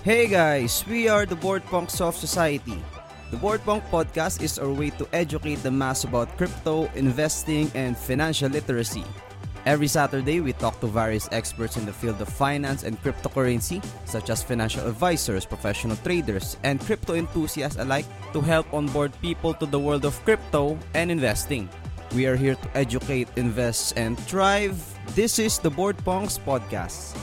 Hey guys, we are the Board Punk Soft Society. The Board Punk podcast is our way to educate the mass about crypto, investing, and financial literacy. Every Saturday, we talk to various experts in the field of finance and cryptocurrency, such as financial advisors, professional traders, and crypto enthusiasts alike, to help onboard people to the world of crypto and investing. We are here to educate, invest, and thrive. This is the Board Punks Podcast.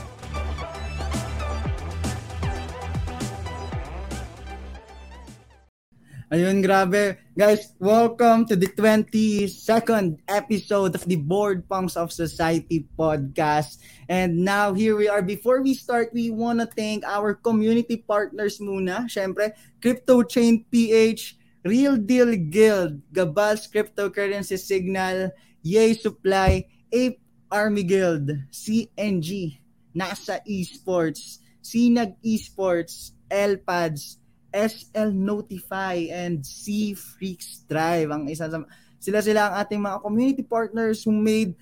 Ayun, grabe. Guys, welcome to the 22nd episode of the Board Punks of Society podcast. And now, here we are. Before we start, we want to thank our community partners muna. Siyempre, Crypto Chain PH, Real Deal Guild, Gabals Cryptocurrency Signal, Yay Supply, Ape Army Guild, CNG, NASA Esports, Sinag Esports, LPads, SL Notify and C Freaks Drive. Ang isa sa sila sila ang ating mga community partners who made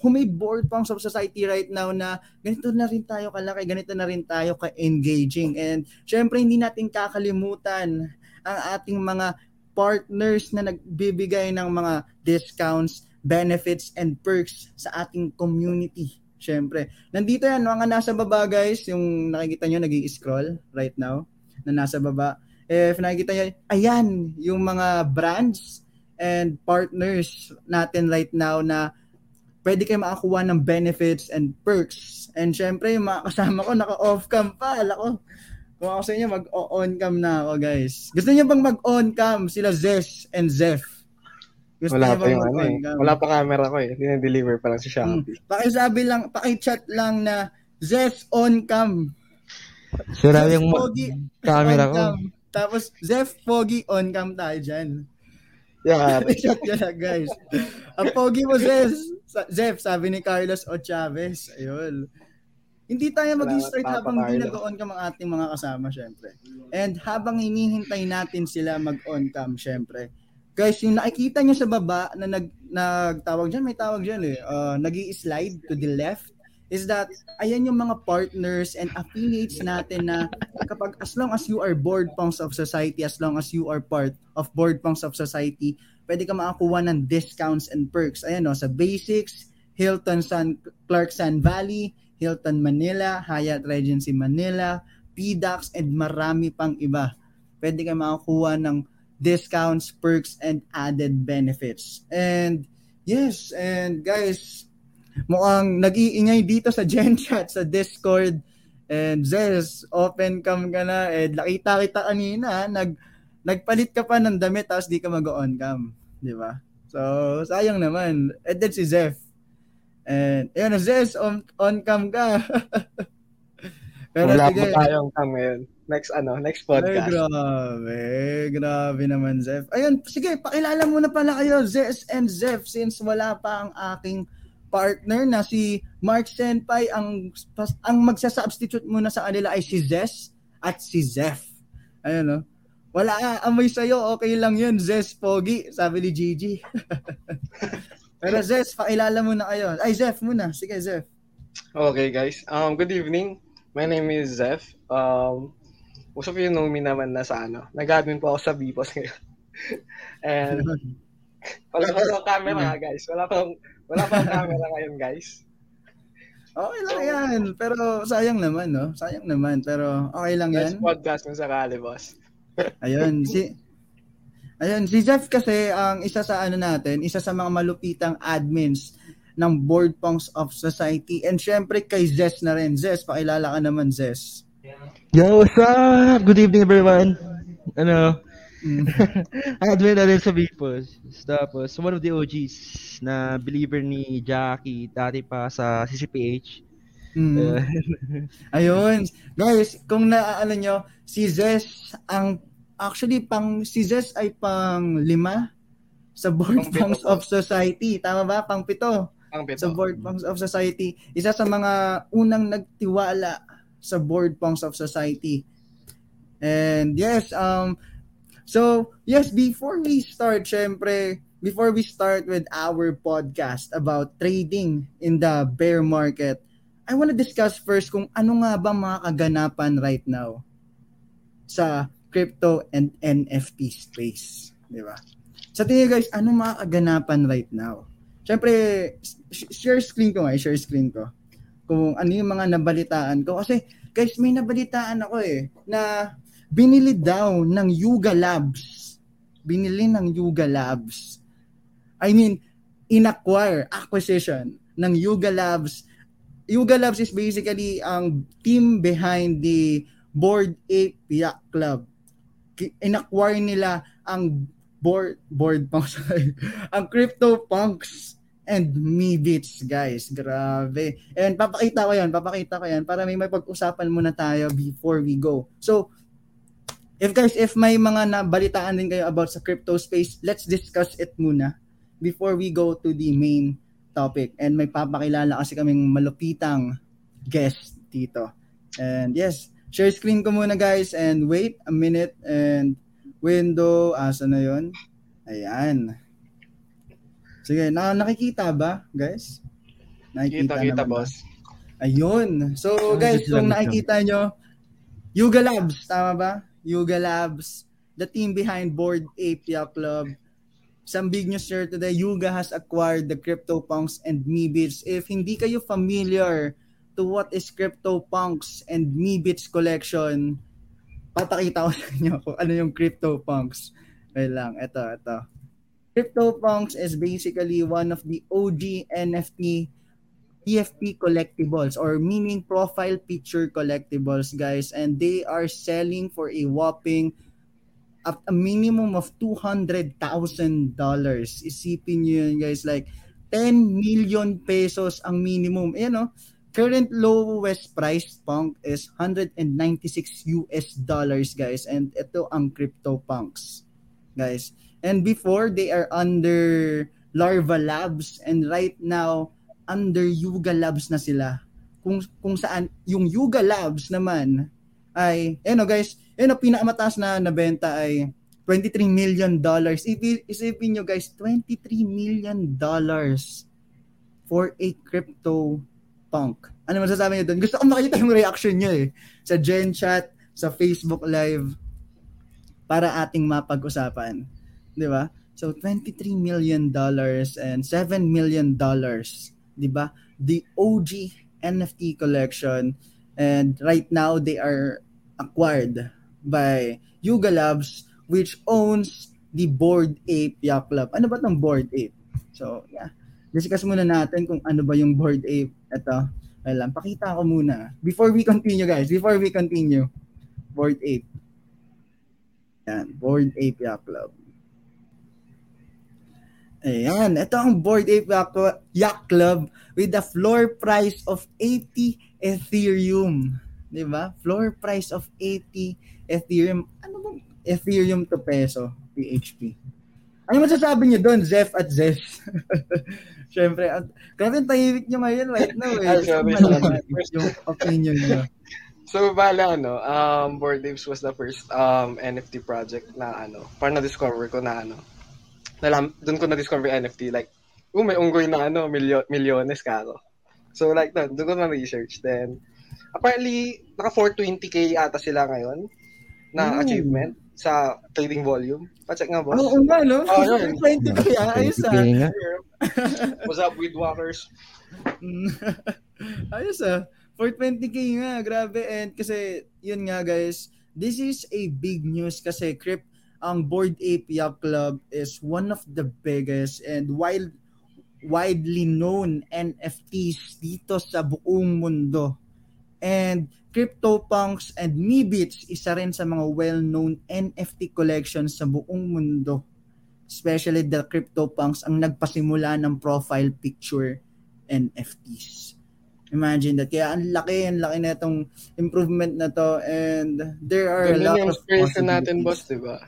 who made board pang sa society right now na ganito na rin tayo kalaki, ganito na rin tayo ka-engaging. And syempre hindi natin kakalimutan ang ating mga partners na nagbibigay ng mga discounts, benefits, and perks sa ating community. Syempre. Nandito yan, mga nasa baba guys, yung nakikita nyo nag scroll right now na nasa baba. If nakikita nyo, ayan, yung mga brands and partners natin right now na pwede kayo makakuha ng benefits and perks. And syempre, yung mga kasama ko, naka-off cam pa. Ala ko, kung ako sa inyo, mag-on cam na ako, guys. Gusto niyo bang mag-on cam? Sila Zes and Zef. Gusto wala pa yung ano eh. Wala pa camera ko eh. Dine-deliver pa lang si Shopee. Hmm. Pakisabi lang, paki-chat lang na Zes on cam. Sira yung Pogi, camera ko. Tapos, Zef Pogi on cam tayo dyan. Yeah. Shot yun na, guys. Ang Pogi mo, Zef. Zef, sabi ni Carlos O. Chavez. Ayun. Hindi tayo mag-start habang hindi nag-on cam ang ating mga kasama, syempre. And habang hinihintay natin sila mag-on cam, syempre. Guys, yung nakikita nyo sa baba na nag, nagtawag dyan, may tawag dyan eh. Uh, nag slide to the left is that ayan yung mga partners and affiliates natin na kapag as long as you are board punks of society, as long as you are part of board punks of society, pwede ka makakuha ng discounts and perks. Ayan o, sa Basics, Hilton San Clark San Valley, Hilton Manila, Hyatt Regency Manila, PDAX, and marami pang iba. Pwede ka makakuha ng discounts, perks, and added benefits. And yes, and guys, mukhang nag-iingay dito sa GenChat, sa Discord. And Zez, open cam ka na. And nakita kita kanina, nag, nagpalit ka pa ng damit tapos di ka mag-on cam. Di ba? So, sayang naman. And then si Zef. And, yun, Zez, on, on cam ka. Pero Wala sige. pa tayong cam ngayon. Next ano, next podcast. Ay, grabe. Grabe naman, Zef. Ayun, sige, pakilala muna pala kayo, Zez and Zef, since wala pa ang aking partner na si Mark Senpai ang ang magsa-substitute muna sa kanila ay si Zes at si Zef. Ayun no. Wala amoy sa'yo, okay lang yun, Zes Pogi, sabi ni Gigi. Pero Zes, pakilala muna kayo. Ay, Zef muna. Sige, Zef. Okay, guys. Um, good evening. My name is Zef. Um, most of you know me naman na sa ano. Nag-admin po ako sa Bipos ngayon. And wala pa akong camera, guys. Wala pa wala pa camera ngayon, guys. Okay lang yan. Pero sayang naman, no? Sayang naman. Pero okay lang yan. Next podcast kung sakali, boss. Ayun, si... Ayun, si Jeff kasi ang isa sa ano natin, isa sa mga malupitang admins ng Board Punks of Society. And syempre kay Zes na rin. Zes, pakilala ka naman, Zes. Yo, what's up? Good evening, everyone. Ano, Mm. Admin na rin sa Bipos. Tapos, one of the OGs na believer ni Jackie dati pa sa CCPH. Mm. Uh, Ayun. Guys, kung naaalala nyo, si Zes ang actually pang si Zes ay pang lima sa Board Punks of Society. Tama ba? Pang pito. Pang pito. Sa Board Punks of Society. Isa sa mga unang nagtiwala sa Board Punks of Society. And yes, um, So, yes, before we start, syempre, before we start with our podcast about trading in the bear market, I want to discuss first kung ano nga ba mga kaganapan right now sa crypto and NFT space, di ba? Sa tingin guys, ano mga kaganapan right now? Siyempre, share screen ko nga, share screen ko. Kung ano yung mga nabalitaan ko. Kasi, guys, may nabalitaan ako eh, na binili daw ng Yuga Labs. Binili ng Yuga Labs. I mean, inacquire, acquisition ng Yuga Labs. Yuga Labs is basically ang team behind the Board Ape Yacht Club. Inacquire nila ang board board punks ang crypto punks and me beats guys grabe and papakita ko yan papakita ko yan para may mapag-usapan muna tayo before we go so if guys if may mga nabalitaan din kayo about sa crypto space let's discuss it muna before we go to the main topic and may papakilala kasi kaming malupitang guest dito and yes share screen ko muna guys and wait a minute and window, asa na yon Ayan. Sige, na nakikita ba, guys? Nakikita kita, boss. Ayun. So, guys, kung nakikita nyo, Yuga Labs, tama ba? Yuga Labs, the team behind Board Apia Club. Some big news here today, Yuga has acquired the CryptoPunks and Meebits. If hindi kayo familiar to what is CryptoPunks and Meebits collection, papakita ko sa inyo kung ano yung CryptoPunks. Wait lang, ito, ito. CryptoPunks is basically one of the OG NFT PFP collectibles or meaning profile picture collectibles, guys. And they are selling for a whopping at a minimum of $200,000. Isipin nyo yun, guys. Like, 10 million pesos ang minimum. Ayan, no? current lowest price punk is 196 US dollars guys and ito ang crypto punks guys and before they are under Larva Labs and right now under Yuga Labs na sila kung kung saan yung Yuga Labs naman ay ano guys ano pinakamataas na nabenta ay 23 million dollars isipin niyo guys 23 million dollars for a crypto punk. Ano masasabi niyo doon? Gusto ko makita yung reaction niyo eh. Sa Gen Chat, sa Facebook Live, para ating mapag-usapan. Di ba? So, 23 million dollars and 7 million dollars. Di ba? The OG NFT collection. And right now, they are acquired by Yuga Labs, which owns the Board Ape Yacht Club. Ano ba tong Board Ape? So, yeah discuss muna natin kung ano ba yung board ape. Ito, alam, pakita ko muna. Before we continue guys, before we continue, board ape. Yan, board ape yacht club. Ayan, ito ang Board Ape Yacht Club with a floor price of 80 Ethereum. Di ba? Floor price of 80 Ethereum. Ano bang Ethereum to peso? PHP. Ano masasabi niyo doon, Zef at Zef? Siyempre, at, grabe ang tahimik nyo ngayon right now eh. Ah, sorry, sorry. yung opinion nyo. So, bala, ano, um, Board Apes was the first um, NFT project na, ano, parang na-discover ko na, ano, nalam, doon ko na-discover NFT, like, oh, may unggoy na, ano, milyo, milyones ka ako. So, like, doon, doon ko na-research. Then, apparently, naka 420k ata sila ngayon na mm. achievement sa trading volume. Pa-check nga, boss. Oo nga, no? Oh, yun. 20 ko yan. Ayos ah. What's up, Weedwalkers? Ayos ah. 420k nga, grabe. And kasi, yun nga guys, this is a big news kasi Crypt, ang Board Ape Yacht Club is one of the biggest and wild, widely known NFTs dito sa buong mundo. And CryptoPunks and Meebits, isa rin sa mga well-known NFT collections sa buong mundo. Especially the CryptoPunks ang nagpasimula ng profile picture NFTs. Imagine that. Kaya ang laki, ang laki na itong improvement na to and there are Ganun a lot yung of natin, boss, di ba?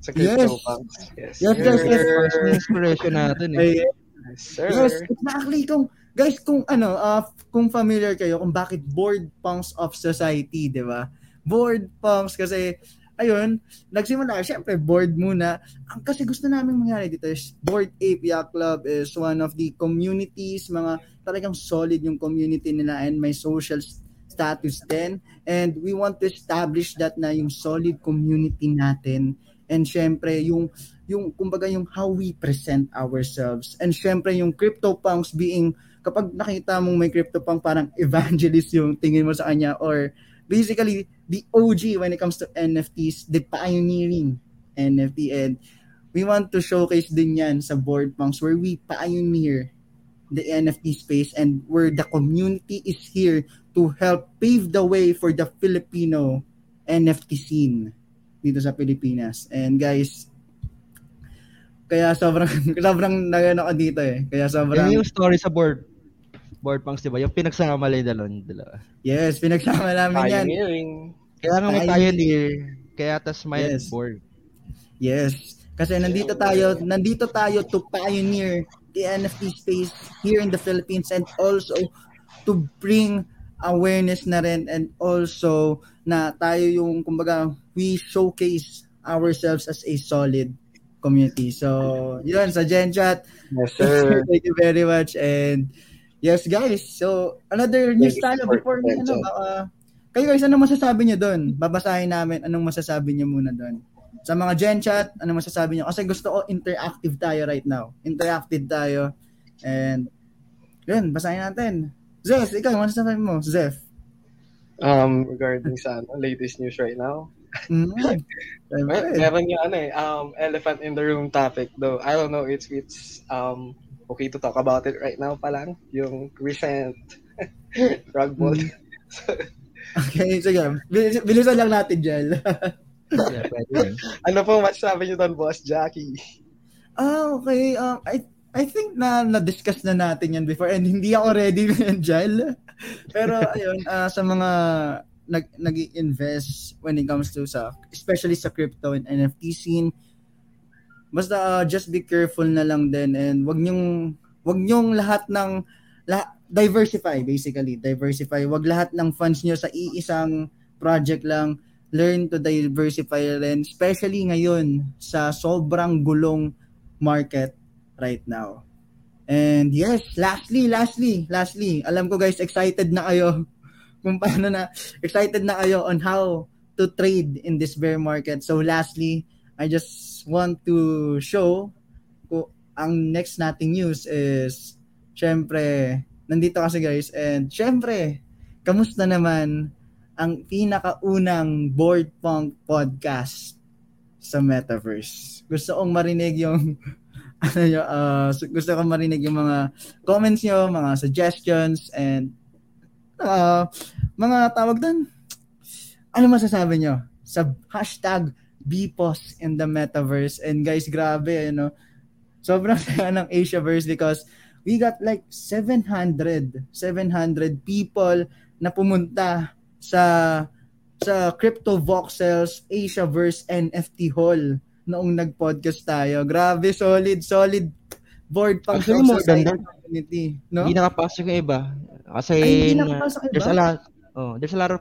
Sa CryptoPunks. Yes. Yes, yes, yes. First inspiration natin eh. Yes, sir. Yes, exactly. Kung, guys, kung ano, uh, kung familiar kayo kung bakit board punks of society, di ba? Board punks kasi, ayun, nagsimula, syempre, board muna. Ang kasi gusto namin mangyari dito is, Board Ape Yacht Club is one of the communities, mga talagang solid yung community nila and may social status din. And we want to establish that na yung solid community natin. And syempre, yung, yung, kumbaga, yung how we present ourselves. And syempre, yung CryptoPunks being kapag nakita mong may CryptoPunk, parang evangelist yung tingin mo sa kanya or basically the OG when it comes to NFTs, the pioneering NFT and we want to showcase din yan sa board punks where we pioneer the NFT space and where the community is here to help pave the way for the Filipino NFT scene dito sa Pilipinas. And guys, kaya sobrang sobrang nagano ako dito eh. Kaya sobrang yung story sa board board punks, di ba? Yung pinagsama lang yung dalawa. Yes, pinagsama namin yan. Pioneering. Kaya nga may pioneer. Kaya tas may Yes. board. Yes. Kasi nandito tayo, nandito tayo to pioneer the NFT space here in the Philippines and also to bring awareness na rin and also na tayo yung kumbaga we showcase ourselves as a solid community. So, yun sa Gen Chat. Yes, sir. Thank you very much and yes guys. So, another news tayo for before Gen ano, baka kayo guys, anong masasabi niyo doon? Babasahin namin anong masasabi niyo muna doon. Sa mga Gen Chat, ano masasabi niyo? Kasi gusto ko interactive tayo right now. Interactive tayo. And, yun, basahin natin. Zef, ikaw, ano masasabi mo? Zef. Um, regarding sa ano, latest news right now. Mm. Mer- Siyempre. meron yung ano eh, um, elephant in the room topic though. I don't know it's it's um okay to talk about it right now pa lang. Yung recent rug ball. Okay, sige. Bilis, bilisan lang natin, Jel. Yeah, ano po masasabi niyo doon, Boss Jackie? ah, okay. Um, I I think na na-discuss na natin yan before and hindi ako ready yan, Jel. Pero ayun, ah, sa mga nag nag-invest when it comes to sa especially sa crypto and NFT scene, basta ah, just be careful na lang din and wag niyong wag niyong lahat ng la, diversify basically, diversify. Wag lahat ng funds niyo sa iisang project lang. Learn to diversify rin, especially ngayon sa sobrang gulong market right now. And yes, lastly, lastly, lastly, alam ko guys, excited na kayo kung paano na, excited na kayo on how to trade in this bear market. So lastly, I just want to show ko ang next nating news is syempre, nandito kasi guys and syempre, kamusta naman ang pinakaunang board punk podcast sa Metaverse. Gusto kong marinig yung ano nyo, uh, gusto kong marinig yung mga comments nyo, mga suggestions, and uh, mga tawag doon. Ano masasabi nyo sa hashtag BPOS in the Metaverse? And guys, grabe, ano, sobrang saya ng Asiaverse because we got like 700, 700 people na pumunta sa sa Crypto Voxels Asiaverse NFT Hall noong nag-podcast tayo. Grabe, solid, solid board pang Actually, than that. community. No? Hindi nakapasok yung iba. Kasi Ay, hindi na- nakapasok yung there's iba? a lot oh, there's a lot of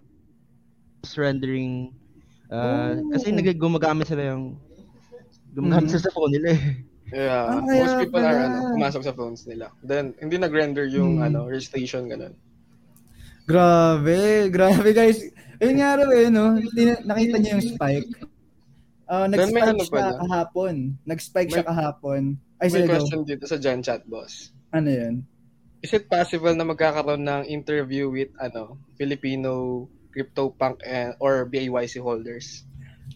surrendering uh, Oh. kasi nag gumagamit sila yung gumagamit Mhm. sila sa phone nila eh. Yeah, Ah, most people are pala. ano, pumasok sa phones nila. Then hindi nag-render yung Hmm. ano, registration ganun. Grabe, grabe guys. Ayun nga raw eh, no? Nakita niyo yung spike. Uh, may nag-spike ano siya pala. kahapon. Nag-spike siya May- kahapon. Ay, May sige, go. question dito sa Gen Chat, boss. Ano yun? Is it possible na magkakaroon ng interview with ano, Filipino CryptoPunk and or BAYC holders?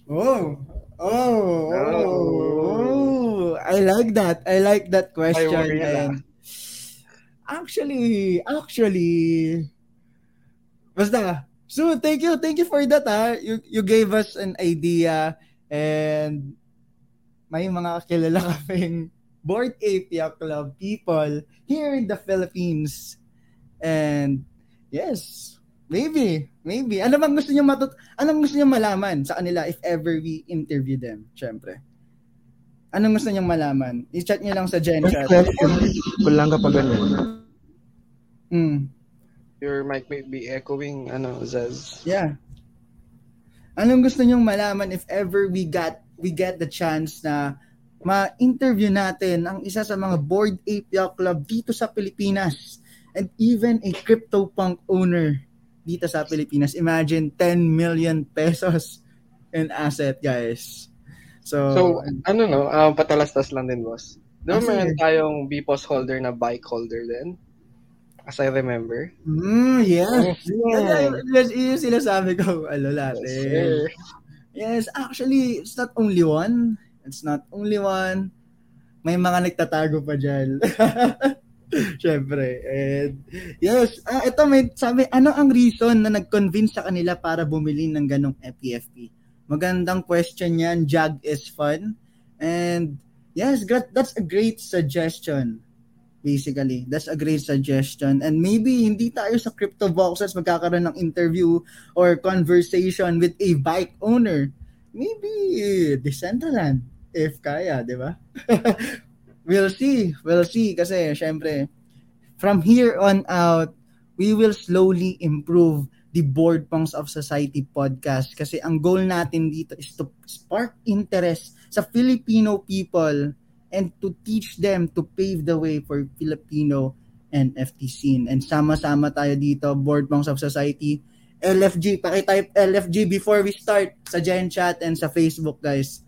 Oh. Oh, oh, oh. I like that. I like that question. And actually, actually, basta, so thank you, thank you for that ha. You, you gave us an idea and may mga kilala kaming Board Apia Club people here in the Philippines. And yes, maybe, maybe. Ano bang gusto niyo matut anong gusto niyo malaman sa kanila if ever we interview them, syempre? Anong gusto niyo malaman? I-chat niyo lang sa Gen Chat. Kung lang kapag ano. Mm, Your mic may be echoing, ano, Zaz. yeah. Anong gusto nyong malaman if ever we got we get the chance na ma-interview natin ang isa sa mga board APL club dito sa Pilipinas and even a CryptoPunk owner dito sa Pilipinas. Imagine 10 million pesos in asset, guys. So, So, ano no, um, patalastas lang din, boss. Ba Ah, meron tayong BPOS holder na bike holder din? As I remember. mm, yes. Yeah. Yes, yun yung sinasabi ko. Ano Yes, natin. sir. Yes, actually, it's not only one. It's not only one. May mga nagtatago pa dyan. Siyempre. And, yes, ah, ito may sabi, ano ang reason na nag-convince sa kanila para bumili ng ganong FPFP? Magandang question yan. Jag is fun. And, yes, that's a great suggestion. Basically, that's a great suggestion. And maybe hindi tayo sa crypto boxes magkakaroon ng interview or conversation with a bike owner. Maybe Decentraland if kaya, di ba? we'll see. We'll see kasi syempre from here on out we will slowly improve the Board Punks of Society podcast kasi ang goal natin dito is to spark interest sa Filipino people and to teach them to pave the way for Filipino NFT scene. And sama-sama tayo dito, Board Punks of Society, LFG, pakitype LFG before we start sa Gen Chat and sa Facebook, guys.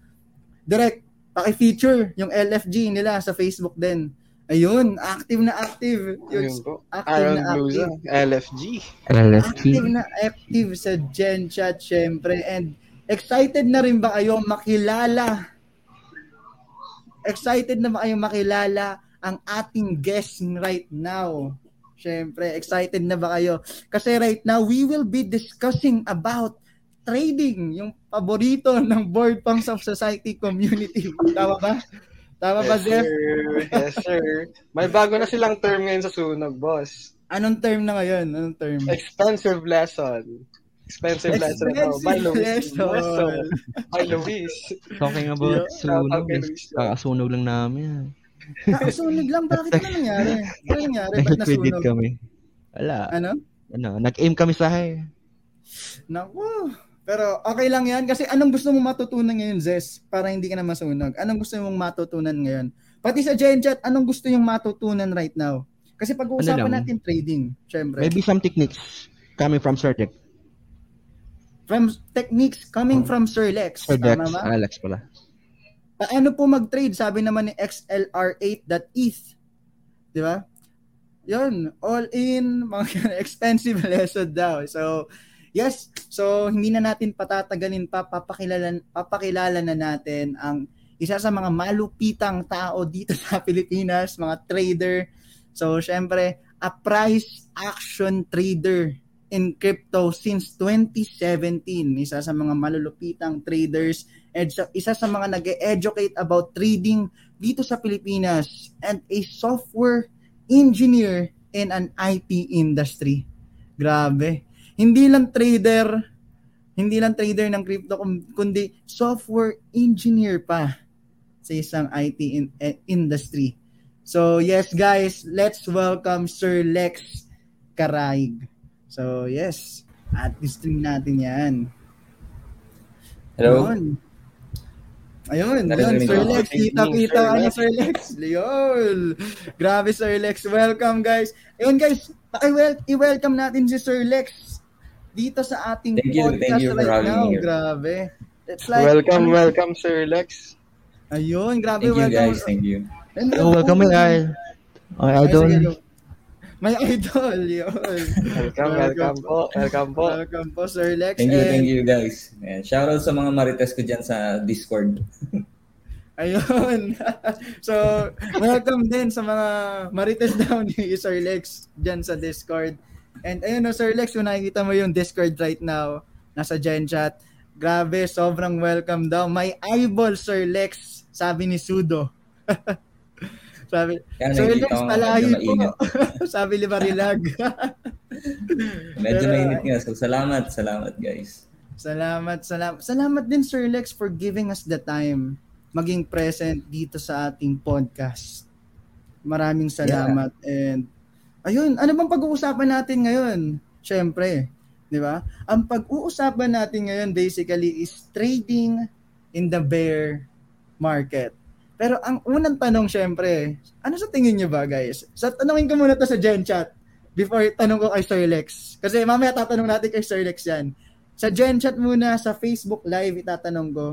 Direct, paki-feature yung LFG nila sa Facebook din. Ayun, active na active. Yung active Aaron na active. LFG. LFT. Active na active sa Gen Chat, syempre. And excited na rin ba kayo makilala? Excited na ba kayo makilala ang ating guest right now? Syempre, excited na ba kayo? Kasi right now, we will be discussing about trading, yung paborito ng Board Punks of Society community. Tama ba? Tama ba, Yes, Jeff? sir. Yes, sir. May bago na silang term ngayon sa sunog, boss. Anong term na ngayon? Anong term? Expensive lesson. Expensive, lesson. Oh, by Luis. lesson. Lesson. By Luis. Talking about sunog, kakasunog lang namin. Kakasunog lang. Bakit ano nangyari? Ano nangyari? Ba't nasunog? kami. Wala. Ano? Ano, nag-aim kami sa hay. Naku. Pero okay lang yan. Kasi anong gusto mong matutunan ngayon, Zes? Para hindi ka na masunog. Anong gusto mong matutunan ngayon? Pati sa Gen Chat, anong gusto yung matutunan right now? Kasi pag-uusapan Ano lang? natin trading, syempre. Maybe some techniques coming from Sir Dex. From techniques coming from Sir Lex. Sir Dex, Tama ba? Alex pala. Paano po mag-trade? Sabi naman ni XLR8.eth. Di ba? Yun, all in, mga expensive lesson daw. So, yes. So, hindi na natin patatagalin pa, papakilala, papakilala na natin ang isa sa mga malupitang tao dito sa Pilipinas, mga trader. So, syempre, a price action trader in crypto since 2017. Isa sa mga malulupitang traders and sa, isa sa mga nag-educate about trading dito sa Pilipinas and a software engineer in an IT industry. Grabe. Hindi lang trader, hindi lang trader ng crypto kundi software engineer pa sa isang IT in- eh, industry. So yes guys, let's welcome Sir Lex Karaig. So yes, at stream natin 'yan. Hello? Ayun. Ayun, yun, Narinig Sir. Lex, kita-kita Sir ano, Lex. Sir Lex. Leon. Grabe, Sir Lex. Welcome, guys. Ayun, guys, i-welcome natin si Sir Lex dito sa ating Thank you, podcast thank you for right now. here. Grabe. It's like, Welcome, welcome, Sir Lex. Ayun, grabe, Thank you welcome. guys, thank you. And Oh, welcome my guy. Oh, Ay, May idol, yun. Welcome, welcome po. Welcome po. Welcome po, Sir Lex. Thank you, And- thank you guys. And shoutout sa mga marites ko dyan sa Discord. Ayun. so, welcome din sa mga marites daw ni Sir Lex dyan sa Discord. And ayun no, Sir Lex, kung nakikita mo yung Discord right now, nasa Gen Chat, grabe, sobrang welcome daw. May eyeball, Sir Lex, sabi ni Sudo. Sabi, Kaya ko nga palahi po. sabi ni Barilag. Medyo mainit nga. So, salamat, salamat guys. Salamat, salamat. Salamat din Sir Lex for giving us the time maging present dito sa ating podcast. Maraming salamat and ayun, ano bang pag-uusapan natin ngayon? Syempre, Di ba? Ang pag-uusapan natin ngayon basically is trading in the bear market. Pero ang unang tanong syempre, ano sa tingin niyo ba guys? Sa tanongin ko muna to sa Gen Chat before tanong ko kay Sir Lex. Kasi mamaya tatanong natin kay Sir Lex yan. Sa Gen Chat muna, sa Facebook Live itatanong ko,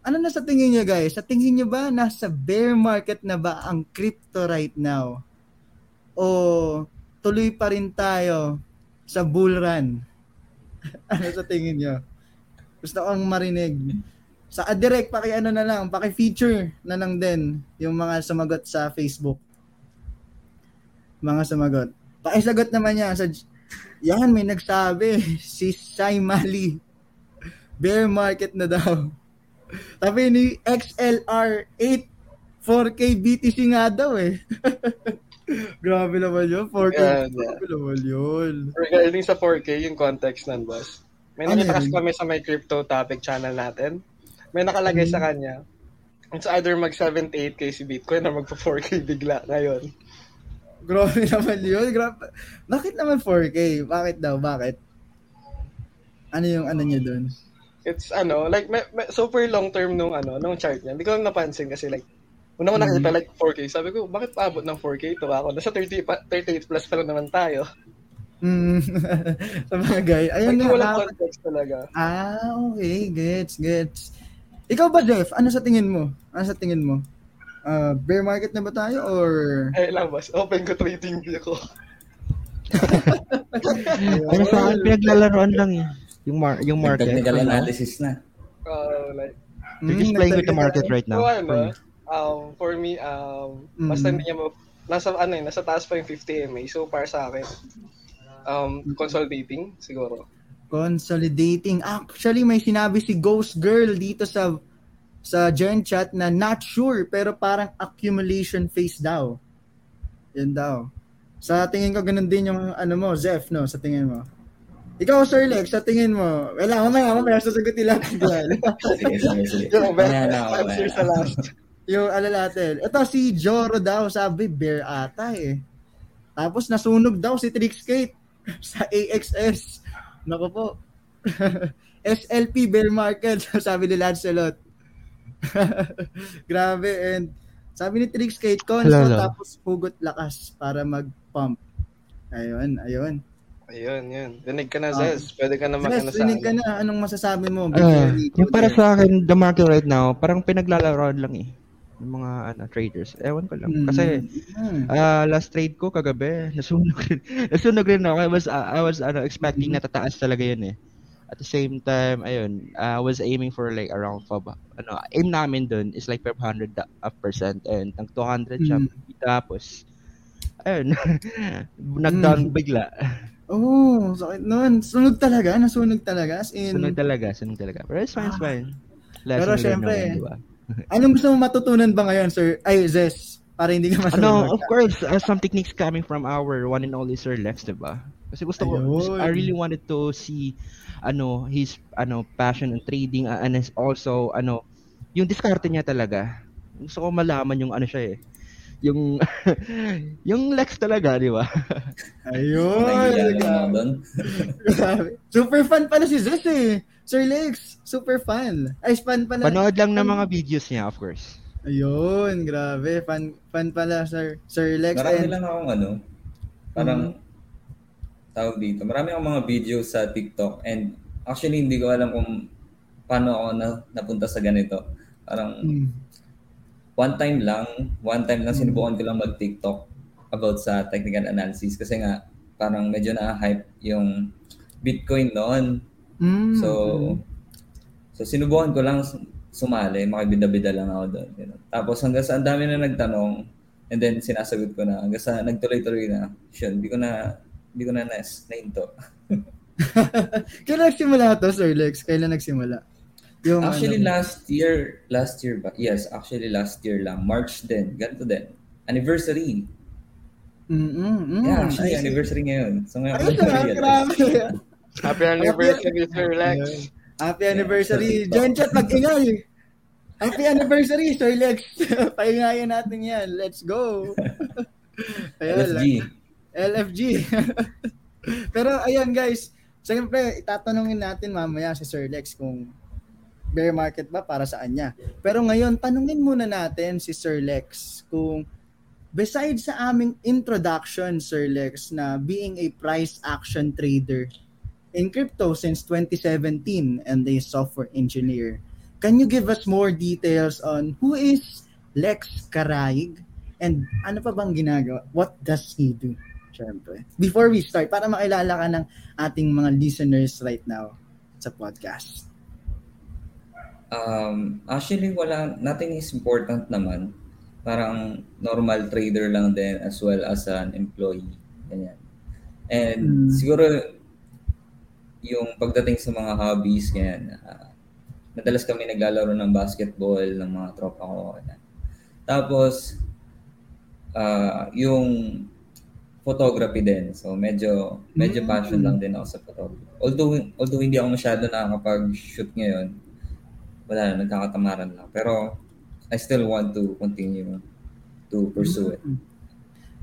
ano na sa tingin niyo guys? Sa tingin niyo ba nasa bear market na ba ang crypto right now? O tuloy pa rin tayo sa bull run? ano sa tingin niyo? Gusto kong marinig. Sa uh, direct, paki ano na lang, paki feature na lang din yung mga sumagot sa Facebook. Mga sumagot. Pakisagot naman niya sa yan may nagsabi si Sai Mali. Bear market na daw. Sabi ni XLR 8 4K BTC nga daw eh. Grabe naman yun. 4K. Yeah, Grabe naman yun. Regarding sa 4K, yung context nun, boss. May Ano nakita kasi kami sa may crypto topic channel natin. May nakalagay sa kanya. It's either mag 78k si Bitcoin or magpa 4k bigla ngayon. Grabe naman yun. Grabe. Bakit naman 4K? Bakit daw? Bakit? Ano yung ano niya dun? It's ano, like may, may, super long term nung ano, nung chart niya. Hindi ko lang napansin kasi like una ko Mhm. nakita like 4k. Sabi ko, bakit paabot ng 4k to ako? Nasa 30 pa, 38 plus pa lang naman tayo. Hmm. sa bagay. Ayun Like, nga. walang context talaga. Ah, okay. Gets, gets. Ikaw ba, Jeff? Ano sa tingin mo? Ano sa tingin mo? Uh, bear market na ba tayo or... Ay lang, boss. Open ko trading view ko. Ano sa akin, pinaglalaroan lang eh. Yung, mar- yung market. Technical now. analysis na. Uh, like, You're just playing with the market right now. ano, um, for me, um, Mm. basta hindi niya ma- nasa, ano eh, nasa taas pa yung 50 MA. So, para sa akin, um, consolidating, siguro. Consolidating. Actually, may sinabi si Ghost Girl dito sa sa Gen Chat na not sure pero parang accumulation phase daw. Yan daw. Sa tingin ko ganun din yung ano mo, Zef, no? Sa tingin mo. Ikaw, Sir Lex, sa tingin mo. Wala, mamaya, mamaya, sasagutin lang yan. Sige, sige, sige. Yung mamaya answer na. sa last. yung ano natin. Ito si Joro daw, sabi, bear ata eh. Tapos nasunog daw si Trixkate sa AXS. Nako po. SLP bear market, sabi ni Lancelot. Grabe and sabi ni Trixkate, konso Hello, hello. tapos hugot lakas para mag-pump. Ayun, ayun. Ayun, yun. Dinig ka na, Ah. Zez. Pwede ka na makina sa rinig ka ano. na. Anong masasabi mo? Go yung para sa akin, the market right now, parang pinaglalaroan lang eh. Yung mga ano, traders. Ewan ko lang. Mm. Kasi Mm. ah, last trade ko kagabi, nasunog rin. nasunog rin ako. I was, ah, I was ano, expecting na tataas talaga yun eh. At the same time, ayun, I was aiming for like around five, ano, aim namin dun is like 500 da- up percent and nag 200 siya. Mm. Tapos, ayun, nag-down Mm. bigla. Oh, sakit nun. Sunog talaga? Nasunog talaga? As in, Sunog talaga, sunog talaga. Pero it's fine, it's fine. Lesson Pero syempre, naman, di ba? Anong gusto mo matutunan ba ngayon, sir? Ay, Zes, para hindi ka masunog. Ano, of course, uh, some techniques coming from our one and only Sir Lex, diba? Kasi gusto ko, Ayun. I really wanted to see, ano, his, ano, passion in trading, uh, and also, ano, yung diskarte niya talaga. Gusto ko malaman yung ano siya eh. Yung, yung Lex talaga, di ba? Ayun. Super fan pala si Zes eh. Sir Lex, super fan. Ay, fan pala. Panood lang ng mga videos niya, of course. Ayun, grabe. Fan fan pala, Sir Sir Lex. Marami And, lang akong ano, parang Mm-hmm. tawag dito. Marami akong mga video sa TikTok and actually hindi ko alam kung paano ako na, napunta sa ganito. Parang Hmm. one time lang, one time lang Mm. sinubukan ko lang mag-TikTok about sa technical analysis kasi nga parang medyo na-hype yung Bitcoin noon. Mm. So, so sinubukan ko lang sum- sumali, makibida-bida lang ako doon. Ganun. Tapos hanggang sa ang dami na nagtanong, and then sinasagot ko na, hanggang sa nagtuloy-tuloy na, sure, hindi ko na, hindi ko na nas, nahinto. Kailan nagsimula to, Sir Lex? Kailan nagsimula? Yung Actually, ano, last year, last year ba? Yes, actually last year lang. March din, ganito din. Anniversary. Mm, mm. Yeah, actually, anniversary ngayon. So ngayon, na-realize. grabe. Happy anniversary, Sir Lex. Happy anniversary. Gen Chat, mag-ingay. Happy anniversary, Sir Lex. Paingayan natin yan. Let's go. Ayan, LFG. LFG. Pero ayan guys, Siyempre, itatanungin natin mamaya si Sir Lex kung bear market ba para saan niya. Pero ngayon, tanungin muna natin si Sir Lex kung besides sa aming introduction, Sir Lex, na being a price action trader in crypto since 2017 and a software engineer, can you give us more details on who is Lex Karaig and ano pa bang ginagawa? What does he do? Siyempre. Before we start, para makilala ka ng ating mga listeners right now sa podcast. Um, actually, wala, nothing is important naman. Parang normal trader lang din as well as an employee. Ganyan. And Mm. siguro yung pagdating sa mga hobbies, ganyan, ah, madalas kami naglalaro ng basketball ng mga tropa ko. Ganyan. Tapos, ah, yung photography din. So medyo medyo Mm. passion lang din ako sa photography. Although although hindi ako masyado nakakapag-shoot ngayon, wala na, nagkakatamaran lang. Pero I still want to continue to pursue it.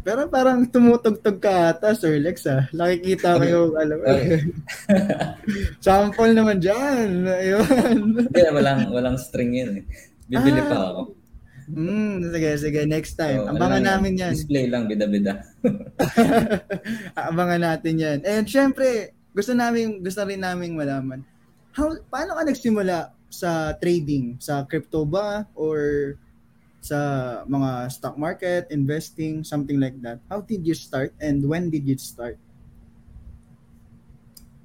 Pero parang tumutugtog ka ata, Sir Lex, ah. Nakikita ko yung, alam mo, Okay. sample naman dyan. Ayun. Hindi, walang, walang string yun eh. Bibili Ah. pa ako. Hmm, sige, sige, next time. So, Abangan ano lang namin yan. Display lang, bida-bida. Abangan natin yan. And syempre, gusto namin, gusto rin namin malaman, how, paano ka nagsimula sa trading? Sa crypto ba? Or sa mga stock market, investing, something like that? How did you start and when did you start?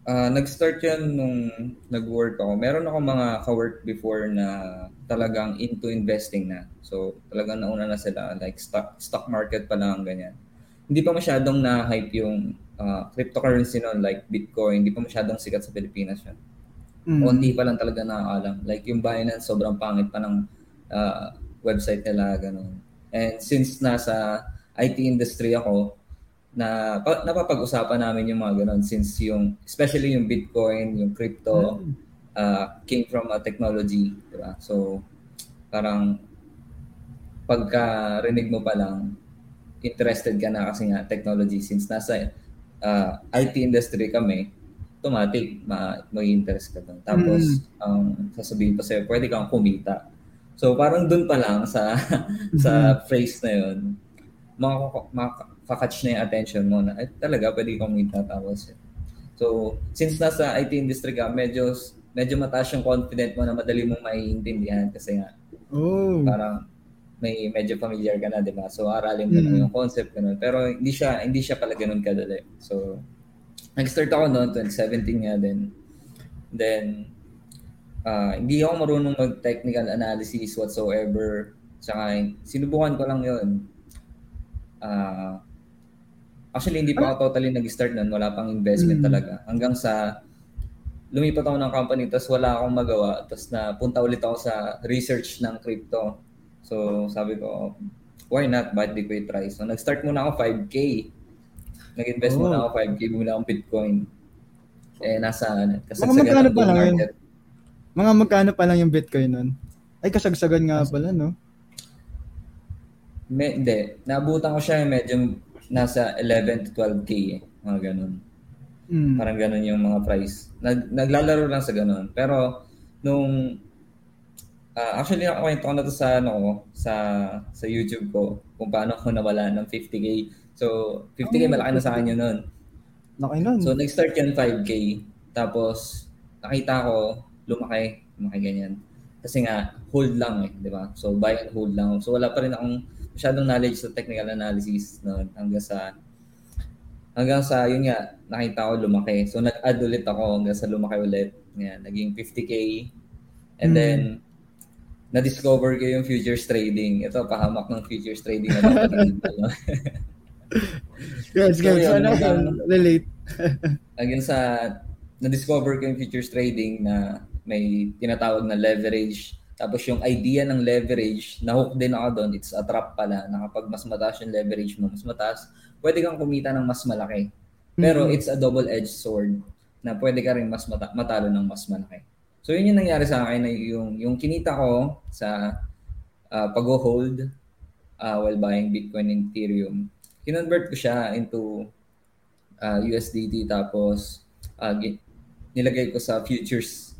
Ah, nag-start yan nung nag-work ako. Meron ako mga ka-work before na talagang into investing na. So, talagang nauna na sila. Like, stock, stock market pa lang, ganyan. Hindi pa masyadong na-hype yung ah, cryptocurrency noon, like Bitcoin. Hindi pa masyadong sikat sa Pilipinas yun. Mm. Konti pa lang talaga nakakalam. Like, yung Binance, sobrang pangit pa ng ah, website nila, ganun. And since nasa IT industry ako, na pa, napapag-usapan namin yung mga ganun since yung especially yung Bitcoin, yung crypto uh, came from a technology, di ba? So parang pagka rinig mo pa lang interested ka na kasi nga technology since nasa uh, IT industry kami, automatic ma mag-interest ka doon. Tapos ang sasabihin pa sa'yo, pwede kang kumita. So parang doon pa lang sa sa phrase na yun, makaka- makakatch na yung attention mo na, ay talaga, pwede kang kumita. Tapos, so, since nasa IT industry ka, medyo, medyo mataas yung confident mo na madali mong maiintindihan kasi nga, Oh. parang may medyo familiar ka na, di ba? So, aralin mo Mm. lang yung concept, ganun. Pero hindi siya, hindi siya pala ganun kadali. So, nag-start ako noon, 2017 nga din. Then, ah, hindi ako marunong mag-technical analysis whatsoever. Tsaka, sinubukan ko lang yun. Ah, actually, hindi pa ako totally nag-start nun. Wala pang investment Mm. talaga. Hanggang sa lumipat ako ng company tapos wala akong magawa. Tapos napunta ulit ako sa research ng crypto. So, sabi ko, why not? Bakit di ko i-try? So, nag-start muna ako 5K. Nag-invest Oh. muna ako 5K. Bumili akong Bitcoin. Eh, nasa, kasagsagan ng bull lang yun? Mga magkano pa lang yung Bitcoin nun? Ay, kasagsagan nga pala, no? Me, hindi. Naabutan ko siya medyo nasa 11 to 12K eh. Mga ganun. Mm. Parang ganun yung mga price. Nag, naglalaro lang sa ganun. Pero, nung, ah, actually, nakakwento ko na to sa, ano, ko, sa, sa YouTube ko, kung paano ako nawala ng 50K. So, 50K malaki na sa akin yun nun. Laki nun. So, nag-start yan 5K. Tapos, nakita ko, lumaki, lumaki ganyan. Kasi nga, hold lang eh, di ba? So, buy and hold lang. So, wala pa rin akong masyadong knowledge sa technical analysis no, hanggang sa hanggang sa yun nga nakita ko lumaki. So nag-add ulit ako hanggang sa lumaki ulit. Ngayon, naging 50k. And Mm. then na-discover ko yung futures trading. Ito pahamak ng futures trading na ano. Yes, So, guys. yun, ano, hanggang- relate. hanggang sa na-discover ko yung futures trading na may tinatawag na leverage. Tapos yung idea ng leverage, na-hook din ako doon. It's a trap pala na kapag mas mataas yung leverage mo, mas mataas, pwede kang kumita ng mas malaki. Pero Mhm. it's a double-edged sword na pwede ka rin mas mata- matalo ng mas malaki. So yun yung nangyari sa akin na yung, yung kinita ko sa uh, pag-hold uh, while buying Bitcoin and Ethereum, kinonvert ko siya into uh, USDT tapos uh, nilagay ko sa futures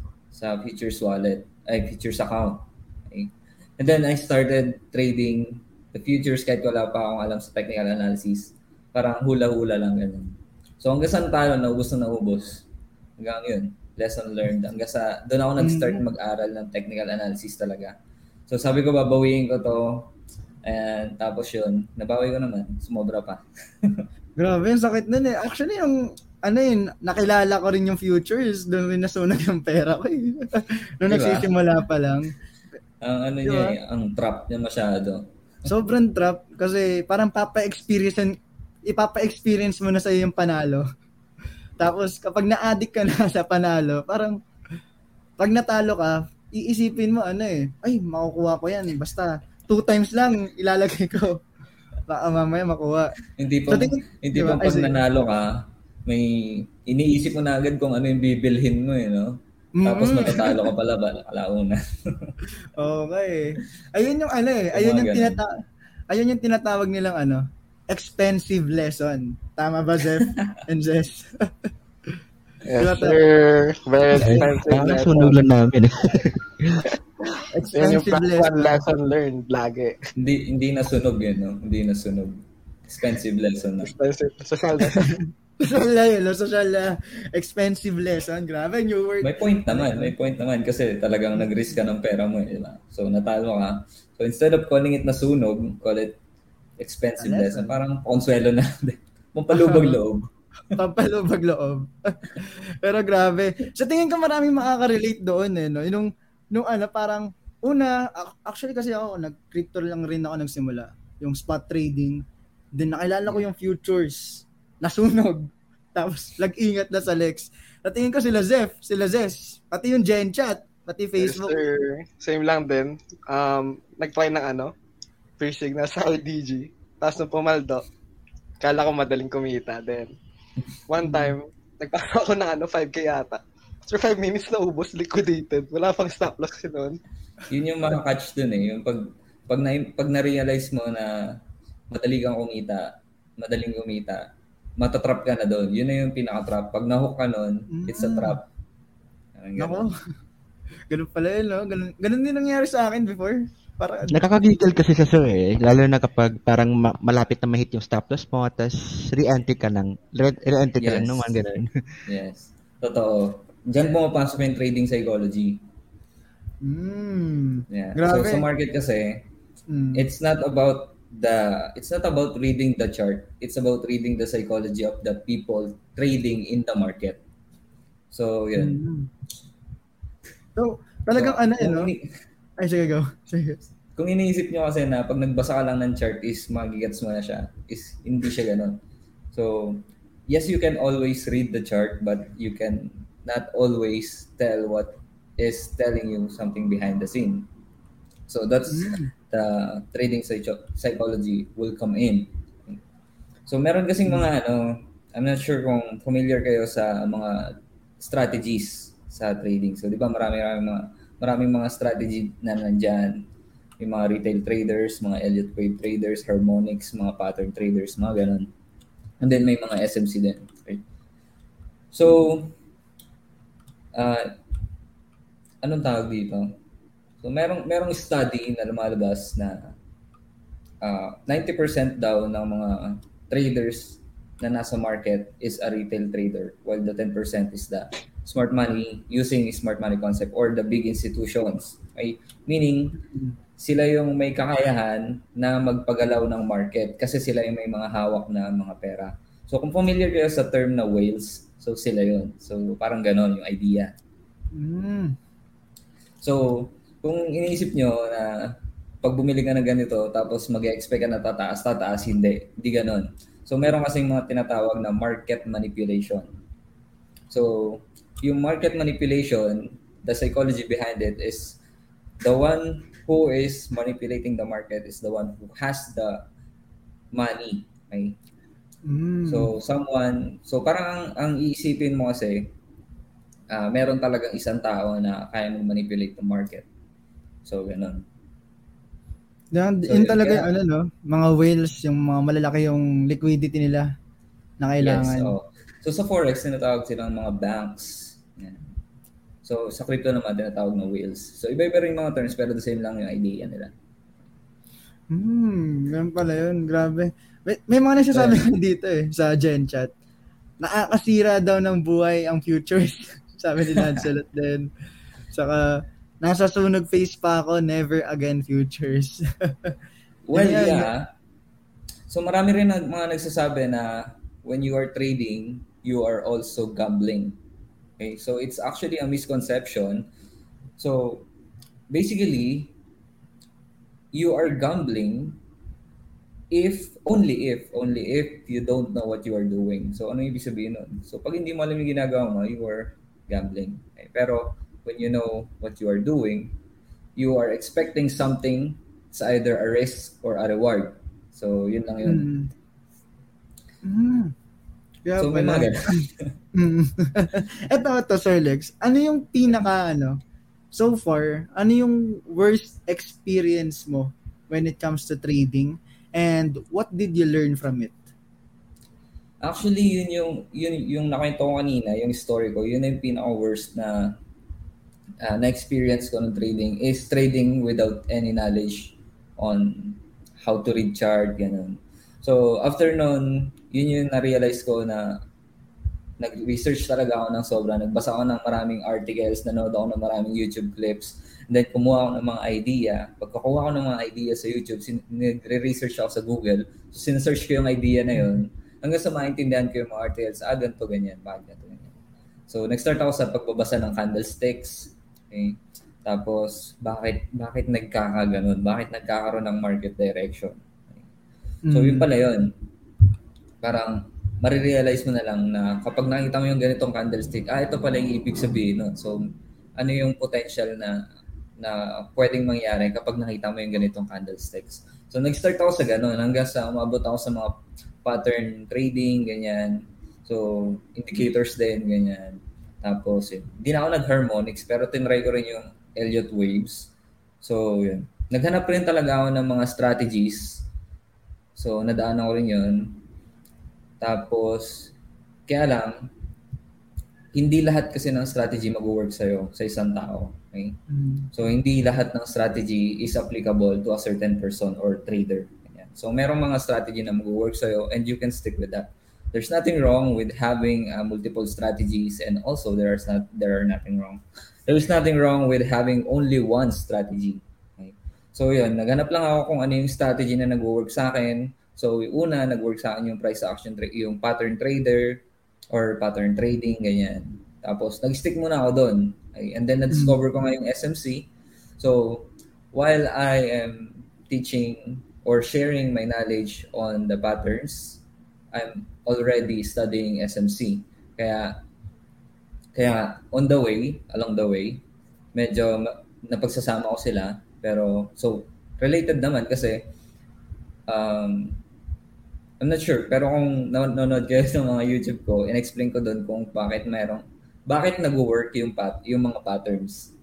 sa futures wallet, ay futures account. Okay? And then I started trading the futures kahit wala pa akong alam sa technical analysis. Parang hula-hula lang ganun. So hanggang saan talo, naubos na naubos. Hanggang yun, lesson learned. Hanggang sa, doon ako nag-start mm. mag-aral ng technical analysis talaga. So sabi ko, babawiin ko to. And tapos yun, nabawi ko naman. Sumobra pa. Grabe, ang sakit nun eh. Actually, yung ano yun, nakilala ko rin yung futures, doon rin nasunog yung pera ko eh. Noong diba? nagsisimula pa lang. Ang ano diba? niya, eh, ang trap niya masyado. Sobrang trap kasi parang papa-experience ipapa-experience mo na sa yung panalo. Tapos kapag na-addict ka na sa panalo, parang pag natalo ka, iisipin mo ano eh, ay makukuha ko yan, basta two times lang ilalagay ko. Baka mamaya makuha. Hindi pa, so, tingin, hindi diba? pa pag nanalo ka, may iniisip mo na agad kung ano yung bibilhin mo eh, no? Mm-hmm. Tapos matatalo ka pala ba alauna. okay. Ayun yung ano eh, ayun yung tinata ayun yung tinatawag nilang ano, expensive lesson. Tama ba, Jeff and Jess? yes, sir. Very expensive lesson. Sunog lang namin. expensive lesson. lesson learned lagi. Hindi hindi nasunog yun, no? Hindi nasunog. Expensive lesson na. Expensive. Social lesson. Social yun, social na expensive lesson. Grabe, new word. May point naman, may point naman kasi talagang nag-risk ka ng pera mo, eh? So, natalo ka. So, instead of calling it nasunog, call it expensive lesson. Parang konsuelo na. Pampalubag loob. Pampalubag loob. Pero grabe. Sa tingin ko maraming makaka-relate doon eh. No? Yung, nung ano, parang, una, actually kasi ako, nag-crypto lang rin ako nagsimula. Yung spot trading. Then nakilala ko yung futures nasunog. Tapos, lag-ingat na sa Lex. Natingin ko sila Zef, sila Zes, pati yung Gen Chat, pati Facebook. Yes, sir. Same lang din. Um, nag-try ng ano, phishing na sa RDG. Tapos nung pumaldo, kala ko madaling kumita. Then, one time, nagpaka ako ng ano, 5K yata. After 5 minutes na ubos, liquidated. Wala pang stop loss noon. Yun yung makaka-catch dun eh. Yung pag, pag, na, pag na-realize mo na madali kang kumita, madaling kumita, matatrap ka na doon. Yun na yung pinaka-trap. Pag nahook ka noon, mm-hmm. it's a trap. Nako. ganun pala yun, no? Ganun, ganun din nangyari sa akin before. Para, Nakakagigil kasi sa sir eh. Lalo na kapag parang ma- malapit na mahit yung stop loss mo, tapos re-enter ka lang. Re- re-enter ka yes. lang naman, ganun. yes. Totoo. Diyan pumapasok yung trading psychology. Mm, yeah. Grabe. So sa market kasi, mm. it's not about the it's not about reading the chart. It's about reading the psychology of the people trading in the market. So yun. Mm-hmm. so talagang so, ano eh no? ay sige go. Sige. Kung iniisip nyo kasi na pag nagbasa ka lang ng chart is magigets mo na siya is hindi siya ganun. So yes you can always read the chart but you can not always tell what is telling you something behind the scene. So that's mm the trading psychology will come in. So meron kasing mga ano, I'm not sure kung familiar kayo sa mga strategies sa trading. So 'di ba marami marami mga maraming mga strategy na nandiyan. Yung mga retail traders, mga Elliott Wave traders, harmonics, mga pattern traders, mga ganun. And then may mga SMC din. Right? So, uh, anong tawag dito? So merong merong study na lumalabas na uh, ah, 90% daw ng mga traders na nasa market is a retail trader while the 10% is the smart money using smart money concept or the big institutions. Ay, meaning sila yung may kakayahan na magpagalaw ng market kasi sila yung may mga hawak na mga pera. So kung familiar kayo sa term na whales, so sila yun. So parang ganon yung idea. Mm. So kung iniisip nyo na pag bumili ka ng ganito tapos mag-expect ka na tataas, tataas, hindi. Hindi ganon. So meron kasing mga tinatawag na market manipulation. So yung market manipulation, the psychology behind it is the one who is manipulating the market is the one who has the money. Okay? Mm. So someone, so parang ang, ang iisipin mo kasi, uh, meron talagang isang tao na kaya mong manipulate the market. So, ganun. Yan, so, yun talaga yung ano, no? Mga whales, yung mga malalaki yung liquidity nila na kailangan. Yes, oh. So sa Forex, tinatawag silang mga banks. Yan. So sa crypto naman, tinatawag na whales. So iba-iba rin mga terms pero the same lang yung idea nila. Hmm, ganun pala yun. Grabe. May, may mga nagsasabi yeah. dito eh, sa Gen Chat. Nakakasira daw ng buhay ang futures. Sabi ni Lancelot din. Saka, nasa sunog face pa ako, never again futures. well, yeah. yeah. So marami rin mga nagsasabi na when you are trading, you are also gambling. Okay? So it's actually a misconception. So basically, you are gambling if only if only if you don't know what you are doing. So ano ibig sabihin nun? So pag hindi mo alam yung ginagawa mo, you are gambling. Okay? Pero when you know what you are doing, you are expecting something sa either a risk or a reward. So yun lang yun. Mm. Mm. Yeah, so may mga Ito, ito, Sir Lex. Ano yung pinaka, ano, so far, ano yung worst experience mo when it comes to trading? And what did you learn from it? Actually, yun yung yun yung nakwento ko kanina, yung story ko, yun yung pinaka worst na uh, na experience ko ng trading is trading without any knowledge on how to read chart ganun. So after noon, yun yung na-realize ko na nag-research talaga ako ng sobra. Nagbasa ako ng maraming articles, nanood ako ng maraming YouTube clips. And then kumuha ako ng mga idea. Pagkakuha ko ng mga idea sa YouTube, sin- nagre-research ako sa Google. So sinesearch ko yung idea na yun hanggang sa maintindihan ko yung mga articles, ah, ganito, ganyan, bakit ganito, ganyan. So, nag-start ako sa pagbabasa ng candlesticks. Okay? Tapos, bakit bakit nagkakaganon? Bakit nagkakaroon ng market direction? So, mm. yun pala yun. Parang, marirealize mo na lang na kapag nakita mo yung ganitong candlestick, ah, ito pala yung ibig sabihin nun. So, ano yung potential na na pwedeng mangyari kapag nakita mo yung ganitong candlesticks. So, nag-start ako sa ganun hanggang sa umabot ako sa mga pattern trading, ganyan. So, indicators din, ganyan. Tapos, yun. Hindi na ako nag-harmonics, pero tinry ko rin yung Elliott waves. So, yun. Naghanap rin talaga ako ng mga strategies. So, nadaanan ko rin yun. Tapos, kaya lang, hindi lahat kasi ng strategy mag-work sa'yo, sa isang tao. Okay? Mm. So, hindi lahat ng strategy is applicable to a certain person or trader. So merong mga strategy na mag-work sa'yo and you can stick with that. There's nothing wrong with having uh, multiple strategies and also there is not there are nothing wrong. There's nothing wrong with having only one strategy. Okay? So yun, naghanap lang ako kung ano yung strategy na nag-work sa akin. So una, nag-work sa akin yung price action tra- yung pattern trader or pattern trading ganyan. Tapos nag-stick muna ako doon. Okay? And then na-discover ko nga yung SMC. So while I am teaching or sharing my knowledge on the patterns, I'm already studying SMC. Kaya kaya on the way, along the way, medyo napagsasama ko sila. Pero so related naman kasi um, I'm not sure, pero kung nanonood kayo sa mga YouTube ko, in-explain ko doon kung bakit mayroong bakit nag-work yung pat yung mga patterns.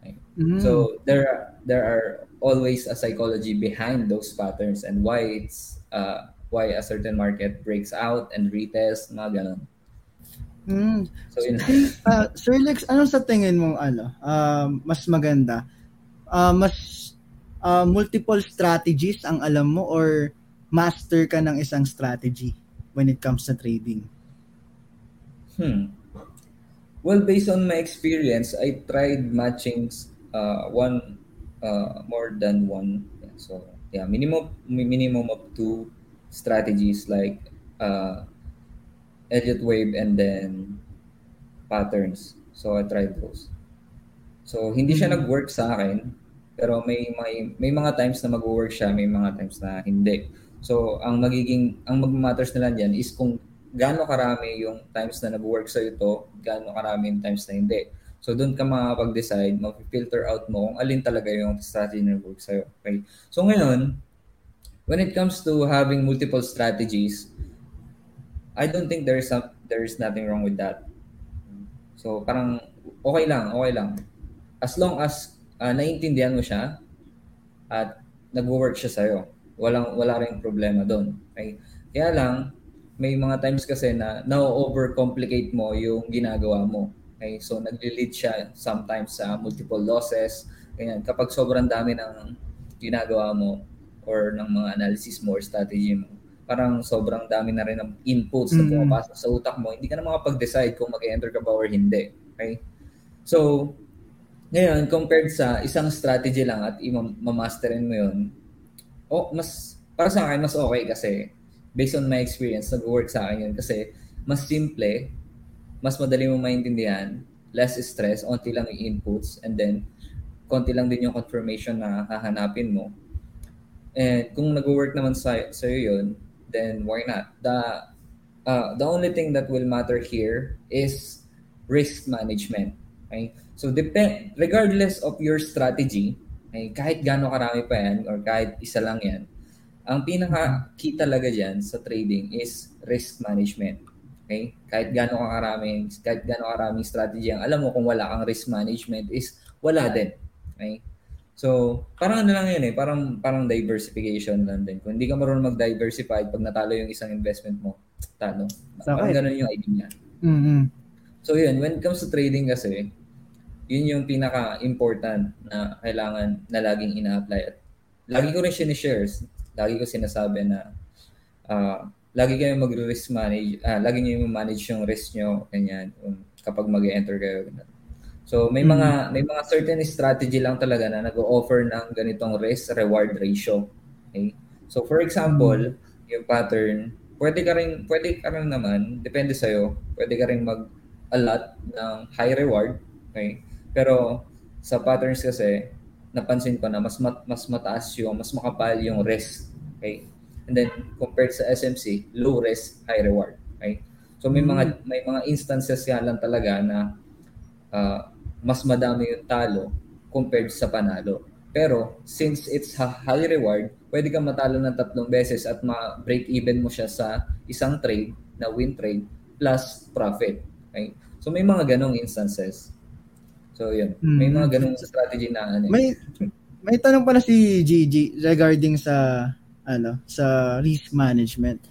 Okay. Mm. So there there are always a psychology behind those patterns and why it's uh, why a certain market breaks out and retest, mga ganun. Mm. So, yun. uh, Sir Lex, ano sa tingin mo ano, uh, mas maganda? Uh, mas uh, multiple strategies ang alam mo or master ka ng isang strategy when it comes to trading? Hmm. Well, based on my experience, I tried matching uh, one uh, more than one. So yeah, minimum minimum of two strategies like uh, Elliott wave and then patterns. So I tried those. So hindi siya mm-hmm. nag-work sa akin, pero may may may mga times na mag-work siya, may mga times na hindi. So ang magiging ang mag-matters na lang diyan is kung gaano karami yung times na nag-work sa ito, gaano karami yung times na hindi. So doon ka makapag-decide, mag-filter out mo kung alin talaga yung strategy na work sa'yo. Okay? So ngayon, when it comes to having multiple strategies, I don't think there is some, there is nothing wrong with that. So parang okay lang, okay lang. As long as uh, naiintindihan mo siya at nag-work siya sa'yo, walang wala ring problema doon. Okay? Kaya lang may mga times kasi na na-overcomplicate mo yung ginagawa mo. Okay? So, nagli-lead siya sometimes sa multiple losses. Ganyan. Kapag sobrang dami ng ginagawa mo or ng mga analysis mo or strategy mo, parang sobrang dami na rin ng inputs na Mm. pumapasok sa utak mo, hindi ka na makapag-decide kung mag-enter ka ba or hindi. Okay? So, ngayon, compared sa isang strategy lang at i-masterin mo yun, oh, mas, para sa akin, mas okay kasi based on my experience, nag-work sa akin yun kasi mas simple, mas madali mo maintindihan, less stress, onti lang yung inputs, and then konti lang din yung confirmation na hahanapin mo. And kung nag-work naman sa sa'yo yun, then why not? The, uh, the only thing that will matter here is risk management. Okay? So depend regardless of your strategy, okay, kahit gaano karami pa yan or kahit isa lang yan, ang pinaka key talaga diyan sa trading is risk management. Okay? Kahit gaano ka karaming kahit gaano karaming strategy ang alam mo kung wala kang risk management is wala din. Okay? So, parang ano lang yun eh, parang parang diversification lang din. Kung hindi ka marunong mag-diversify, pag natalo yung isang investment mo, talo. Parang Sakit. ganun yung idea niya. Mm-hmm. So yun, when it comes to trading kasi, yun yung pinaka-important na kailangan na laging ina-apply. At lagi ko rin sinishares, lagi ko sinasabi na ah, lagi kayo mag-risk manage, ah, lagi niyo manage yung risk nyo, ganyan, kapag mag-enter kayo. ganun. So may Mm. mga may mga certain strategy lang talaga na nag-offer ng ganitong risk reward ratio. Okay? So for example, yung pattern, pwede ka rin pwede ka rin naman, depende sa pwede ka rin mag-allot ng high reward, okay? Pero sa patterns kasi napansin ko na mas mat, mas mataas yung mas makapal yung risk, okay? And then compared sa SMC, low risk, high reward, okay? So may mga may mga instances yan lang talaga na ah, mas madami yung talo compared sa panalo. Pero since it's a high reward, pwede kang matalo ng tatlong beses at ma-break even mo siya sa isang trade na win trade plus profit. Okay? So may mga ganong instances. So yun, may Mm. mga ganong strategy na ano. May may tanong pala si Gigi regarding sa ano sa risk management.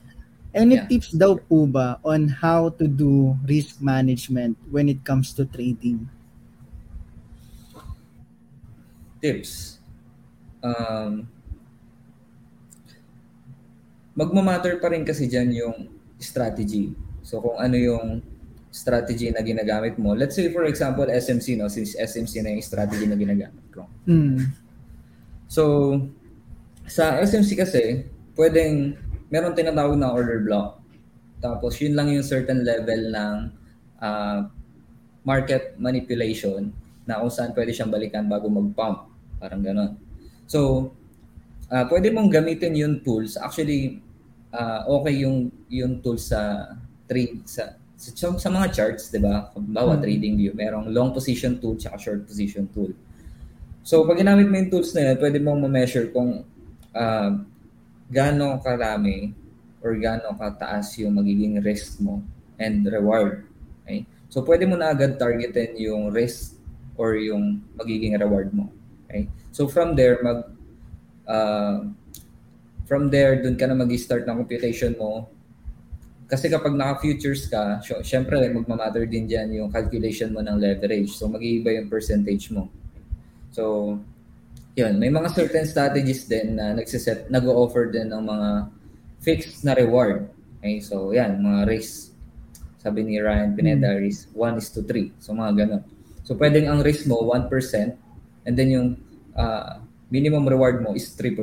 Any Yeah. tips daw po ba on how to do risk management when it comes to trading? Tips. Um, magmamatter pa rin kasi dyan yung strategy. So kung ano yung strategy na ginagamit mo. Let's say for example SMC no, since SMC na yung strategy na ginagamit ko. Hmm. So sa SMC kasi, pwedeng meron tinatawag na order block. Tapos yun lang yung certain level ng ah, market manipulation na kung saan pwede siyang balikan bago mag-pump. Parang ganon. So, ah, pwede mong gamitin yung tools. Actually, ah, okay yung yung tools sa trade sa sa, sa mga charts, 'di ba? Bawa Mm. trading view, merong long position tool at short position tool. So, pag ginamit mo yung tools na yun, pwede mong ma-measure kung uh, gaano karami or gaano kataas yung magiging risk mo and reward. Okay? So, pwede mo na agad targetin yung risk or yung magiging reward mo. Okay? So, from there, mag uh, from there, dun ka na mag-start ng computation mo. Kasi kapag naka-futures ka, sy- syempre magmamatter din dyan yung calculation mo ng leverage. So, mag-iiba yung percentage mo. So, yun. May mga certain strategies din na nagsiset, nag-offer din ng mga fixed na reward. Okay? So, yan, mga risk. Sabi ni Ryan Pineda, risk 1 is to 3. So, mga ganun. So, pwedeng ang risk mo 1% and then yung ah, minimum reward mo is 3%.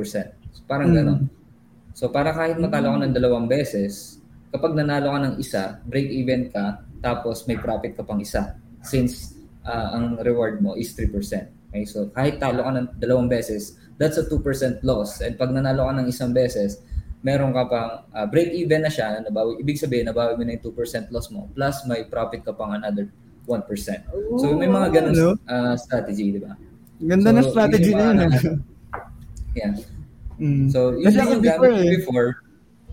So, parang Mm. ganun. So, para kahit matalo ka ng dalawang beses, kapag nanalo ka ng isa, break even ka, tapos may profit ka pang isa. Since ah, ang reward mo is 3%. Okay? So, kahit talo ka ng dalawang beses, that's a 2% loss. And pag nanalo ka ng isang beses, meron ka pang ah, break even na siya, nabawi, ibig sabihin, nabawi mo na yung 2% loss mo, plus may profit ka pang another 1%. So, may mga ganun Ano? ah, strategy, di ba? Ganda So, na strategy na yung yun. ah. Yeah. Mm. So, yun Kasi din ako yung before eh. before.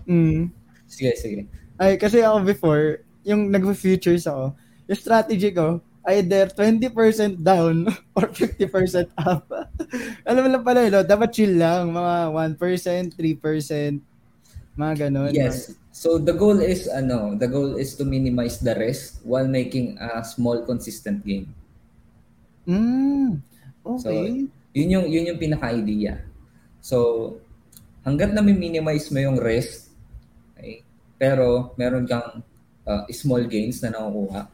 Mm. Sige, sige. Ay, kasi ako before, yung nag-futures ako, yung strategy ko, either 20% down or 50% up. Alam mo lang pala, no? dapat chill lang, mga 1%, 3%, mga ganun. Yes. So the goal is ano, the goal is to minimize the risk while making a small consistent gain. Mm, So okay. yun yung yun yung pinaka-idea. So hangga't na minimize mo yung risk, okay, pero meron kang uh, small gains na nakukuha,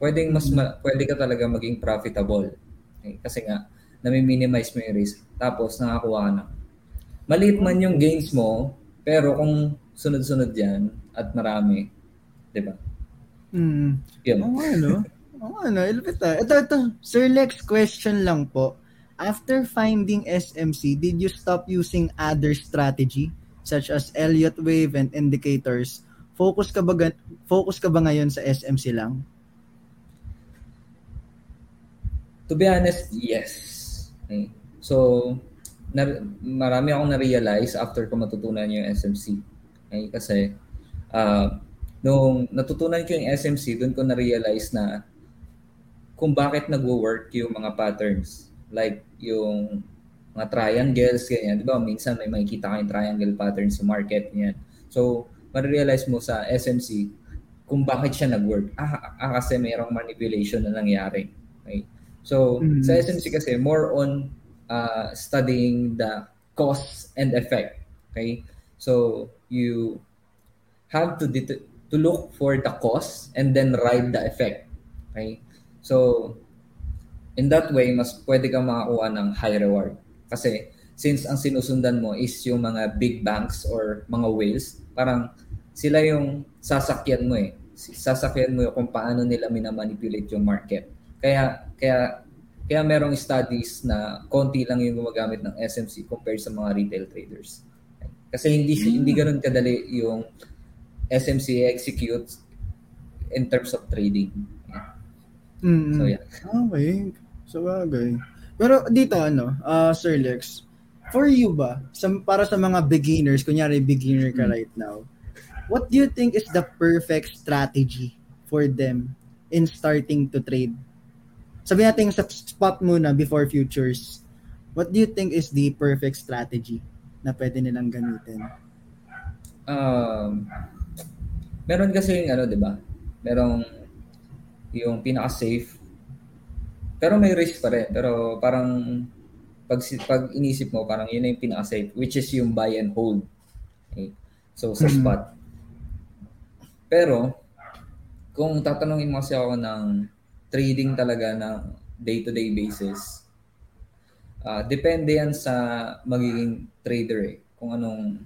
pwedeng mas ma- pwede ka talaga maging profitable. Okay? Kasi nga nami-minimize mo yung risk tapos nakakuha ka na. Maliit man yung gains mo, pero kung sunod-sunod yan at marami, 'di ba? Mm. Yun. Oo nga, no? Oo nga, no? Ilapit ah. Ito, ito. Sir Lex, question lang po. After finding SMC, did you stop using other strategy such as Elliott wave and indicators? Focus ka ba focus ka ba ngayon sa SMC lang? To be honest, yes. Okay. So, na, marami akong na-realize after ko matutunan yung SMC. Okay? Kasi, uh, nung natutunan ko yung SMC, doon ko na-realize na kung bakit nagwo-work yung mga patterns. Like, yung mga triangles, ganyan. Di ba? Minsan may makikita kayong triangle patterns sa market, yan. So, ma-realize mo sa SMC kung bakit siya nag-work. Ah, ah kasi mayroong manipulation na nangyari. Okay? So, Mm. sa SMC kasi, more on uh, studying the cause and effect. Okay? So, you have to det- to look for the cause and then ride the effect. Okay? So, in that way, mas pwede kang makakuha ng high reward. Kasi, since ang sinusundan mo is yung mga big banks or mga whales, parang sila yung sasakyan mo eh. Sasakyan mo yung kung paano nila minamanipulate yung market. Kaya, kaya, kaya merong studies na konti lang yung gumagamit ng SMC compared sa mga retail traders. Kasi hindi hindi ganoon kadali yung SMC execute in terms of trading. Mm. So yeah. Okay. So, bagay. Pero dito, ano, uh, Sir Lex, for you ba, sa, para sa mga beginners, kunyari beginner ka Hmm. right now, what do you think is the perfect strategy for them in starting to trade? Sabi natin sa spot muna before futures, what do you think is the perfect strategy na pwede nilang gamitin? Um, meron kasi yung ano, 'di ba? Merong yung pinaka-safe. Pero may risk pa rin. Pero parang pag, pag inisip mo, parang yun na yung pinaka-safe, which is yung buy and hold. Okay? So, sa Mhm. spot. Pero, kung tatanungin mo kasi ako ng trading talaga ng day-to-day basis, ah depende yan sa magiging trader eh. Kung anong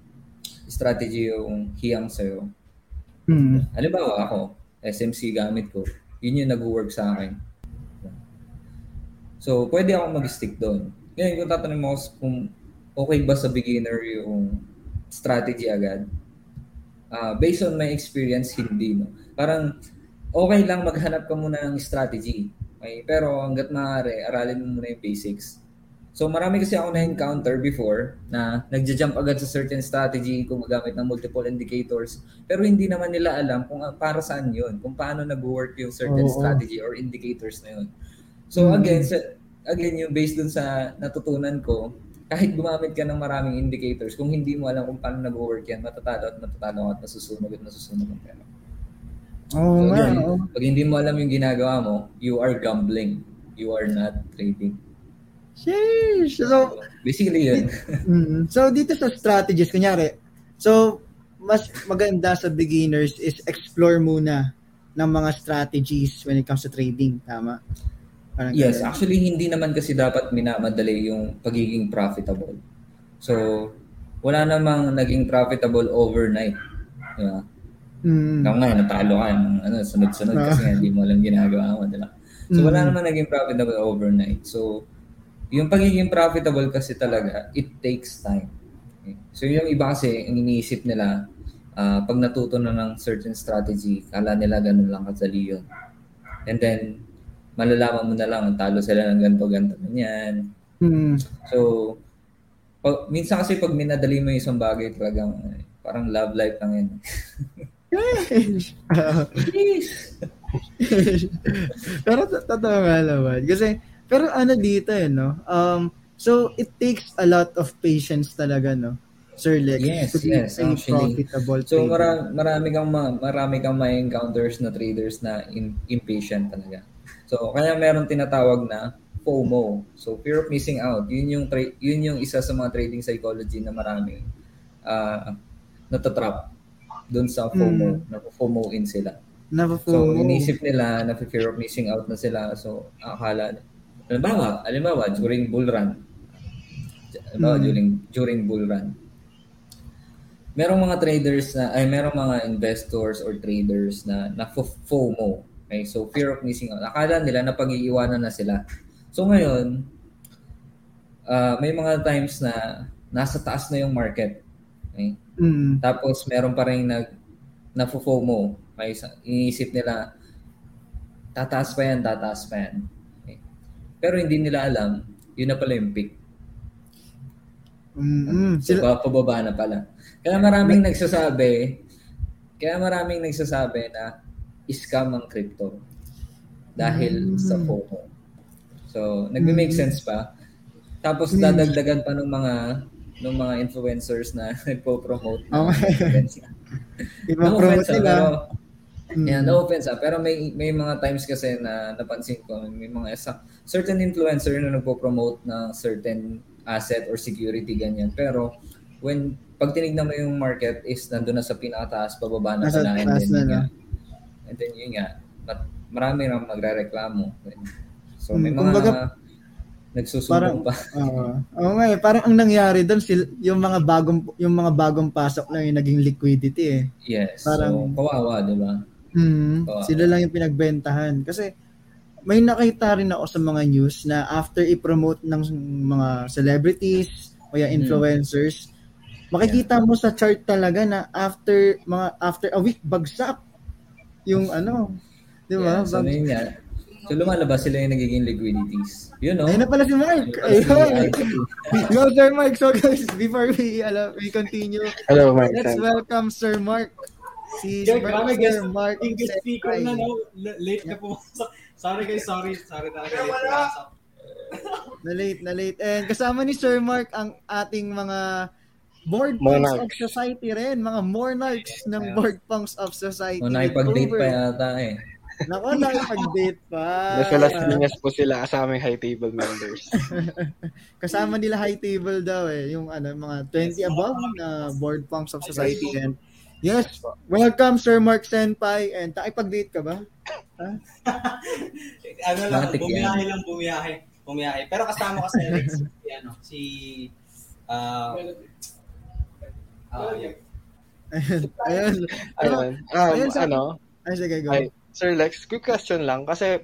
strategy yung hiyang sa'yo. Hmm. Halimbawa ako, SMC gamit ko, yun yung nag-work sa akin. So, pwede ako mag-stick doon. Ngayon, kung tatanungin mo kung okay ba sa beginner yung strategy agad, ah based on my experience, hindi. No? Parang, okay lang maghanap ka muna ng strategy. Okay? Pero hanggat maaari, aralin mo muna yung basics. So marami kasi ako na-encounter before na nagja-jump agad sa certain strategy, gumagamit ng multiple indicators, pero hindi naman nila alam kung ah, para saan yun, kung paano nag-work yung certain Oo. strategy or indicators na yun. So Mm. again, sa, again yung based dun sa natutunan ko, kahit gumamit ka ng maraming indicators, kung hindi mo alam kung paano nag-work yan, matatalo at matatalo at nasusunog at nasusunog ang pera. Oo So, nga. yun, pag hindi mo alam yung ginagawa mo, you are gambling. You are not trading. Sheesh. So, basically yun. Mm. So dito sa strategies, kunyari, so mas maganda sa beginners is explore muna ng mga strategies when it comes to trading, tama? Parang Yes, ganun. actually hindi naman kasi dapat minamadali yung pagiging profitable. So, wala namang naging profitable overnight. Diba? Mm. Ikaw nga, natalo ka ng ano, sunod-sunod kasi nga, hindi mo alam ginagawa mo. Diba? So, wala Mm. naman naging profitable overnight. So, yung pagiging profitable kasi talaga, it takes time. Okay? So, yung iba kasi, ang iniisip nila, ah, pag natuto na ng certain strategy, kala nila ganun lang kadali yun. And then, malalaman mo na lang, talo sila ng ganito, ganito, ganyan. Mm. So, pag, minsan kasi pag minadali mo yung isang bagay, talagang eh, parang love life lang yun. pero to- totoo nga naman. Kasi, pero ano dito eh, no? Um, so, it takes a lot of patience talaga, no? Sir Lex, Yes, to be yes, a actually. profitable So trader? marami, marami kang ma- marami kang may encounters na traders na in, impatient talaga. So kaya meron tinatawag na FOMO. So fear of missing out. Yun yung tra- yun yung isa sa mga trading psychology na maraming uh, natatrap doon sa FOMO, Mm. na FOMO in sila. Never So, inisip nila na fear of missing out na sila. So, akala, halimbawa, halimbawa, during bull run, halimbawa, Mm. during, during bull run, merong mga traders na, ay, merong mga investors or traders na, na fo- FOMO. Okay? So, fear of missing out. Akala nila na pag-iiwanan na sila. So, ngayon, ah, may mga times na nasa taas na yung market. Okay? Mm. Tapos meron pa rin nag na FOMO. Isa- iniisip nila tataas pa yan, tataas pa yan. Pero hindi nila alam, yun na pala yung peak. Mm. So, Sila, ba- pababa na pala. Kaya maraming nagsasabi, kaya maraming nagsasabi na scam ang crypto dahil Mm. sa FOMO. So, nagme-make Mm. sense pa. Tapos Mm. dadagdagan pa ng mga ng mga influencers na nagpo-promote Okay. events. Ibang no promote offense, ah, nila. pero. Yeah, no offense ah, pero may may mga times kasi na napansin ko may mga isa, certain influencer na nagpo-promote ng certain asset or security ganyan. Pero when pag tinignan mo yung market is nandoon na sa pinakataas, pababa na Nasa pala and then, na, nga, and then yun nga, mat- marami nang magrereklamo. So may Mm, mga kumbaga, nagsusumbong parang pa. Oo. Nga eh, parang ang nangyari doon yung mga bagong yung mga bagong pasok lang yung naging liquidity eh. Yes. Parang- so kawawa, 'di ba? Hmm, Oo. sila lang yung pinagbentahan kasi may nakita rin ako sa mga news na after i-promote ng mga celebrities o yung influencers, makikita mo sa chart talaga na after mga after a week bagsak yung ano, 'di ba? Yeah, so, yun nga. So lumalabas sila yung nagiging liquidities. You know? Ayun na pala si Mark. Ayun. Yo, Sir Mark. So guys, before we alam, we continue, Hello, Mike. let's welcome Sir Mark. Si Sir, Sir, grabe, Sir guest, Mark. guest speaker na, no? Late na pumasok. Sorry guys, sorry. Sorry talaga late pumasok. Na late, na late. And kasama ni Sir Mark ang ating mga board punks of Monarchs. society rin. Mga monarchs ng Yeah. board punks of society. O nakipag-date pa yata eh. Nako, nakipag-date pa. Nasa Las Piñas po sila kasama yung high table members. Kasama nila high table daw eh. Yung ano, mga 20 above na board punks of society. And yes, welcome Sir Mark Senpai. And nakipag-date ka ba? ano lang, Matik bumiyahe lang, bumiyahe. Bumiyahe. Pero kasama kasi Alex, si, ano, si, ah, ah, yeah. Ayun. Ayun. Ayun. Um, Ayun, sa- ano, Ay, sige, go. Ay, Sir Lex, quick question lang. Kasi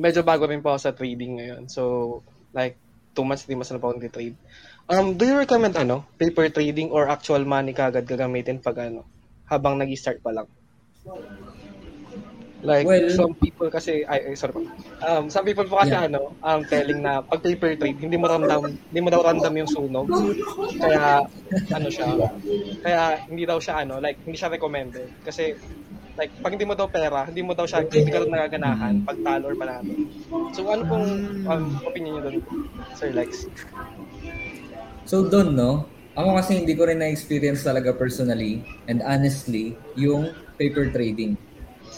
medyo bago rin po ako sa trading ngayon. So, like, two months, three months na po ako trade Um, do you recommend ano, paper trading or actual money kagad gagamitin pag ano, habang nag-start pa lang? Like, Well- some people kasi, ay, ay sorry. Um, some people po kasi Yeah. ano, um, telling na pag paper trade, hindi mo ramdam, hindi mo daw ramdam yung sunog. Kaya, ano siya, kaya hindi daw siya ano, like, hindi siya recommended. Kasi, like, pag hindi mo daw pera, hindi mo daw siya, hindi ka daw nagaganahan pag talo or panalo. So, ano pong um, opinion niyo doon, Sir Lex? So doon, no? Ako kasi hindi ko rin na-experience talaga personally and honestly yung paper trading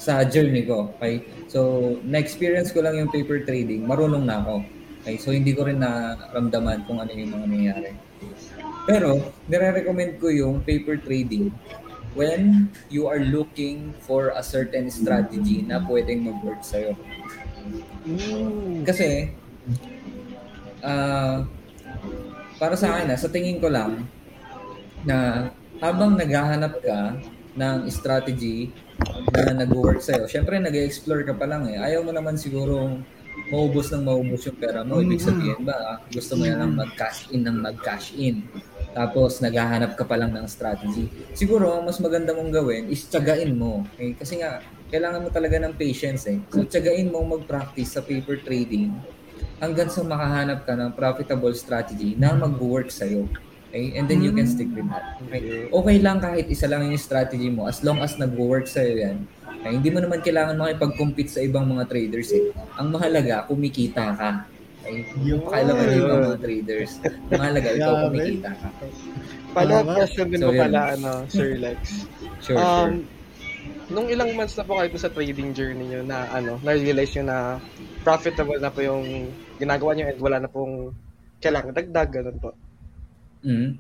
sa journey ko. Okay? So, na-experience ko lang yung paper trading. Marunong na ako. Okay? So, hindi ko rin naramdaman kung ano yung mga nangyayari. Pero, nire-recommend ko yung paper trading when you are looking for a certain strategy na pwedeng mag-work sa'yo. Kasi, ah, para sa akin, ah, sa tingin ko lang, na habang naghahanap ka ng strategy na nag-work sa'yo, syempre nag-explore ka pa lang eh. Ayaw mo naman siguro maubos ng maubos yung pera mo. Ibig sabihin ba, ah, gusto mo ng mag-cash in ng mag-cash in. Tapos naghahanap ka pa lang ng strategy. Siguro, ang mas maganda mong gawin is tiyagain mo. Okay? Kasi nga, kailangan mo talaga ng patience eh. So, tiyagain mo mag-practice sa paper trading hanggang sa makahanap ka ng profitable strategy na mag-work sa'yo. Okay? And then you can stick with that. Okay? okay lang kahit isa lang yung strategy mo as long as nag-work sa'yo yan. Okay? Hindi mo naman kailangan makipag-compete sa ibang mga traders eh. Ang mahalaga, kumikita ka. Ay, yung pakailan mo yung mga traders. Mahalaga, ikaw kumikita ka. Tama. question din So, yun. pala, ano, Sir Lex. Sure, sure. Nung ilang months na po kayo sa trading journey nyo na ano, na-realize nyo na profitable na po yung ginagawa nyo and wala na pong kailangan dagdag, ganun po. Mm.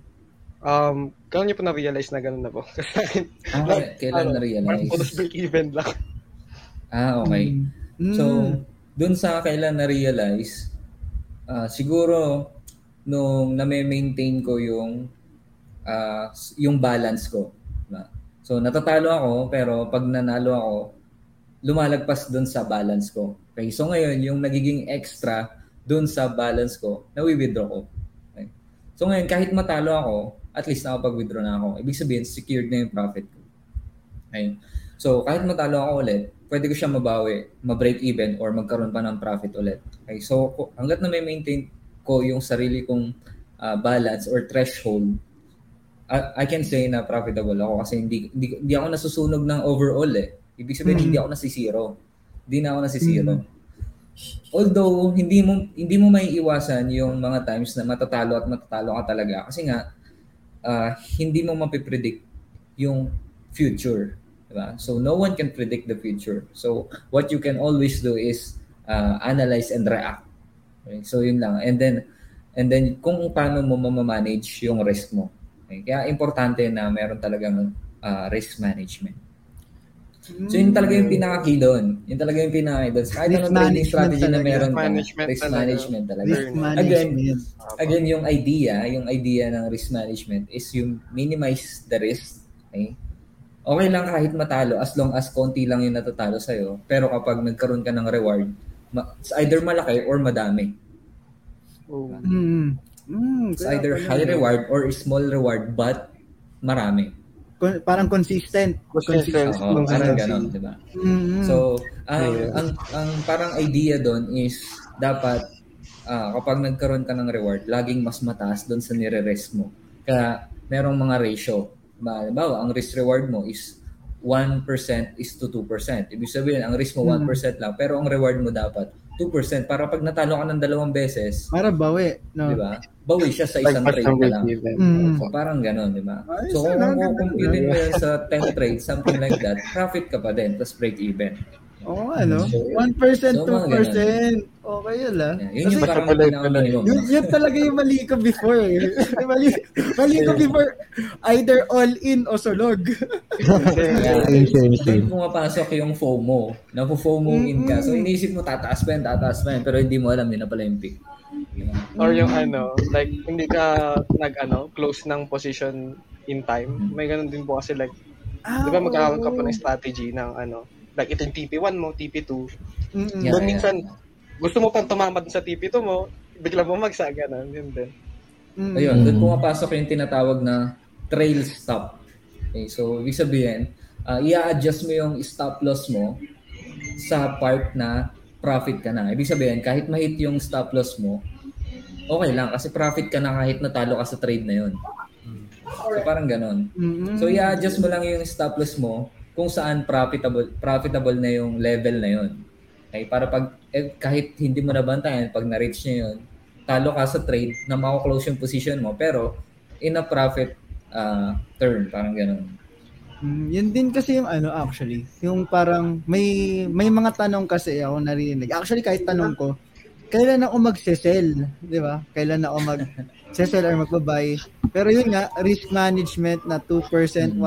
Um, kailan nyo po na-realize na ganun na po? Ah, like, kailan ano, na-realize? Parang puro break even lang. Ah, okay. Mm. So, dun sa kailan na-realize, ah, siguro nung na-maintain ko yung ah, s- yung balance ko. So, natatalo ako, pero pag nanalo ako, lumalagpas dun sa balance ko. Okay, so ngayon, yung nagiging extra dun sa balance ko, nawi-withdraw ko. Okay? So ngayon, kahit matalo ako, at least nakapag-withdraw na ako. Ibig sabihin, secured na yung profit ko. Okay? So, kahit matalo ako ulit, pwede ko siya mabawi, ma-break even, or magkaroon pa ng profit ulit. Okay? So, hanggat na may maintain ko yung sarili kong ah, balance or threshold, I, I can say na profitable ako kasi hindi, hindi, hindi ako nasusunog ng overall eh. Ibig sabihin, Mm. hindi ako nasisiro. Hindi na ako nasisiro. Although, hindi mo hindi mo may iwasan yung mga times na matatalo at matatalo ka talaga. Kasi nga, ah, hindi mo mapipredict yung future. Diba? So, no one can predict the future. So, what you can always do is ah, analyze and react. Okay? So, yun lang. And then, and then kung paano mo mamamanage yung risk mo. Okay? Kaya importante na meron talagang ah, risk management. So yun talaga yung pinaka-key doon. Yun talaga yung pinaka-key doon. Kahit Risk anong trading management strategy na talaga. meron ka, Management risk talaga. management talaga. Risk Again, management. Again, yung idea, yung idea ng risk management is yung minimize the risk. Okay? Okay lang kahit matalo as long as konti lang yung natatalo sa'yo. Pero kapag nagkaroon ka ng reward, ma- it's either malaki or madami. Oh. Mm. Mm, It's either high reward or small reward but marami. Kon- parang consistent. Consistent. Oo, parang ganon, di ba? Mm. So, ang, Yes. ang, ang parang idea doon is dapat ah, kapag nagkaroon ka ng reward, laging mas mataas doon sa nire-risk mo. Kaya merong mga ratio. Ba- Halimbawa, ang risk reward mo is 1% is to 2%. Ibig sabihin, ang risk mo 1% lang, pero ang reward mo dapat 2% para pag natalo ka ng dalawang beses, Para bawi. No? di ba? Bawi siya sa isang Like, trade ka lang. Mm. So, parang ganon, di ba? So, kung compute mo yan sa 10 trades, something like that, profit ka pa din, plus break even. Oo, ano? So, 1%, so, mga 2%. Okay yun ah. Yeah, yun Kasi yung parang Basta pinaka-minimum. yun, yun talaga yung mali ko before eh. mali, mali ko before either all in o. Yeah. Same, same, same. pumapasok yung FOMO. Napo-FOMO in ka. So, iniisip mo, tataas pa yan, tataas pa yan. Pero hindi mo alam, yun na pala yung. Diba? Or yung ano, like, hindi ka nag, ano, close ng position in time. May ganun din po kasi like, Ah, di ba magkakaroon ka pa oo. ng strategy ng ano, like ito yung TP1 mo, TP2. Mm-mm. Yeah, Doon minsan, gusto mo pang tumamad sa TP2 mo, bigla bumagsa, ganun, yun din. Mm-mm. Ayun, doon pumapasok yung tinatawag na trail stop. Okay, so, ibig sabihin, uh, i-adjust mo yung stop loss mo sa part na profit ka na. Ibig sabihin, kahit mahit yung stop loss mo, okay lang kasi profit ka na kahit natalo ka sa trade na yun. So, parang ganon. Mm-mm. So, i-adjust mo lang yung stop loss mo kung saan profitable profitable na yung level na yun. Okay, para pag eh, kahit hindi mo nabantayan, pag na-reach niya yun, talo ka sa trade na mako-close yung position mo pero in a profit uh, turn, parang ganun. Mm, yun din kasi yung ano actually, yung parang may may mga tanong kasi ako narinig. Actually kahit tanong ko, kailan ako magse-sell, 'di ba? Kailan ako mag sell or magba-buy. Pero yun nga, risk management na 2%, 1%.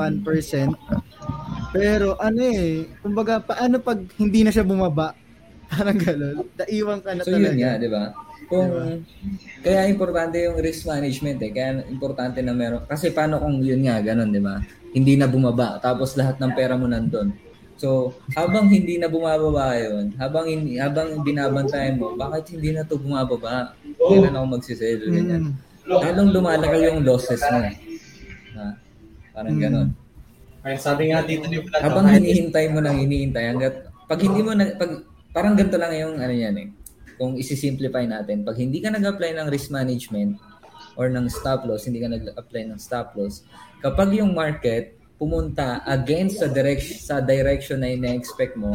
Pero ano eh, kumbaga paano pag hindi na siya bumaba? Parang gano'n. Naiwan ka na So talaga. yun nga, di ba? Kung Diba? kaya importante yung risk management eh. Kaya importante na meron kasi paano kung yun nga ganun, di ba? Hindi na bumaba tapos lahat ng pera mo nandun. So, habang hindi na bumababa yun, habang hindi, habang binabantayan mo, bakit hindi na to bumababa? Kailan ako magsisell, ganyan. Mm. Lalong lumalaki yung losses mo. Ha? Parang Mm. ganun. Kaya sabi nga dito ni Vlad, Habang ang hinihintay mo nang hinihintay hanggat pag hindi mo na pag parang ganito lang yung ano yan eh. Kung isi-simplify natin, pag hindi ka nag-apply ng risk management or ng stop loss, hindi ka nag-apply ng stop loss, kapag yung market pumunta against sa direction sa direction na ina-expect mo,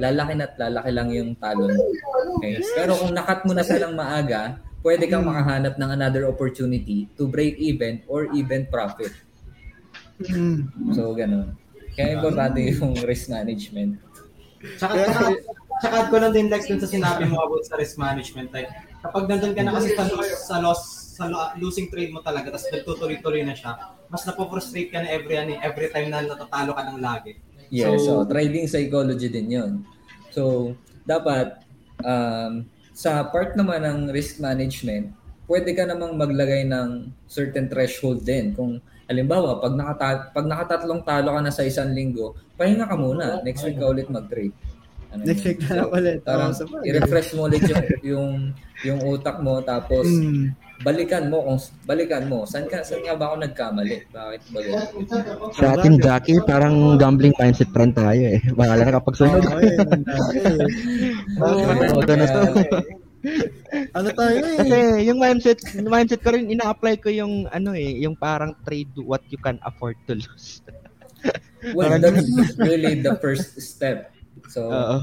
lalaki na at lalaki lang yung talon. Okay? Pero kung nakat mo na silang maaga, pwede kang makahanap ng another opportunity to break even or even profit. Mm. So, ganun. Kaya importante yung risk management. Tsaka, tsaka, ko lang din Lex dun sa sinabi mo about sa risk management. Like, kapag nandun ka na kasi sa loss, sa loss, sa lo- losing trade mo talaga, tapos nagtutuloy-tuloy na siya, mas napofrustrate ka na every, ano, every time na natatalo ka ng lagi. Yes, so, So- trading psychology din yun. So, dapat, um, sa part naman ng risk management, pwede ka namang maglagay ng certain threshold din. Kung halimbawa, pag, nakata- pag nakatatlong talo ka na sa isang linggo, pahinga ka muna. Next week ka ulit mag-trade. Ano Next week na lang ulit. Parang bagay. i-refresh mo ulit yung, yung, yung utak mo tapos Mm. balikan mo kung balikan mo saan ka saan nga ba ako nagkamali bakit ba ganun? Sa atin, Jackie, parang gambling mindset pa rin tayo eh. Bahala na kapag sunod. Dami eh. Oo, na to. Ano tayo eh? Kasi yung mindset, yung mindset ko rin, ina-apply ko yung ano eh, yung parang trade what you can afford to lose. well that's really the first step so Oo.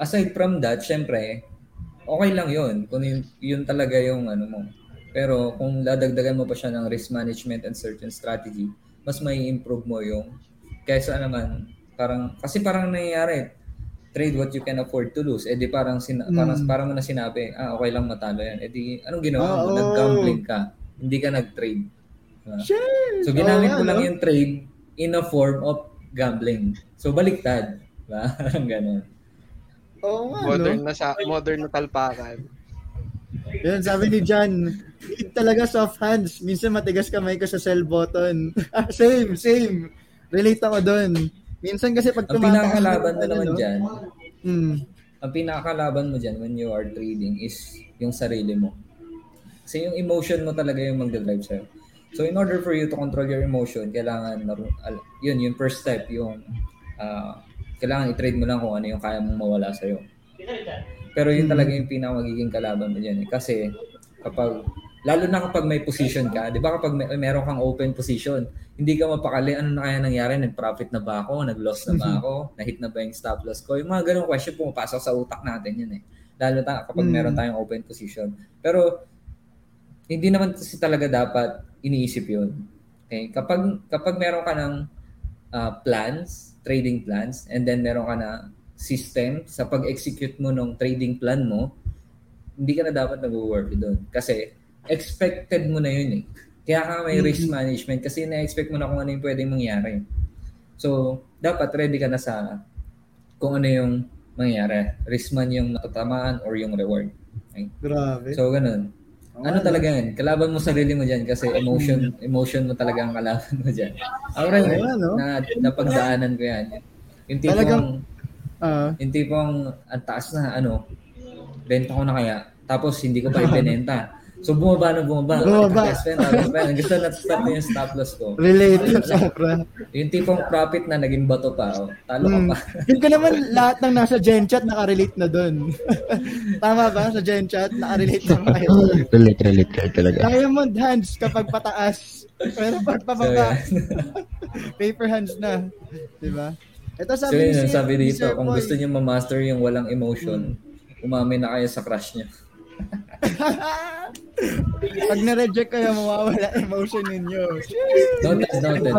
aside from that syempre okay lang yun kung yun, yun talaga yung ano mo pero kung dadagdagan mo pa siya ng risk management and certain strategy mas may improve mo yung kaysa naman parang kasi parang nangyayari trade what you can afford to lose. Eh di parang sina- Mm. parang parang mo na sinabi, ah okay lang matalo yan. Eh di anong ginawa mo? Oo. Nag-gambling ka. Hindi ka nag-trade. Diba? Sure. So ginamit Oo mo nga, lang no? yung trade in a form of gambling. So baliktad. Diba? Parang ganun. Oo nga, Modern no? na sa modern na talpakan. Yan, sabi ni John, need talaga soft hands. Minsan matigas kamay ko sa sell button. Ah, same, same. Relate ako doon. Minsan kasi pag Ang tumataas pinakakalaban mo naman ano, dyan, Hmm. ang pinakakalaban mo dyan when you are trading is yung sarili mo. Kasi yung emotion mo talaga yung magdadrive sa'yo. So in order for you to control your emotion, kailangan, yun, yung first step, yung ah, kailangan i-trade mo lang kung ano yung kaya mong mawala sa'yo. Pero yun talaga yung pinaka magiging kalaban mo dyan. Eh. Kasi kapag, lalo na kapag may position ka, di ba kapag may, meron kang open position, hindi ka mapakali, ano na kaya nangyari, nag-profit na ba ako, nag-loss na ba ako, na-hit na ba yung stop loss ko, yung mga ganong question pumapasok sa utak natin yun eh. Lalo na kapag Mm. meron tayong open position. Pero, hindi naman kasi talaga dapat iniisip yun. Okay? Kapag, kapag meron ka ng ah, plans, trading plans, and then meron ka na system sa pag-execute mo ng trading plan mo, hindi ka na dapat nag-work doon. Kasi expected mo na yun eh. Kaya ka may risk management kasi na-expect mo na kung ano yung pwedeng mangyari. So, dapat ready ka na sa kung ano yung mangyayari. Risk man yung natatamaan or yung reward. Okay? Grabe. So, ganun. Ano talaga yan? Kalaban mo sarili mo dyan kasi emotion emotion mo talaga ang kalaban mo dyan. Ako rin, Oo, ano? na, napagdaanan ko yan. Yung tipong, Talagang- Ah, yung tipong ang taas na ano, benta ko na kaya, tapos hindi ko pa ibinenta. So bumaba na bumaba. Bumaba. Best friend, tapos pa, gusto na stop na yung stop loss ko. related sobra. Yung tipong profit na naging bato pa, oh. talo ka Hmm. pa. Yun ko naman lahat ng nasa Gen Chat nakarelate na doon. Tama ba? Sa Gen Chat, nakarelate na kayo. relate, relate kayo talaga. Diamond hands kapag pataas. Pero pag So, pababa, yan. paper hands na. Di ba? Ito So sabi ni yun, sabi dito, kung Boy. gusto niyo ma-master yung walang emotion, umamin na kayo sa crush niyo. Pag na-reject kayo, mawawala emotion ninyo. Noted, noted.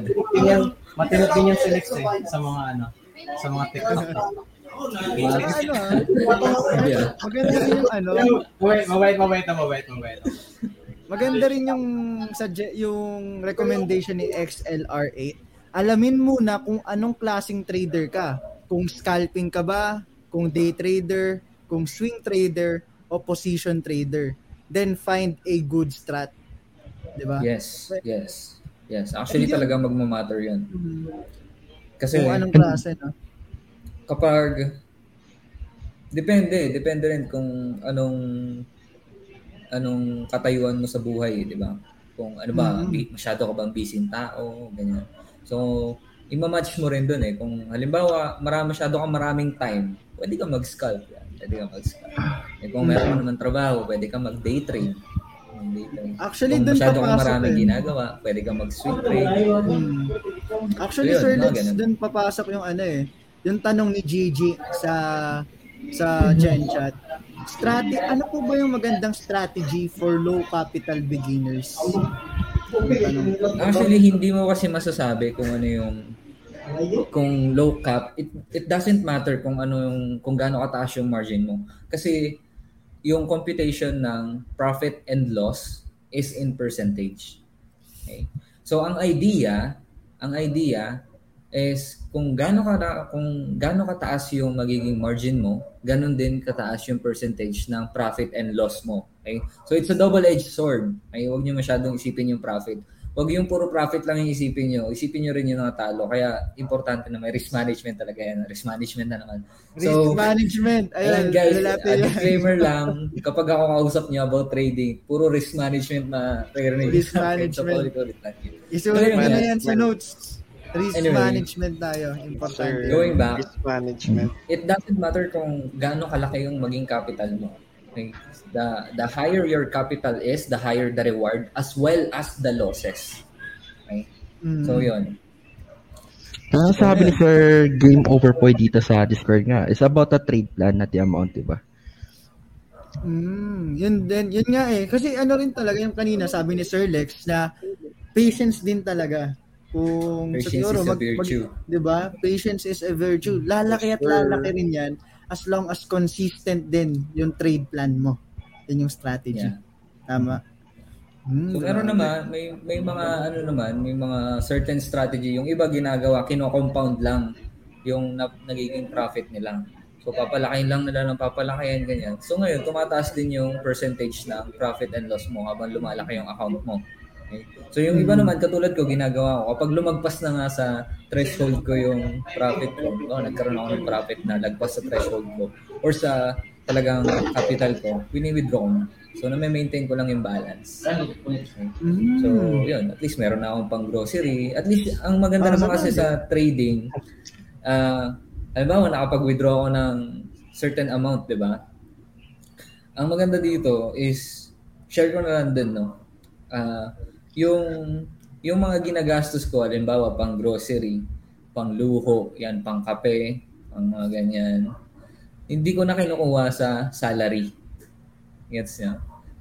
Matinot din yan si Lex eh, sa mga ano, sa mga TikTok. Ano ah, maganda rin yung ano, Mabait, mabait, mabait na mabait, mabait. maganda rin yung sugge- yung recommendation ni XLR8. Alamin muna kung anong klaseng trader ka. Kung scalping ka ba, kung day trader, kung swing trader, o position trader. Then find a good strat. Di ba? Yes, yes. Yes, actually And talaga magmamatter yun. Mhm. Kasi Kung anong klase, no? kapag depende, depende rin kung anong anong katayuan mo sa buhay, di ba? Kung ano ba, Mhm. bi- masyado ka bang busy tao, ganyan. So, ima-match mo rin dun eh. Kung halimbawa, marami, masyado kang maraming time, pwede ka mag-scalp yan. Pwede ka mag-scalp. Eh, kung meron ka naman trabaho, pwede ka mag-day trade. Mag-day trade. Actually, kung masyado kang maraming eh. ginagawa, pwede ka mag-swing trade. Hmm. Actually, Ayun, Sir no, Lex, dun papasok yung ano eh. yung tanong ni Gigi sa sa Gen Chat. Strategy, ano po ba yung magandang strategy for low capital beginners? Actually, hindi mo kasi masasabi kung ano yung kung low cap, it, it doesn't matter kung ano yung kung gaano kataas yung margin mo. Kasi yung computation ng profit and loss is in percentage. Okay? So ang idea, ang idea is kung gaano ka kung gaano kataas yung magiging margin mo, ganun din kataas yung percentage ng profit and loss mo. Okay? So it's a double-edged sword. Okay? Huwag niyo masyadong isipin yung profit. Huwag yung puro profit lang yung isipin nyo. Isipin nyo rin yung natalo. Kaya importante na may risk management talaga yan. Risk management na naman. So, risk management. Ayun, guys, a disclaimer lang. Kapag ako kausap nyo about trading, puro risk management na rinig. Risk management. So, Isulat mo na yan sa notes. Risk anyway, management tayo. Importante. Sir, going back, risk management. It doesn't matter kung gaano kalaki yung maging capital mo. Okay? The the higher your capital is, the higher the reward as well as the losses. Okay? Mm. So 'yun. Ang so, sabi ni Sir Game Over po dito sa Discord nga, is about the trade plan na the amount, di ba? Mm, yun din, yun nga eh. Kasi ano rin talaga yung kanina sabi ni Sir Lex na patience din talaga. Kung patience siguro, is a virtue. Mag, 'di ba? Patience is a virtue. Lalaki at lalaki rin 'yan as long as consistent din yung trade plan mo. Yan yung strategy. Yeah. Tama. Hmm, so meron naman, may may mga ano naman, may mga certain strategy. Yung iba ginagawa, kino-compound lang yung na, nagiging profit nila. So papalakihin lang nila ng papalakihin ganyan. So ngayon, tumataas din yung percentage ng profit and loss mo habang lumalaki yung account mo. Okay? So yung iba hmm. naman, katulad ko, ginagawa ko, kapag lumagpas na nga sa threshold ko yung profit ko, oh, nagkaroon ako ng profit na lagpas sa threshold ko, or sa talagang capital ko, wini-withdraw ko na. So, na-maintain ko lang yung balance. Okay. Hmm. So, yun. At least meron na akong pang grocery. At least, ang maganda naman kasi sa trading, uh, halimbawa, nakapag-withdraw ako ng certain amount, di ba? Ang maganda dito is, share ko na lang din, no? Uh, yung yung mga ginagastos ko, halimbawa pang grocery, pang luho, yan, pang kape, pang mga ganyan, hindi ko na kinukuha sa salary. Gets niya?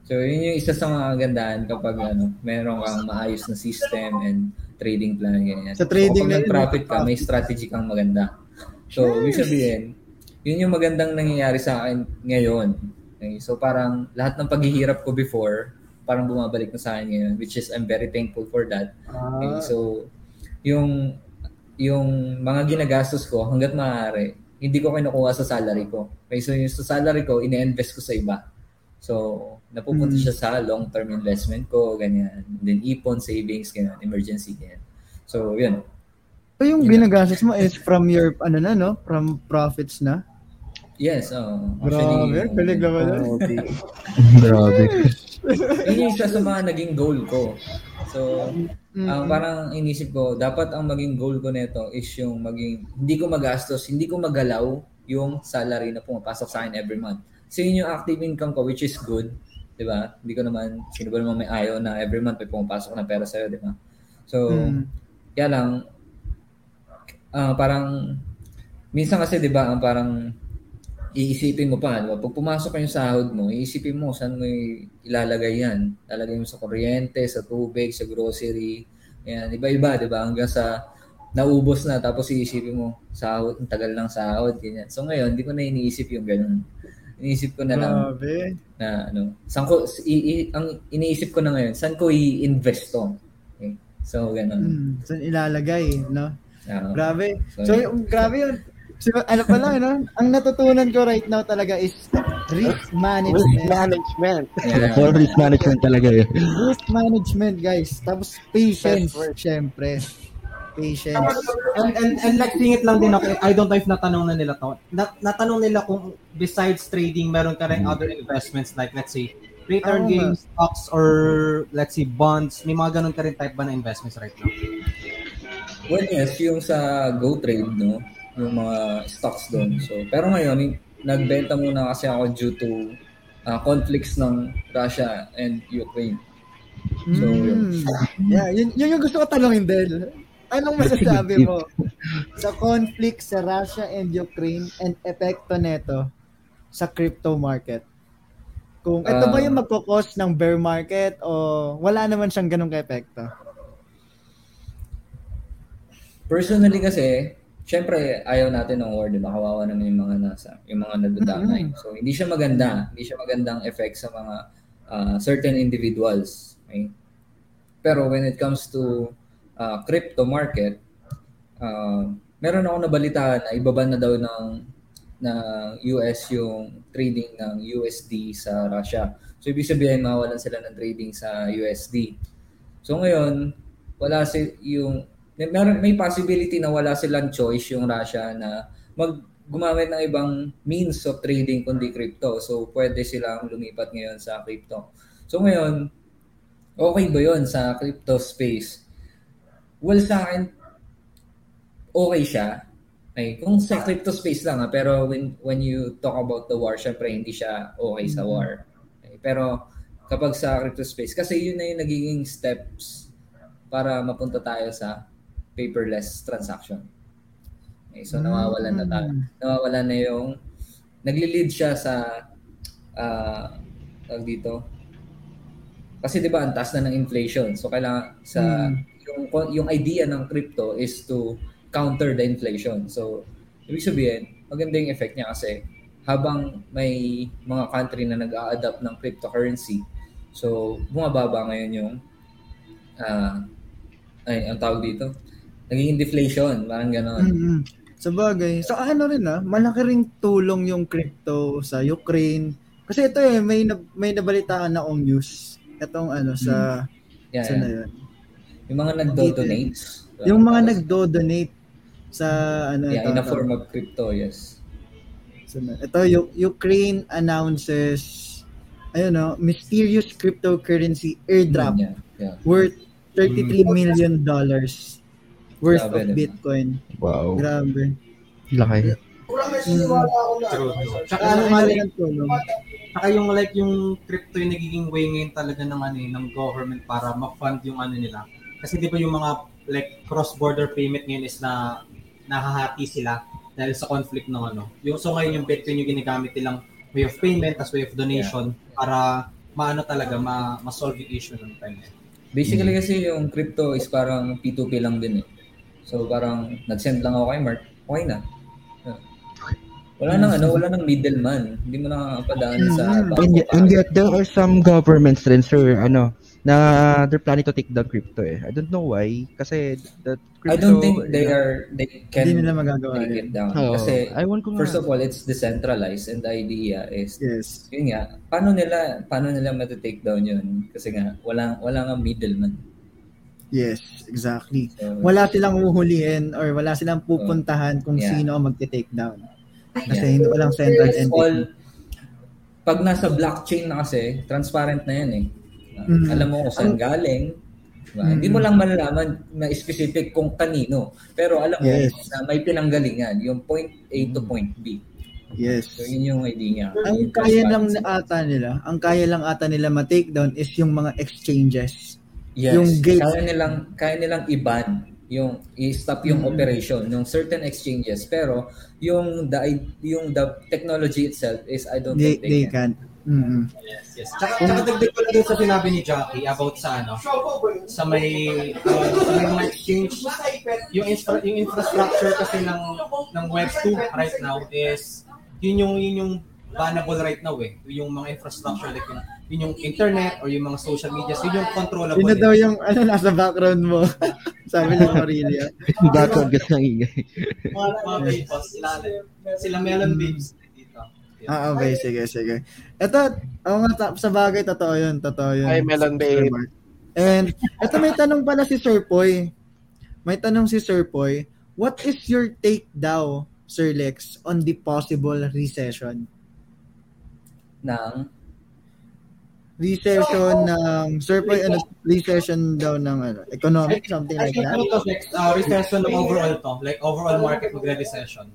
So, yun yung isa sa mga kagandahan kapag ano, meron kang maayos na system and trading plan, ganyan. Sa trading so, kapag profit ka, may strategy kang maganda. So, ibig sabihin, yun yung magandang nangyayari sa akin ngayon. Okay? So, parang lahat ng paghihirap ko before, parang bumabalik na sa akin ngayon, which is I'm very thankful for that. Ah. Okay, so, yung yung mga ginagastos ko hanggat maaari, hindi ko kinukuha sa salary ko. Okay, so yung sa salary ko, ine-invest ko sa iba. So, napupunta hmm. siya sa long-term investment ko, ganyan. then ipon, savings, ganyan, emergency, ganyan. So, yun. So, yung yun ginagastos mo is from your, ano na, no? From profits na? Yes, oh. Grabe, kalig naman. Oh, Grabe. Yun yung isa sa mga naging goal ko. So, mm-hmm. ang parang inisip ko, dapat ang maging goal ko nito is yung maging, hindi ko magastos, hindi ko magalaw yung salary na pumapasok sa akin every month. So, yun yung active income ko, which is good. Di ba? Hindi ko naman, sino ba naman may ayaw na every month may pumapasok na pera sa'yo, di ba? So, mm. kaya lang, uh, parang, minsan kasi, di ba, ang parang, iisipin mo pa, di ba? Pag pumasok yung sahod mo, iisipin mo saan mo ilalagay yan. Lalagay mo sa kuryente, sa tubig, sa grocery. Yan, iba-iba, di ba? Hanggang sa naubos na, tapos iisipin mo, sahod, ang tagal ng sahod, ganyan. So ngayon, hindi ko na iniisip yung ganun. Iniisip ko na lang Grabe. na ano, saan ko, i, i, ang iniisip ko na ngayon, saan ko i-invest to? Okay. So, ganun. Hmm, saan ilalagay, no? Uh, grabe. So, so grabe yun So, ano pa lang, no? Ang natutunan ko right now talaga is risk management. Risk management. Yeah. For risk management talaga yun. Risk management, guys. Tapos patience, syempre. Patience. And, and, and like singit lang din ako, I don't know if natanong na nila to. Nat, natanong nila kung besides trading, meron ka rin hmm. other investments like let's say return oh, games, stocks, or let's say bonds. May mga ganun ka rin type ba na investments right now? Well, yes. Yung sa GoTrade, no? Yung mga stocks doon. So, pero ngayon, nagbenta muna kasi ako due to uh, conflicts ng Russia and Ukraine. So, mm. yun. Yeah, yun, yun yung gusto ko tanongin din. Anong masasabi mo? sa conflict sa Russia and Ukraine and epekto neto sa crypto market. Kung ito ba Ah. yung magkakos ng bear market o wala naman siyang ganong ka-epekto? Personally kasi, syempre ayaw natin ng war, di ba? Kawawa naman yung mga nasa, yung mga nadadamay. So hindi siya maganda, hindi siya magandang effect sa mga uh, certain individuals. Okay? Pero when it comes to uh, crypto market, uh, meron ako nabalitaan na ibaban na daw ng ng US yung trading ng USD sa Russia. So ibig sabihin mawalan sila ng trading sa USD. So ngayon, wala si yung may, may possibility na wala silang choice yung Russia na mag gumamit ng ibang means of trading kundi crypto. So pwede silang lumipat ngayon sa crypto. So ngayon, okay ba 'yon sa crypto space? Well, sa akin, okay siya. Ay, kung sa crypto space lang ha, pero when when you talk about the war, syempre hindi siya okay sa war. Okay, pero kapag sa crypto space, kasi yun na yung nagiging steps para mapunta tayo sa paperless transaction. Okay, so nawawalan na tayo. Nawawalan na yung nagli-lead siya sa tawag dito. Kasi 'di ba ang taas na ng inflation. So kailangan sa yung yung idea ng crypto is to counter the inflation. So ibig sabihin, maganda yung effect niya kasi habang may mga country na nag-a-adapt ng cryptocurrency, so bumababa ngayon yung ah ay, ang tawag dito, naging deflation, parang gano'n. mm Sa bagay. So ano rin ah, malaki ring tulong yung crypto sa Ukraine. Kasi ito eh, may, na, may nabalitaan na akong news. Itong ano sa, Yeah, sa na yeah. yun. Yung mga nagdo-donate. Yung mga nagdo-donate sa ano Yeah, ito, in a form of crypto, yes. So, ito, Ukraine announces ayun no, mysterious cryptocurrency airdrop Yeah, yeah. worth 33 million dollars worth Grabe, of diba? Bitcoin. Wow. Grabe. Laki. True. Tsaka ano nga na like, ng tulong. Saka yung like yung crypto yung nagiging way ngayon talaga ng ano eh, ng government para ma-fund yung ano nila. Kasi di ba yung mga like cross-border payment ngayon is na nahahati sila dahil sa conflict ng ano. Yung so ngayon yung Bitcoin yung ginagamit nilang way of payment as way of donation para maano talaga ma ma-solve yung issue ng time. yun. Basically kasi yung crypto is parang P2P lang din eh. So parang nag-send lang ako kay Mark, okay na. Yeah. Wala nang ano, wala nang middleman. Hindi mo nakakapadaan sa banko. And, yet- and yet, there are some governments rin, sir, ano, na they're planning to take down crypto eh. I don't know why. Kasi the crypto... I don't think they are they can Hindi nila magagawa take it down. Oo. Kasi ko nga. first of all, it's decentralized and the idea is Yes. yun nga, paano nila paano nila mata-take down yun? Kasi nga walang wala nga middleman. Yes, exactly. So, Wala silang uhulihin or wala silang pupuntahan kung Yeah. sino ang magte-take down. Kasi Yeah. hindi walang central It's all, entity. pag nasa blockchain na kasi, transparent na yan eh. Mhm. Alam mo kung saan galing. diba? Mhm. Hindi mo lang malalaman na specific kung kanino. Pero alam mo Yes. na may pinanggalingan. Yung point A to point B. Yes. So yun yung idea niya. Ang Yung kaya lang ata nila, ang kaya lang ata nila ma-take down is yung mga exchanges. Yes. yung gate. Kaya nilang, kaya nilang i-ban yung i-stop yung Mhm. operation ng certain exchanges pero yung the yung the technology itself is I don't They, think they, they can. can. Mm-hmm. Yes, yes. Tsaka, tsaka dagdag ko lang sa sinabi ni Jackie about sa ano, sa may, uh, sa may mga exchange, yung, infra, yung infrastructure kasi ng, ng Web2 right now is, yun yung, yun yung bannable right now eh. Yung mga infrastructure like yung, yun yung internet or yung mga social media, yun yung controllable. Yun na eh. daw yung ano nasa background mo. Sabi ng Aurelia. Background gas ng ingay. mga, mga babes, sila, sila Melon Babes dito. Yun. Ah, okay. Sige, sige. Ito, oo nga, ta- sa bagay, totoo yun. Totoo yun. Hi, Melon Babe. And, ito may tanong pala si Sir Poy. May tanong si Sir Poy. What is your take daw, Sir Lex, on the possible recession? Ng Recession ng, Sir Poy, ano, recession daw ng ano, economic, something I like think that? to next, uh, recession ng overall to, like overall market magre-recession.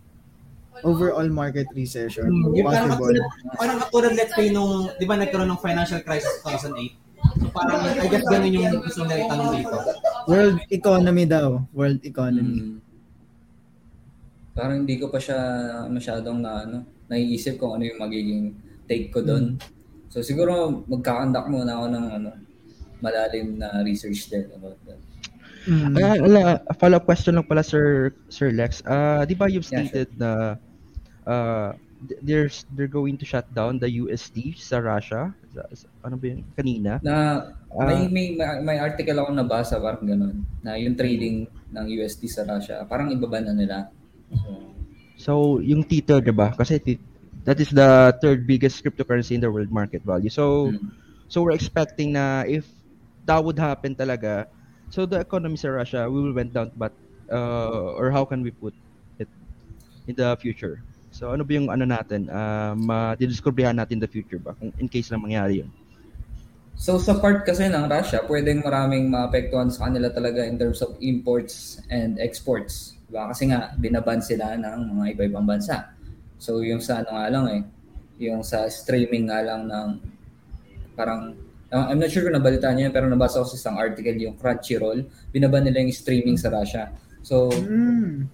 Overall market recession. Yung parang Possible. katulad, parang katulad let's say nung, di ba nagkaroon ng financial crisis 2008? So parang, I guess ganun yung gusto nila itanong dito. World economy daw. World economy. mm, parang hindi ko pa siya masyadong na ano, naiisip kung ano yung magiging take ko doon. So siguro magkakandak muna ako ng ano, malalim na research din about that. Mm. Ah, ala, follow-up question lang pala Sir Sir Lex. Ah, 'di ba you've Yeah, stated na uh they're they're going to shut down the USD sa Russia? Sa- sa- ano ba yun? Kanina? Na Ah. may, may may may article ako nabasa parang ganun na yung trading ng USD sa Russia parang ibaba na nila. So, So, yung Tether, 'di ba? Kasi that is the third biggest cryptocurrency in the world market value. So, mm. so we're expecting na if that would happen talaga, so the economy sa Russia will went down but uh, or how can we put it in the future? So ano ba yung ano natin, uh, madidiscoveryhan natin in the future ba kung in case na mangyari yun? So sa part kasi ng Russia, pwedeng maraming maapektuhan sa kanila talaga in terms of imports and exports. Diba? Kasi nga, binaban sila ng mga iba-ibang bansa. So yung sa ano nga lang eh, yung sa streaming nga lang ng parang, uh, I'm not sure kung nabalitaan niyo pero nabasa ko sa isang article yung Crunchyroll, binaban nila yung streaming sa Russia. So Mm.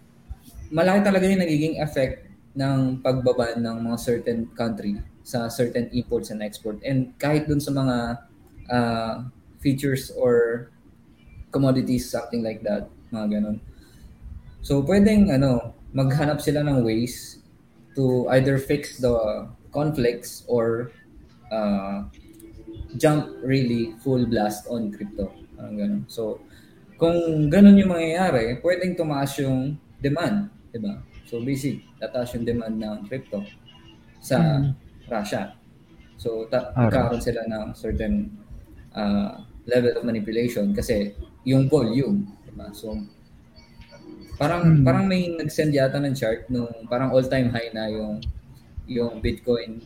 malaki talaga yung nagiging effect ng pagbaban ng mga certain country sa certain imports and export. And kahit dun sa mga uh, features or commodities, something like that, mga ganun. So, pwedeng ano, maghanap sila ng ways to either fix the conflicts or uh, jump really full blast on crypto. Parang ganun. So, kung ganun yung mangyayari, pwedeng tumaas yung demand, di ba? So, basic, tataas yung demand ng crypto sa Mm. Russia. So, ta- Ah, magkakaroon sila ng certain uh, level of manipulation kasi yung volume, di ba? So, parang Mm. parang may nag-send yata ng chart nung parang all-time high na yung yung Bitcoin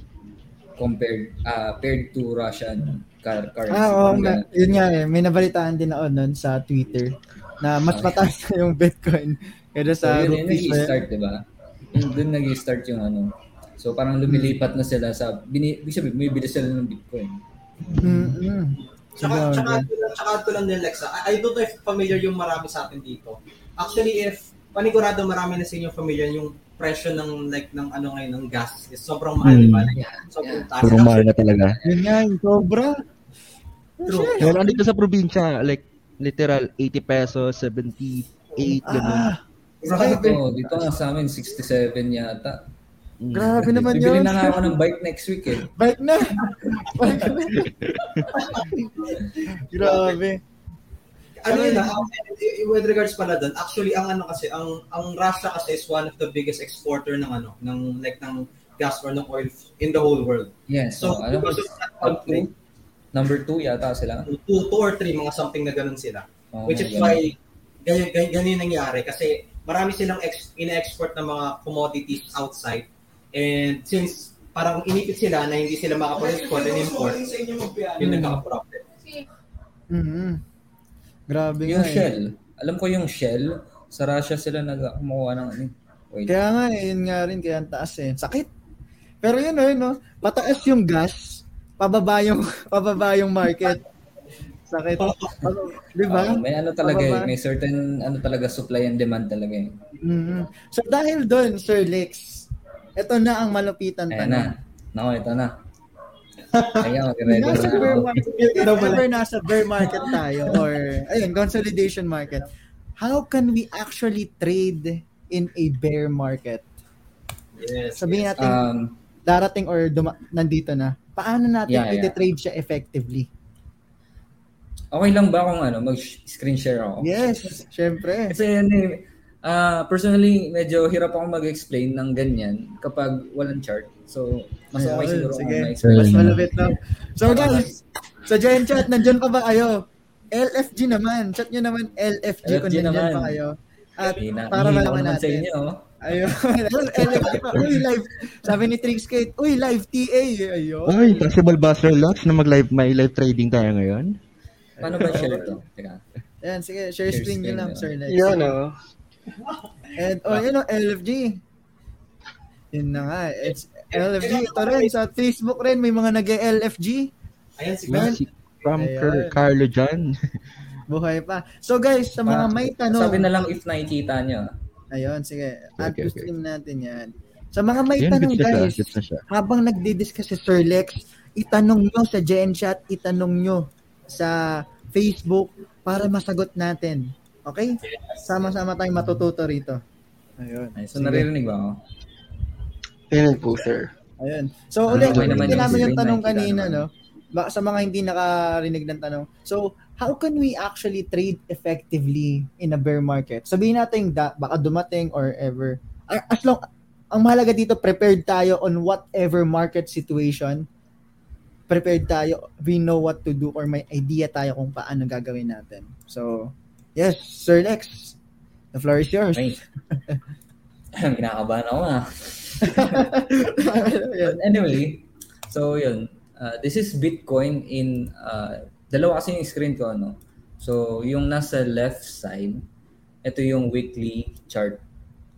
compared uh, paired to Russian car- currency. Ah, oo, ganun. yun nga eh. May nabalitaan din ako nun sa Twitter na mas Okay. mataas na yung Bitcoin kaysa So, sa yun yung rupees. eh. nag-start, di ba? Yun, Doon nag-start yung ano. So, parang lumilipat na sila sa, bini, ibig sabihin, bumibili sila ng Bitcoin. Mm-mm. Tsaka, tsaka, tsaka add ko lang din, Lexa. I, I don't know if familiar yung marami sa atin dito. Actually, if panigurado marami na sa inyo familiar yung presyo ng like ng ano ngayon ng gas is sobrang mahal, Hmm. di ba? Like, sobrang taas. Mahal na talaga. Yun nga, yung sobra. True. Well, andito sa probinsya, like, literal, 80 pesos, 78, ganun. Ah, Grabe. Oh, dito nga sa amin, 67 yata. Mm. grabe naman Bibili yun. na nga ako ng bike next week eh. Bike na. Bike na. grabe. Ano yun ah, um, with regards pala doon, actually ang ano kasi, ang ang Russia kasi is one of the biggest exporter ng ano, ng like ng gas or ng oil in the whole world. Yes. So, So, ko, because of that number 2 yata sila. two, two or three, mga something na ganun sila. Oh, Which is why ganyan, ganyan, ganyan nangyari kasi marami silang ex, ina-export ng mga commodities outside and since parang inipit sila na hindi sila makapag-export and import, yun nagkaka-problem. Mhm. Grabe Yung nga eh. Shell. Alam ko yung Shell, sa Russia sila nag-kumuha ng ano. eh. Wait. Kaya nga, eh, yun nga rin, kaya ang taas eh. Sakit. Pero yun, oh, yun, oh, pataas yung gas, pababa yung, pababa yung market. Sakit. Di ba? Ah, may ano talaga eh, may certain ano talaga supply and demand talaga eh. Mhm. So dahil doon, Sir Lex, ito na ang malupitan Ayan tanong. na. Nako, ito na. Ayan, mag-ready Nasa na bear ako. market, if ever nasa bear market tayo or ayun, consolidation market, how can we actually trade in a bear market? Yes. Sabihin natin, Um, darating or duma- nandito na. Paano natin Yeah, yeah. i-trade siya effectively? okay lang ba kung ano, mag-screen share ako? Yes, syempre. Kasi ano eh, ah, personally, medyo hirap ako mag-explain ng ganyan kapag walang chart. So, mas okay Ayun, siguro sige. kung. Mas malapit na. So guys, sa Giant Chat, nandyan pa ba kayo? LFG naman. Chat nyo naman LFG, kung LFG nandyan naman. pa kayo. At Hina- para malaman naman sa natin. inyo. oh. Ayun. LFG pa. Uy, live. Sabi ni Trickskate, uy, live TA. Ayun. Ay, possible ba, Sir Lux, na mag-live, may live trading tayo ngayon? Paano ba share to? Teka. Ayan, sige. Share Share screen nyo lang. Sir Lex. Yun, oh. And, oh, yun o, LFG. Yun na nga. It's LFG. Ito rin, sa Facebook rin, may mga nag-LFG. Ayan si Man. From Ayan. Car- Carlo John. Buhay pa. So guys, sa mga Ah, may tanong. Sabi na lang if nakikita nyo. Ayun, sige. Okay, Add to okay. stream natin yan. Sa mga may Yan, tanong guys, na siya. habang nagdi-discuss si Sir Lex, itanong nyo sa GenChat, itanong nyo sa Facebook para masagot natin. Okay? Sama-sama tayong matututo rito. Ayun. Ay, so, naririnig ba ako? Po, sir. Ayun. So, Ah, ulit, okay yung namin yung tanong kanina, no? Baka sa mga hindi nakarinig ng tanong. So, how can we actually trade effectively in a bear market? Sabihin natin da, baka dumating or ever. As long, ang mahalaga dito, prepared tayo on whatever market situation. Prepared tayo. We know what to do or may idea tayo kung paano gagawin natin. So, yes, Sir Lex, the floor is yours. Ay. Kinakabahan ako ah. Ayun. But anyway, so yun. Uh, this is Bitcoin in uh, dalawa kasi yung screen ko no. So yung nasa left side, ito yung weekly chart.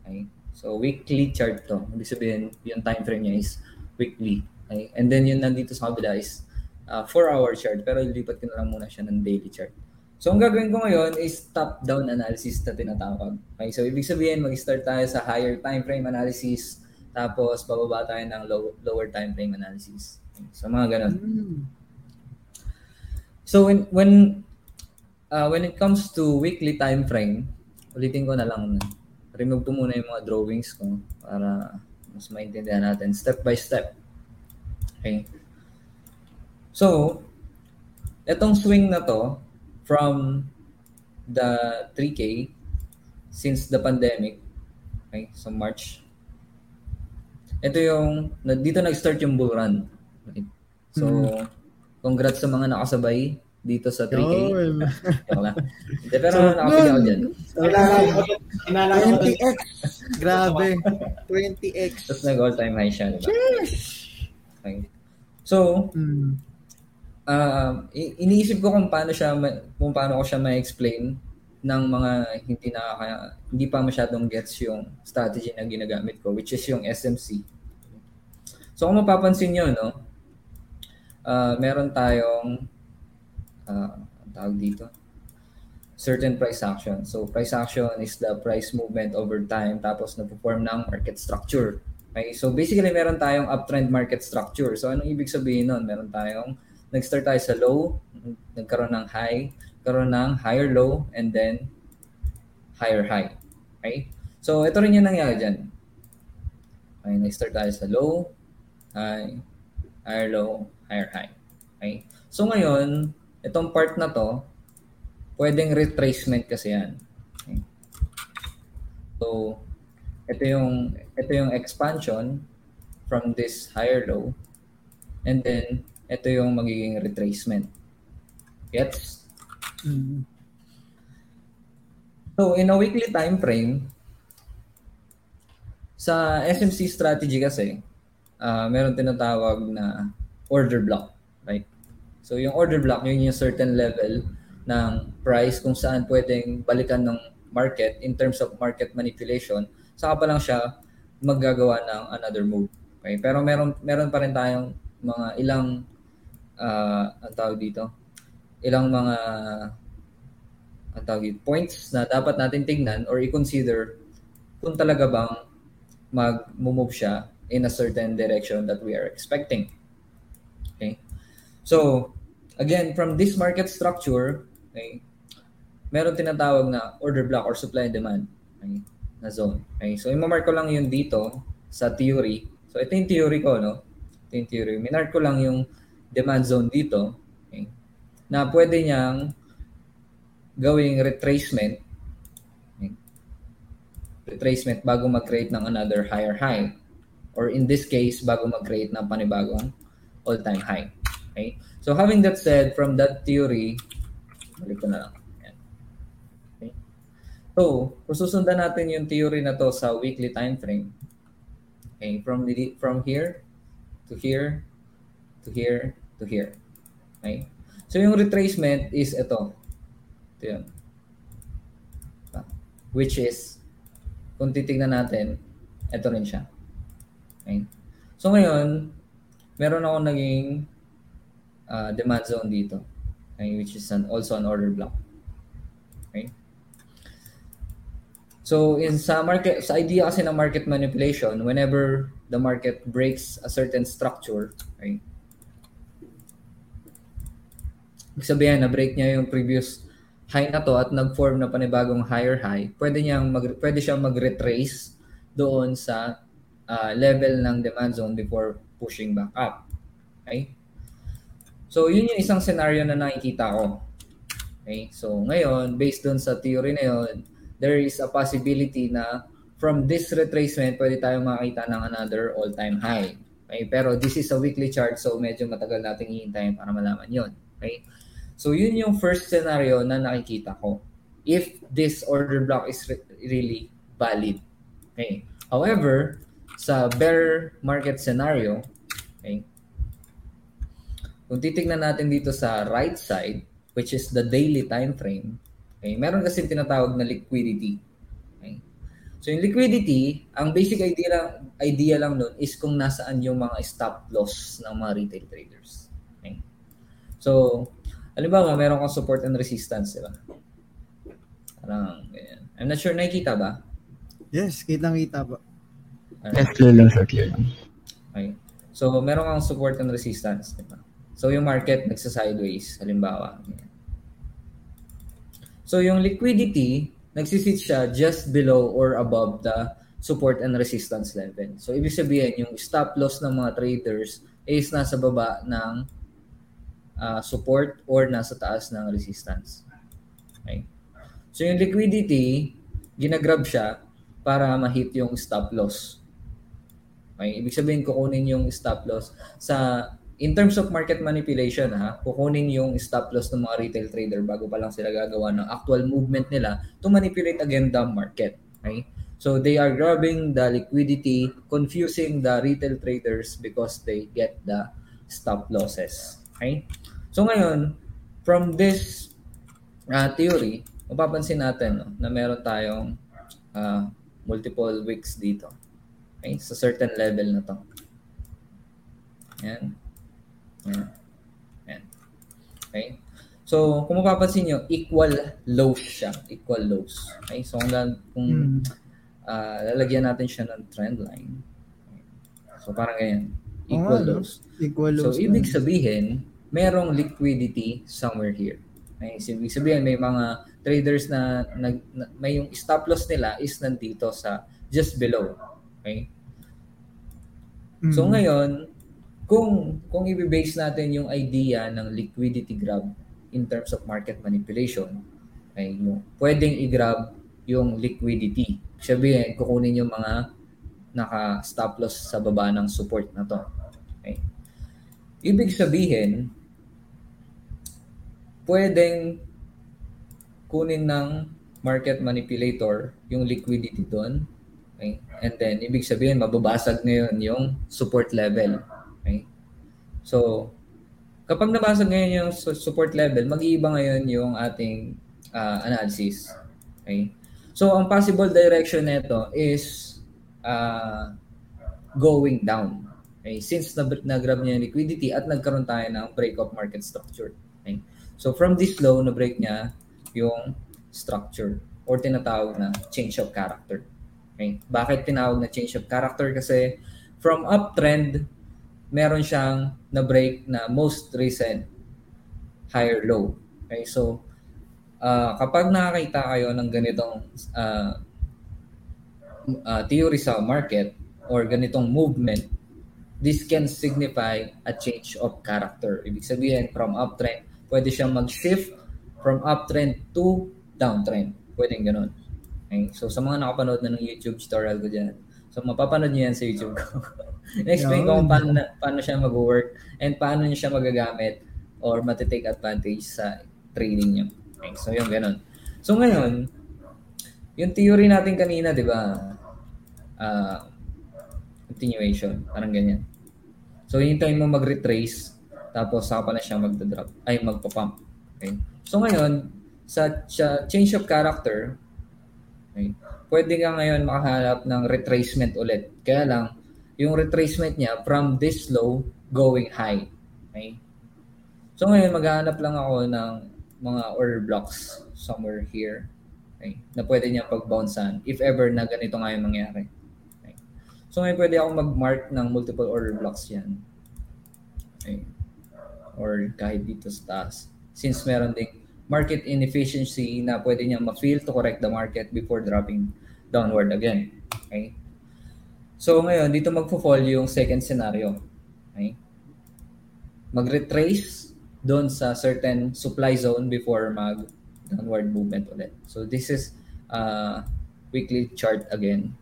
Okay? So weekly chart to. Ibig sabihin, yung time frame niya is weekly. Okay? And then yung nandito sa kabila is uh, 4-hour chart. Pero ilipat ko na lang muna siya ng daily chart. So ang gagawin ko ngayon is top-down analysis na tinatawag. Okay? So ibig sabihin, mag-start tayo sa higher time frame analysis tapos bababa tayo ng low, lower time frame analysis. Okay? So mga ganun. Mm. So when when uh, when it comes to weekly time frame, ulitin ko na lang remove ko muna yung mga drawings ko para mas maintindihan natin step by step. Okay. So, etong swing na to from the 3K since the pandemic, okay, so March. Ito yung dito nag-start yung bull run. Okay. So, congrats sa mga nakasabay dito sa 3K. Yun. Joke lang. Hindi, pero nakapili ako dyan. Kinalala ko dun- kinalala ko dun- 20x. Grabe. 20x. Tapos nag all-time high siya. Diba? Okay. So, Mm. Um, iniisip ko kung paano siya kung paano ko siya ma-explain ng mga hindi nakaka hindi pa masyadong gets yung strategy na ginagamit ko which is yung SMC. So kung mapapansin niyo no, ah, meron tayong ang tawag dito certain price action. So price action is the price movement over time tapos nagpo-form ng market structure. Okay? So basically meron tayong uptrend market structure. So anong ibig sabihin nun? Meron tayong nag-start tayo sa low, nagkaroon ng high, karoon ng higher low, and then higher high. Okay? So ito rin yung nangyari dyan. Okay, nag-start tayo sa low, high, higher low, higher high. Okay? So ngayon, itong part na to, pwedeng retracement kasi yan. Okay? So, ito yung ito yung expansion from this higher low and then ito yung magiging retracement. Gets? Mm. So, in a weekly time frame, sa SMC strategy kasi, ah meron tinatawag na order block, right? So, yung order block, yun yung certain level ng price kung saan pwedeng balikan ng market in terms of market manipulation, saka pa lang siya maggagawa ng another move. Okay? Pero meron meron pa rin tayong mga ilang ah ang tawag dito, ilang mga ang tawag dito, points na dapat natin tignan or i-consider kung talaga bang mag-move siya in a certain direction that we are expecting. Okay? So, again, from this market structure, okay, meron tinatawag na order block or supply and demand okay, na zone. Okay? So, imamark ko lang yun dito sa theory. So, ito yung theory ko, no? Ito yung theory. Minark ko lang yung demand zone dito okay, na pwede niyang gawing retracement retracement bago mag-create ng another higher high or in this case bago mag-create ng panibagong all-time high okay? So having that said from that theory balik ko na lang. Yan. okay. So kung susundan natin yung theory na to sa weekly time frame. Okay from the, from here to here to here to here okay so yung retracement is ito ito yun which is kung titignan natin, ito rin siya. Okay? So ngayon, meron ako naging uh, demand zone dito, okay? which is an, also an order block. Okay? So in sa market sa idea kasi ng market manipulation, whenever the market breaks a certain structure, right? Ibig sabihin na break niya yung previous high na to at nag-form na panibagong higher high, pwede niyang mag pwede siyang mag-retrace doon sa uh, level ng demand zone before pushing back up. Okay? So yun yung isang scenario na nakikita ko. Okay? So ngayon, based doon sa theory na yun, there is a possibility na from this retracement, pwede tayong makita ng another all-time high. Okay? Pero this is a weekly chart, so medyo matagal nating hihintayin para malaman yon. Okay? So yun yung first scenario na nakikita ko. If this order block is re- really valid. Okay? However, sa bear market scenario, okay, kung titignan natin dito sa right side, which is the daily time frame, Okay? Meron kasi tinatawag na liquidity. Okay? So yung liquidity, ang basic idea lang, idea lang nun is kung nasaan yung mga stop loss ng mga retail traders. Okay? So, halimbawa, meron kang support and resistance, di ba? Parang ganyan. I'm not sure, nakikita ba? Yes, kitang-kita ba? Yes, clear lang, sir. Clear lang. Okay. So, meron kang support and resistance, di ba? So, yung market nagsa-sideways, halimbawa. Ganyan. So yung liquidity, nagsisit siya just below or above the support and resistance level. So ibig sabihin, yung stop loss ng mga traders is nasa baba ng uh, support or nasa taas ng resistance. Okay? So yung liquidity, ginagrab siya para ma-hit yung stop loss. Okay? Ibig sabihin, kukunin yung stop loss sa in terms of market manipulation ha, kukunin yung stop loss ng mga retail trader bago pa lang sila gagawa ng actual movement nila to manipulate again the market. Okay? So they are grabbing the liquidity, confusing the retail traders because they get the stop losses. Okay? So ngayon, from this uh, theory, mapapansin natin no, na meron tayong uh, multiple wicks dito. Okay? Sa certain level na to. Yan. Yan. Yan. Okay? So, kung mapapansin nyo, equal lows siya. Equal lows. Okay? So, kung, kung hmm. uh, lalagyan natin siya ng trend line. So, parang ganyan. Equal oh, lows. Equal lows. So, ibig sabihin, merong liquidity somewhere here. Okay? So, ibig sabihin, may mga traders na, na, na may yung stop loss nila is nandito sa just below. Okay? Mm. So, hmm. ngayon, kung kung i-base natin yung idea ng liquidity grab in terms of market manipulation, ay yung pwedeng i-grab yung liquidity. Sabihin, kukunin yung mga naka-stop loss sa baba ng support na to. Okay. Ibig sabihin, pwedeng kunin ng market manipulator yung liquidity doon. Okay? And then, ibig sabihin, mababasag ngayon yung support level Okay? So, kapag nabasa ngayon yung support level, mag-iiba ngayon yung ating uh, analysis. Okay? So, ang possible direction nito is uh, going down. Okay? Since nag-grab niya yung liquidity at nagkaroon tayo ng break of market structure. Okay? So, from this low, na-break niya yung structure or tinatawag na change of character. Okay? Bakit tinawag na change of character? Kasi from uptrend, meron siyang na-break na most recent higher low. Okay, so uh, kapag nakakita kayo ng ganitong uh, uh, theory sa market or ganitong movement, this can signify a change of character. Ibig sabihin, from uptrend, pwede siyang mag-shift from uptrend to downtrend. Pwede ganun. Okay? So, sa mga nakapanood na ng YouTube tutorial ko dyan, So, mapapanood niyo yan sa YouTube ko. explain ko kung paano, paano siya mag-work and paano niyo siya magagamit or matitake advantage sa trading niyo. Okay, so, yung ganun. So, ngayon, yung theory natin kanina, di ba? Uh, continuation. Parang ganyan. So, hintayin mo mag-retrace tapos saka pa na siya magda-drop ay magpa-pump. Okay? So ngayon, sa, sa change of character, okay, pwede ka ngayon makahanap ng retracement ulit. Kaya lang, yung retracement niya from this low going high. Okay? So ngayon, maghahanap lang ako ng mga order blocks somewhere here. Okay? Na pwede niya pag-bouncean if ever na ganito nga yung mangyari. Okay? So ngayon pwede akong mag-mark ng multiple order blocks yan. Okay? Or kahit dito sa taas. Since meron ding market inefficiency na pwede niya ma-feel to correct the market before dropping downward again. Okay? So ngayon, dito magfo-fall yung second scenario. Okay? Mag-retrace doon sa certain supply zone before mag downward movement ulit. So this is uh, weekly chart again.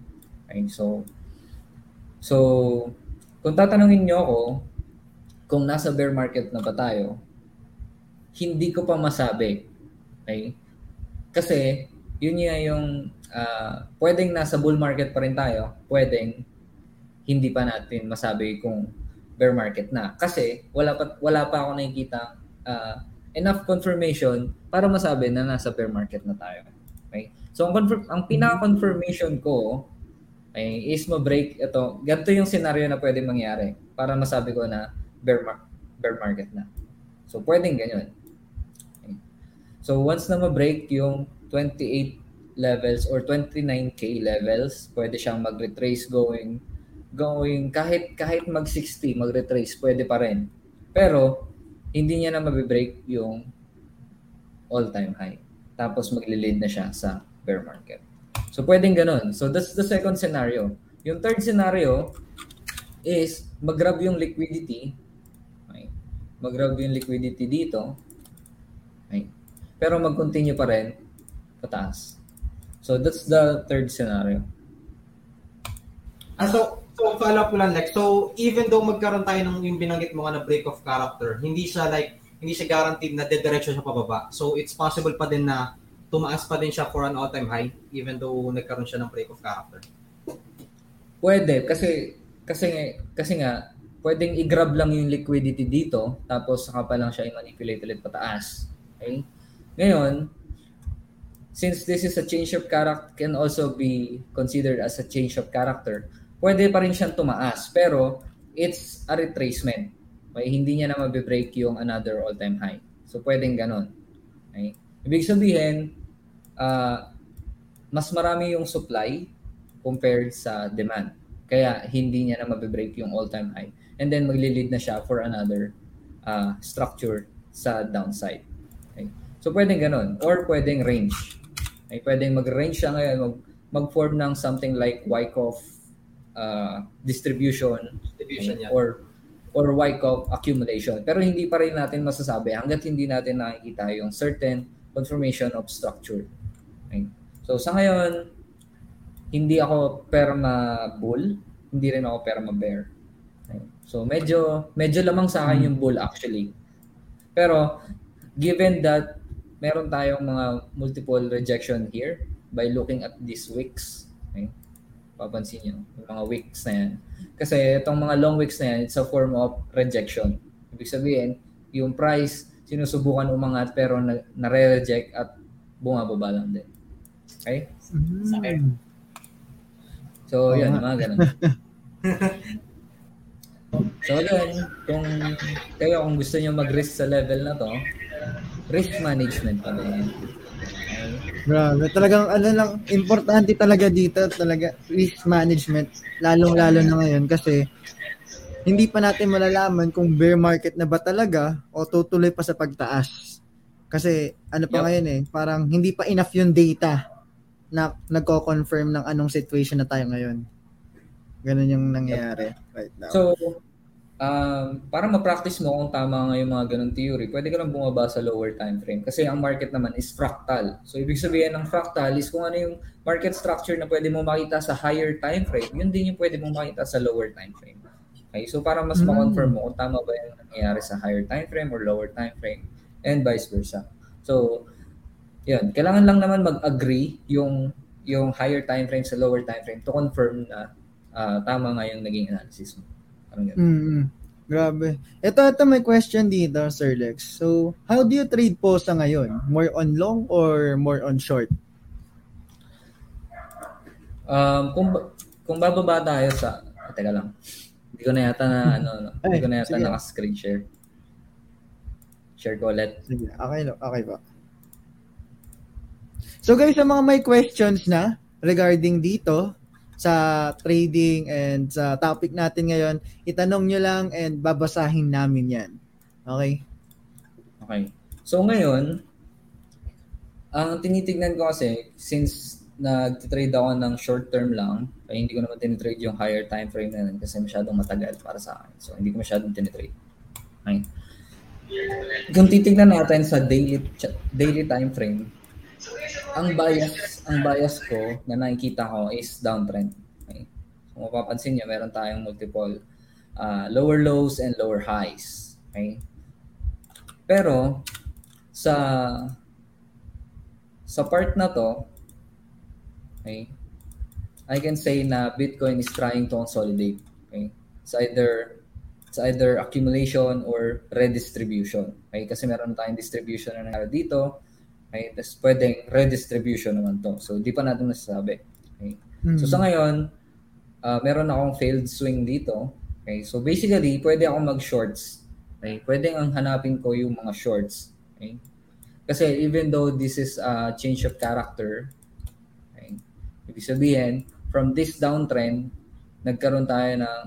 Okay? So so kung tatanungin niyo ako kung nasa bear market na ba tayo, hindi ko pa masabi. Okay? Kasi yun nga yung uh, pwedeng nasa bull market pa rin tayo, pwedeng hindi pa natin masabi kung bear market na. Kasi wala pa wala pa ako nakikita uh, enough confirmation para masabi na nasa bear market na tayo. Okay? So ang confirm ang pinaka-confirmation ko ay is ma-break ito. Ganito yung scenario na pwedeng mangyari para masabi ko na bear mar- bear market na. So pwedeng ganyan. Okay. So once na ma-break yung 28 levels or 29k levels, pwede siyang mag-retrace going going kahit kahit mag 60 mag-retrace pwede pa rin. Pero hindi niya na mabe-break yung all-time high. Tapos magle-lead na siya sa bear market. So pwedeng ganun. So that's the second scenario. Yung third scenario is mag-grab yung liquidity. Okay. Mag-grab yung liquidity dito. Okay. Pero mag-continue pa rin pataas. So that's the third scenario. Ah, so So, follow up ko lang, like, so, even though magkaroon tayo ng yung binanggit mo nga na break of character, hindi siya like, hindi siya guaranteed na dediretso siya pababa. So, it's possible pa din na tumaas pa din siya for an all-time high, even though nagkaroon siya ng break of character. Pwede, kasi, kasi, kasi nga, pwedeng i-grab lang yung liquidity dito, tapos saka pa lang siya i-manipulate ulit pataas. Okay? Ngayon, since this is a change of character, can also be considered as a change of character, pwede pa rin siyang tumaas. Pero it's a retracement. Okay? Hindi niya na mabe-break yung another all-time high. So pwedeng ganon. Okay? Ibig sabihin, uh, mas marami yung supply compared sa demand. Kaya hindi niya na mabe-break yung all-time high. And then magli-lead na siya for another uh, structure sa downside. Okay? So pwedeng ganon. Or pwedeng range. Okay? Pwedeng mag-range siya ngayon, mag- mag-form ng something like Wyckoff uh, distribution, distribution yan. or or Wyckoff accumulation. Pero hindi pa rin natin masasabi hanggat hindi natin nakikita yung certain confirmation of structure. Okay? So sa ngayon, hindi ako perma bull, hindi rin ako perma bear. Okay? So medyo medyo lamang sa akin yung bull actually. Pero given that meron tayong mga multiple rejection here by looking at these wicks, okay? Papansin nyo, yung mga weeks na yan. Kasi itong mga long weeks na yan, it's a form of rejection. Ibig sabihin, yung price, sinusubukan umangat pero na, nare-reject at bumababa lang din. Okay? Mm-hmm. So, oh, yun, mga ganun. so, again, kung kayo kung gusto niyo mag-risk sa level na to, risk management pa din. Grabe, talagang ano lang, importante talaga dito, talaga risk management, lalong-lalo na ngayon kasi hindi pa natin malalaman kung bear market na ba talaga o tutuloy pa sa pagtaas. Kasi ano pa yep. ngayon eh, parang hindi pa enough yung data na nagko-confirm ng anong situation na tayo ngayon. Ganun yung nangyayari right now. So, um, para ma-practice mo kung tama nga yung mga ganun theory, pwede ka lang bumaba sa lower time frame. Kasi ang market naman is fractal. So, ibig sabihin ng fractal is kung ano yung market structure na pwede mo makita sa higher time frame, yun din yung pwede mo makita sa lower time frame. Okay, so para mas mm. ma-confirm mo kung tama ba yung nangyayari sa higher time frame or lower time frame and vice versa. So, yun. Kailangan lang naman mag-agree yung yung higher time frame sa lower time frame to confirm na uh, tama nga yung naging analysis mo. Parang ganun. Mm-hmm. Grabe. Ito, ito may question dito, Sir Lex. So, how do you trade po sa ngayon? More on long or more on short? Um, kung, kung bababa tayo sa... Ah, teka lang. Hindi ko na yata na, ano, no, hindi ko na yata sige. naka-screen share. Share ko ulit. Sige, okay, okay ba? So guys, sa mga may questions na regarding dito sa trading and sa topic natin ngayon, itanong nyo lang and babasahin namin yan. Okay? Okay. So ngayon, ang tinitignan ko kasi, since nag-trade ako ng short term lang, kaya hindi ko naman tinitrade yung higher time frame na kasi masyadong matagal para sa akin. So hindi ko masyadong tinitrade. Okay. Kung titignan natin sa daily daily time frame, ang bias ang bias ko na nakikita ko is downtrend. Okay? So mapapansin niyo meron tayong multiple uh, lower lows and lower highs. Okay? Pero sa sa part na to, okay, I can say na Bitcoin is trying to consolidate. Okay? It's either it's either accumulation or redistribution. Okay? Kasi meron tayong distribution na nangyari dito. Okay? Tapos pwedeng redistribution naman to. So, di pa natin nasasabi. Okay? Mm-hmm. So, sa ngayon, uh, meron akong failed swing dito. Okay? So, basically, pwede akong mag-shorts. Okay? Pwede ang hanapin ko yung mga shorts. Okay? Kasi even though this is a change of character, okay? ibig sabihin, from this downtrend, nagkaroon tayo ng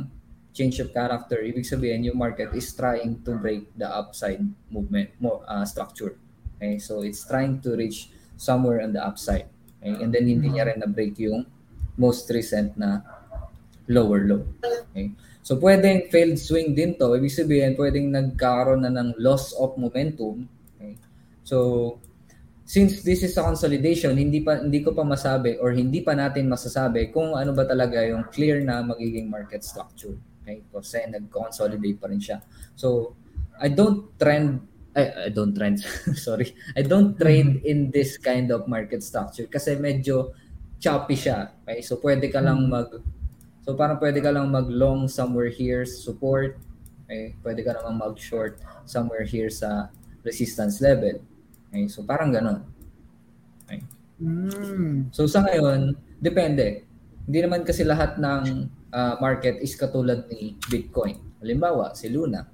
change of character. Ibig sabihin, yung market is trying to break the upside movement more uh, structure. Okay? So it's trying to reach somewhere on the upside. Okay? And then hindi niya rin na-break yung most recent na lower low. Okay? So pwedeng failed swing din to. Ibig sabihin, pwedeng nagkaroon na ng loss of momentum. Okay? So since this is a consolidation, hindi pa hindi ko pa masabi or hindi pa natin masasabi kung ano ba talaga yung clear na magiging market structure. Okay? Kasi nag-consolidate pa rin siya. So, I don't trend I, I don't trend, sorry. I don't trade mm-hmm. in this kind of market structure kasi medyo choppy siya. Okay? So, pwede ka lang mm-hmm. mag So, parang pwede ka lang mag long somewhere here support. Okay? Pwede ka naman mag short somewhere here sa resistance level. Okay? So parang ganun. Okay. Mm. So sa ngayon, depende. Hindi naman kasi lahat ng uh, market is katulad ni Bitcoin. Halimbawa, si Luna.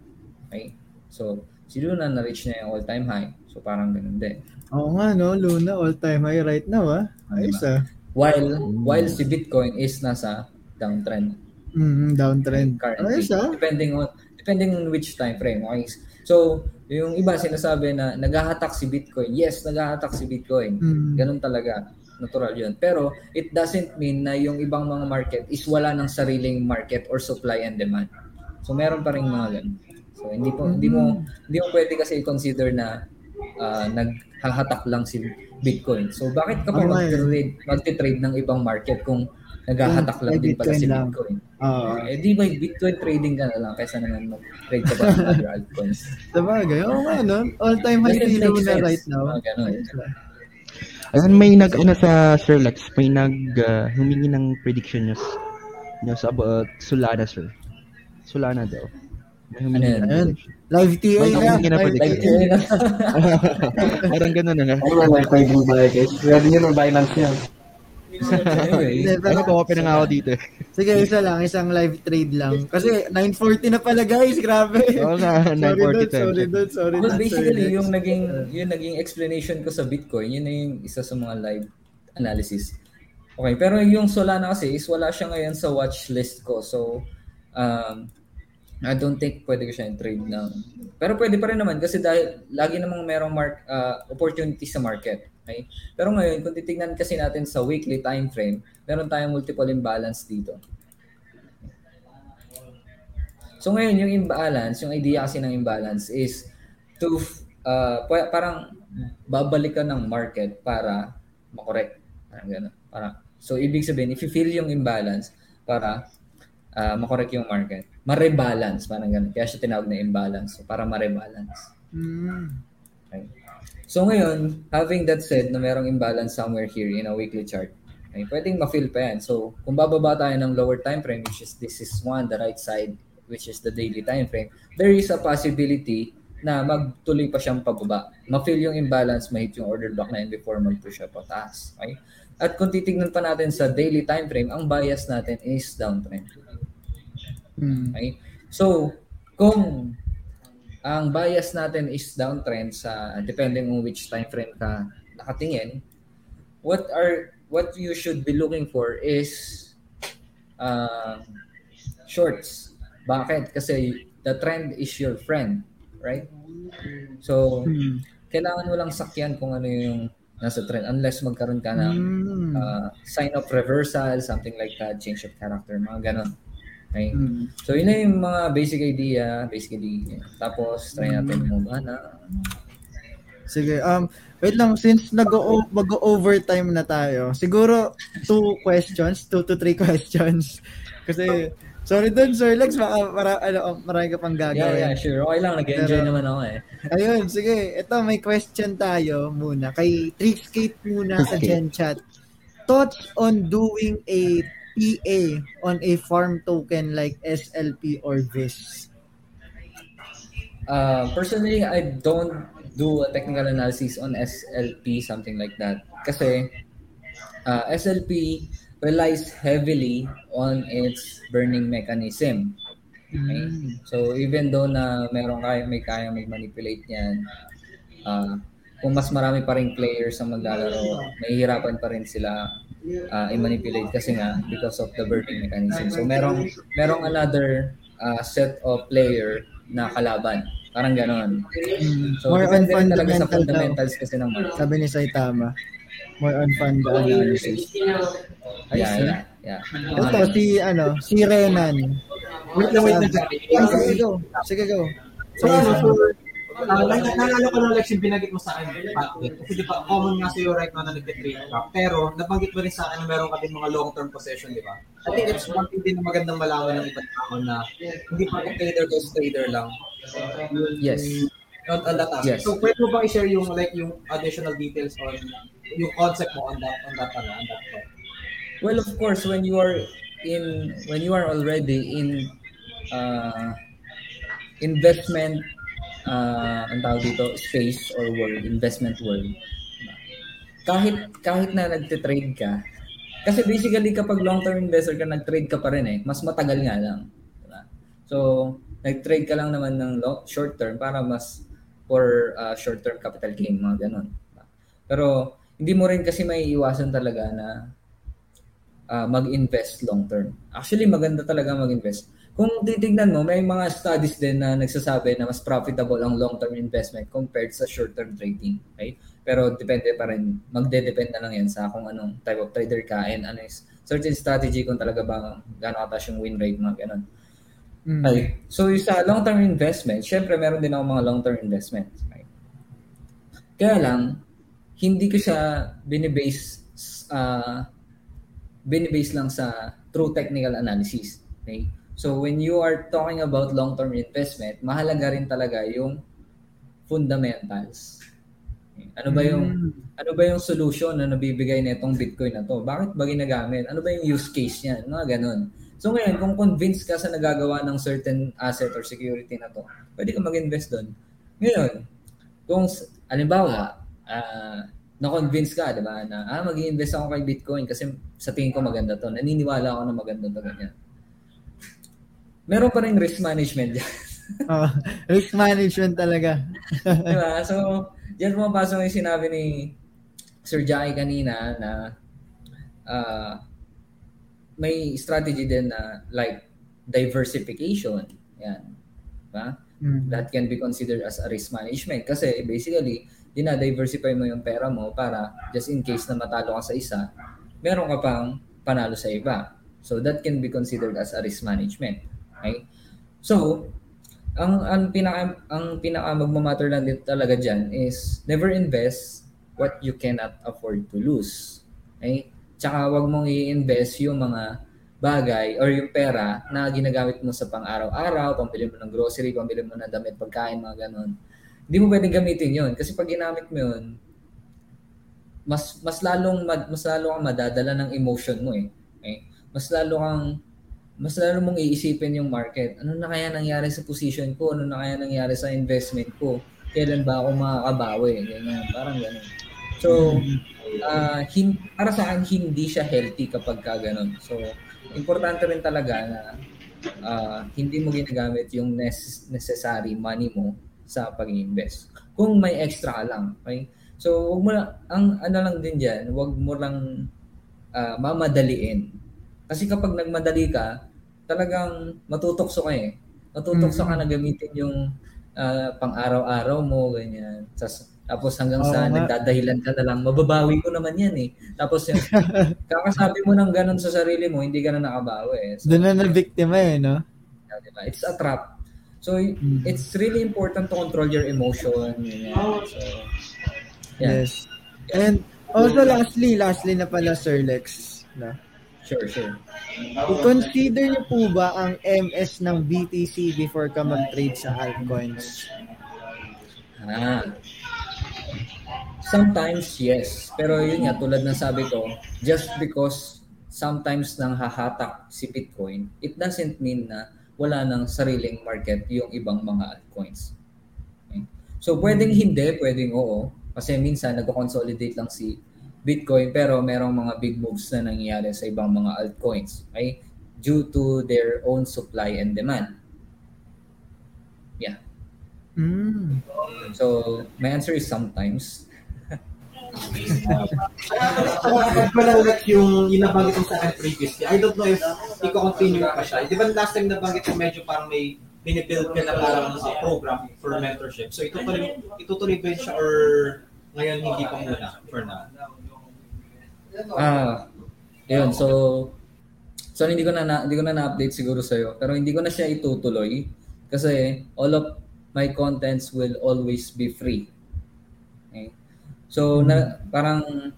Okay? So, si Luna na-reach na yung all-time high. So, parang ganun din. Oo nga, no? Luna all-time high right now, ah. Ayos, diba? ah. While, while si Bitcoin is nasa downtrend. Mm-hmm, downtrend. Currently. Ayos, ah. Depending on, depending on which time frame. Okay? So, yung iba sinasabi na naghahatak si Bitcoin. Yes, naghahatak si Bitcoin. Mm. Ganun talaga. Natural yun. Pero it doesn't mean na yung ibang mga market is wala ng sariling market or supply and demand. So meron pa rin mga ganun. So hindi po hindi mo hindi mo pwede kasi i-consider na uh, naghahatak lang si Bitcoin. So bakit ka pa mag-trade, mag-trade ng ibang market kung naghahatak lang din pala si lang. Bitcoin. Uh, eh di may Bitcoin trading ka na lang kaysa naman mag-trade ka ba ng other altcoins. Sabagay, oo nga no. All-time high si Luna right now. Uh, ganun. Ayun, may nag ano sa Sir Lex, may nag uh, humingi ng prediction news news about Solana, sir. Solana daw. Ano yan? Live TA na. Live TA na. Parang ganun na nga. Ano na, trading ba guys? Pwede nyo ng Binance yan anyway, ano po, open na ako dito. Sige, isa lang, isang live trade lang. Kasi 940 na pala guys, grabe. Oo nga, 940 sorry doon, sorry doon. Well, basically, yung naging, yung naging explanation ko sa Bitcoin, yun na yung isa sa mga live analysis. Okay, pero yung Solana kasi is wala siya ngayon sa watch list ko. So, um, I don't think pwede ko siya trade na. Pero pwede pa rin naman kasi dahil lagi namang merong mark, uh, opportunity sa market. Okay? Pero ngayon, kung titingnan kasi natin sa weekly time frame, meron tayong multiple imbalance dito. So ngayon, yung imbalance, yung idea kasi ng imbalance is to uh, parang babalik ka ng market para makorek. Parang gano'n. Para, so ibig sabihin, if you feel yung imbalance, para uh, makorek yung market, ma-rebalance, parang gano'n. Kaya siya tinawag na imbalance. So, para ma-rebalance. Mm. Okay. So ngayon, having that said na merong imbalance somewhere here in a weekly chart, ay pwedeng ma-feel pa yan. So kung bababa tayo ng lower time frame, which is this is one, the right side, which is the daily time frame, there is a possibility na magtuloy pa siyang pababa. Ma-feel yung imbalance, ma-hit yung order block na yun before mag-push siya pataas. Okay? At kung titignan pa natin sa daily time frame, ang bias natin is downtrend. Hmm. Okay? So, kung ang bias natin is downtrend sa depending on which time frame ka nakatingin. what are what you should be looking for is uh, shorts. Bakit? Kasi the trend is your friend, right? So, Hmm. kailangan mo lang sakyan kung ano yung nasa trend unless magkaroon ka ng Hmm. uh, sign of reversal, something like that, change of character, mga ganon. Okay? Hmm. So, yun na yung mga basic idea, basic idea. Tapos, try natin yung na Sige, um, wait lang, since nag-o- mag-overtime na tayo, siguro two questions, two to three questions. Kasi, sorry dun, Sir Lex, baka para, ano, marami ka pang Yeah, gagawin. yeah, sure. Okay lang, nag-enjoy Pero- naman ako eh. Ayun, sige. Ito, may question tayo muna. Kay Trickskate muna sa Gen Chat. Thoughts on doing a PA on a farm token like SLP or VIS? Uh, personally, I don't do a technical analysis on SLP, something like that. Kasi uh, SLP relies heavily on its burning mechanism. Okay? So even though na meron kaya may kaya mag-manipulate niyan, uh, kung mas marami pa rin players ang maglalaro, mahihirapan pa rin sila uh, i-manipulate kasi nga because of the burning mechanism. So merong merong another uh, set of player na kalaban. Parang ganon. So More on rin talaga sa fundamental daw. fundamentals kasi ng market. Sabi ni Saitama. More on fund analysis. Yeah, yeah, yeah. Ito, si, ano, si Renan. Wait lang, wait lang, sige, go. Sige, go. So, ano, so, uh, naalala ko ng Lex yung binagit mo sa akin, Patrick. Kasi di ba, common nga sa'yo right now na nagtitrade ka. Pero, nabanggit mo rin sa akin na meron ka din mga long-term possession, di ba? I think it's one thing din na magandang malaman ng ibang tao na hindi pa trader goes trader lang. Yes. Not on that aspect. Yes. So, pwede mo ba i-share yung, like, yung additional details on yung concept mo on that, on that, ano, on that part? Well, of course, when you are in when you are already in uh, investment uh, ang tawag dito space or world, investment world. Kahit kahit na nagte-trade ka, kasi basically kapag long-term investor ka, nag-trade ka pa rin eh. Mas matagal nga lang. Diba? So, nag-trade ka lang naman ng long, short term para mas for uh, short term capital gain, mga ganun. Diba? Pero hindi mo rin kasi may iwasan talaga na uh, mag-invest long term. Actually, maganda talaga mag-invest. Kung titignan mo, may mga studies din na nagsasabi na mas profitable ang long-term investment compared sa short-term trading. Okay? Pero depende pa rin, magde-depend na lang yan sa kung anong type of trader ka and ano is certain strategy kung talaga ba gano'ng kataas yung win rate, mga ganun. Mm. Okay. So, yung sa long-term investment, syempre meron din ako mga long-term investment. Okay? Kaya lang, hindi ko siya binibase uh, binibase lang sa true technical analysis. Okay? So when you are talking about long-term investment, mahalaga rin talaga yung fundamentals. Ano ba yung ano ba yung solution na nabibigay nitong Bitcoin na to? Bakit ba ginagamit? Ano ba yung use case niya? Mga ganun. So ngayon, kung convinced ka sa nagagawa ng certain asset or security na to, pwede ka mag-invest doon. Ngayon, kung alimbawa, uh, na-convince ka, di ba, na ah, mag-invest ako kay Bitcoin kasi sa tingin ko maganda to. Naniniwala ako na maganda to, ganyan. Meron pa rin risk management dyan. Oh, risk management talaga. di ba? So, diyan pumapasok yung sinabi ni Sir Jackie kanina na uh, may strategy din na like diversification. Yan. Diba? Mm. That can be considered as a risk management kasi basically, dina-diversify mo yung pera mo para just in case na matalo ka sa isa, meron ka pang panalo sa iba. So that can be considered as a risk management. Okay? So, ang ang pinaka ang pinaka magmamatter lang dito talaga diyan is never invest what you cannot afford to lose. Okay? Tsaka wag mong i-invest yung mga bagay or yung pera na ginagamit mo sa pang-araw-araw, pambili mo ng grocery, pambili mo ng damit, pagkain, mga ganon. Hindi mo pwedeng gamitin yon kasi pag ginamit mo yun, mas mas lalong mas lalo kang madadala ng emotion mo eh. Okay? Mas lalo kang mas lalo mong iisipin yung market. Ano na kaya nangyari sa position ko? Ano na kaya nangyari sa investment ko? Kailan ba ako makakabawi? Ganyan, parang ganun. So, uh, hin- para sa akin, hindi siya healthy kapag ka ganun. So, importante rin talaga na uh, hindi mo ginagamit yung nes- necessary money mo sa pag-invest. Kung may extra ka lang, okay? So, wag mo lang, ang ano lang din dyan, wag mo lang uh, mamadaliin. Kasi kapag nagmadali ka, talagang matutokso ka eh. Matutokso mm-hmm. ka na gamitin yung uh, pang-araw-araw mo, ganyan. Tapos, tapos hanggang oh, sa nga. nagdadahilan ka na lang, mababawi ko naman yan eh. Tapos yung, kakasabi mo ng ganun sa sarili mo, hindi ka na nakabawi eh. So, Doon na na-biktima eh, no? Diba? It's a trap. So, mm-hmm. it's really important to control your emotion. Ganyan. So, yeah. Yes. And also lastly, lastly na pala Sir Lex, no? Sure, sure. I-consider niyo po ba ang MS ng BTC before ka mag-trade sa altcoins? Ah. Sometimes, yes. Pero yun nga, tulad ng sabi ko, just because sometimes nang hahatak si Bitcoin, it doesn't mean na wala ng sariling market yung ibang mga altcoins. Okay? So, pwedeng hindi, pwedeng oo. Kasi minsan, nag-consolidate lang si Bitcoin pero merong mga big moves na nangyayari sa ibang mga altcoins okay due to their own supply and demand yeah mm. so my answer is sometimes ko lang like yung inabanggit mo sa akin previously. I don't know if i-continue pa siya. Di ba last time nabanggit mo medyo parang may binibuild ka na parang sa program for mentorship. So itutuloy, itutuloy ba siya or ngayon hindi pa muna for now? Ah, yun. So, so hindi ko na, na hindi ko na na-update siguro sa iyo. Pero hindi ko na siya itutuloy kasi all of my contents will always be free. Okay? So, na, parang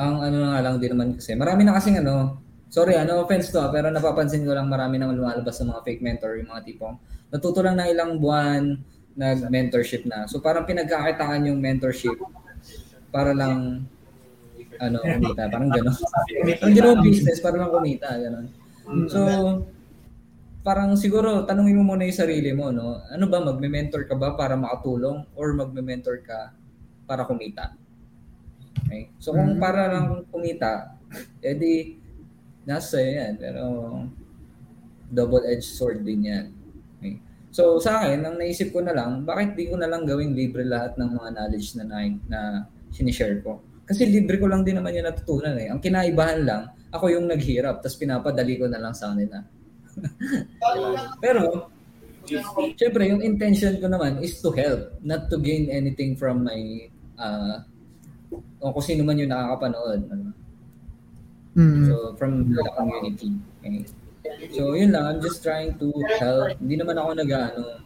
ang ano na nga lang din naman kasi marami na kasing ano sorry ano offense to ah, pero napapansin ko lang marami nang lumalabas sa mga fake mentor yung mga tipong natuto lang na ilang buwan nag-mentorship na. So parang pinagkakitaan yung mentorship para lang ano, kumita. Parang gano'n. Parang gano'n business, para lang kumita. Gano'n. So, parang siguro, tanungin mo muna yung sarili mo, no? Ano ba, magme-mentor ka ba para makatulong or magme-mentor ka para kumita? Okay? So, kung mm. para lang kumita, edi, nasa yan. Pero, double-edged sword din yan. Okay? So, sa akin, ang naisip ko na lang, bakit di ko na lang gawing libre lahat ng mga knowledge na, na, na sinishare ko? Kasi libre ko lang din naman yung natutunan eh. Ang kinaibahan lang, ako yung naghirap, tapos pinapadali ko na lang sa kanila. Pero, syempre, yung intention ko naman is to help, not to gain anything from my, uh, o kung sino man yung nakakapanood. Ano? Mm-hmm. So, from the community. Okay. So, yun lang. I'm just trying to help. Hindi naman ako nag-ano.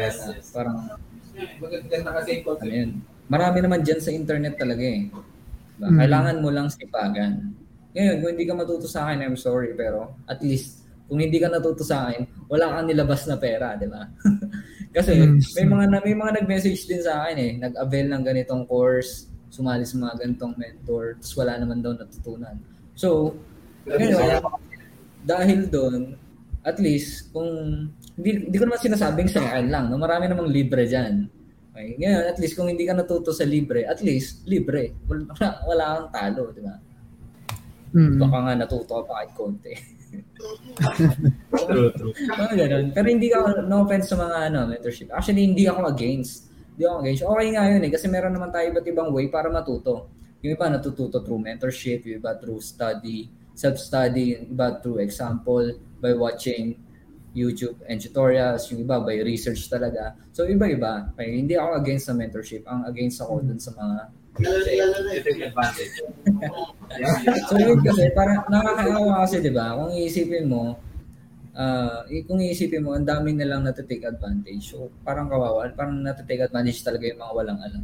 Yes, uh, yes. Parang, maganda kasi ano yun marami naman dyan sa internet talaga eh. Diba? Mm. Kailangan mo lang sipagan. Ngayon, kung hindi ka matuto sa akin, I'm sorry, pero at least, kung hindi ka natuto sa akin, wala kang nilabas na pera, di ba? Kasi mm. may mga may mga nag-message din sa akin eh, nag-avail ng ganitong course, sumali sa mga ganitong mentor, tapos wala naman daw natutunan. So, ngayon, dahil doon, at least, kung hindi, hindi ko naman sinasabing sa akin lang, no? marami namang libre dyan. Okay? Ngayon, at least kung hindi ka natuto sa libre, at least libre. Wala, wala kang talo, di ba? Mm. Baka nga natuto ka pa kahit konti. true, true. Mga ganun. Pero hindi ka, no offense sa mga ano, mentorship. Actually, hindi ako against. Hindi ako against. Okay nga yun eh, kasi meron naman tayo iba't ibang way para matuto. Yung iba natututo through mentorship, yung iba through study, self-study, yung iba through example, by watching YouTube and tutorials, yung iba by research talaga. So iba-iba. Okay, hindi ako against sa mentorship. Ang against ako dun sa mga advantage. so yun kasi, parang nakakaawa kasi, di ba? Kung iisipin mo, uh, kung iisipin mo, ang daming nilang natitake advantage. So parang kawawa, parang natitake advantage talaga yung mga walang alam.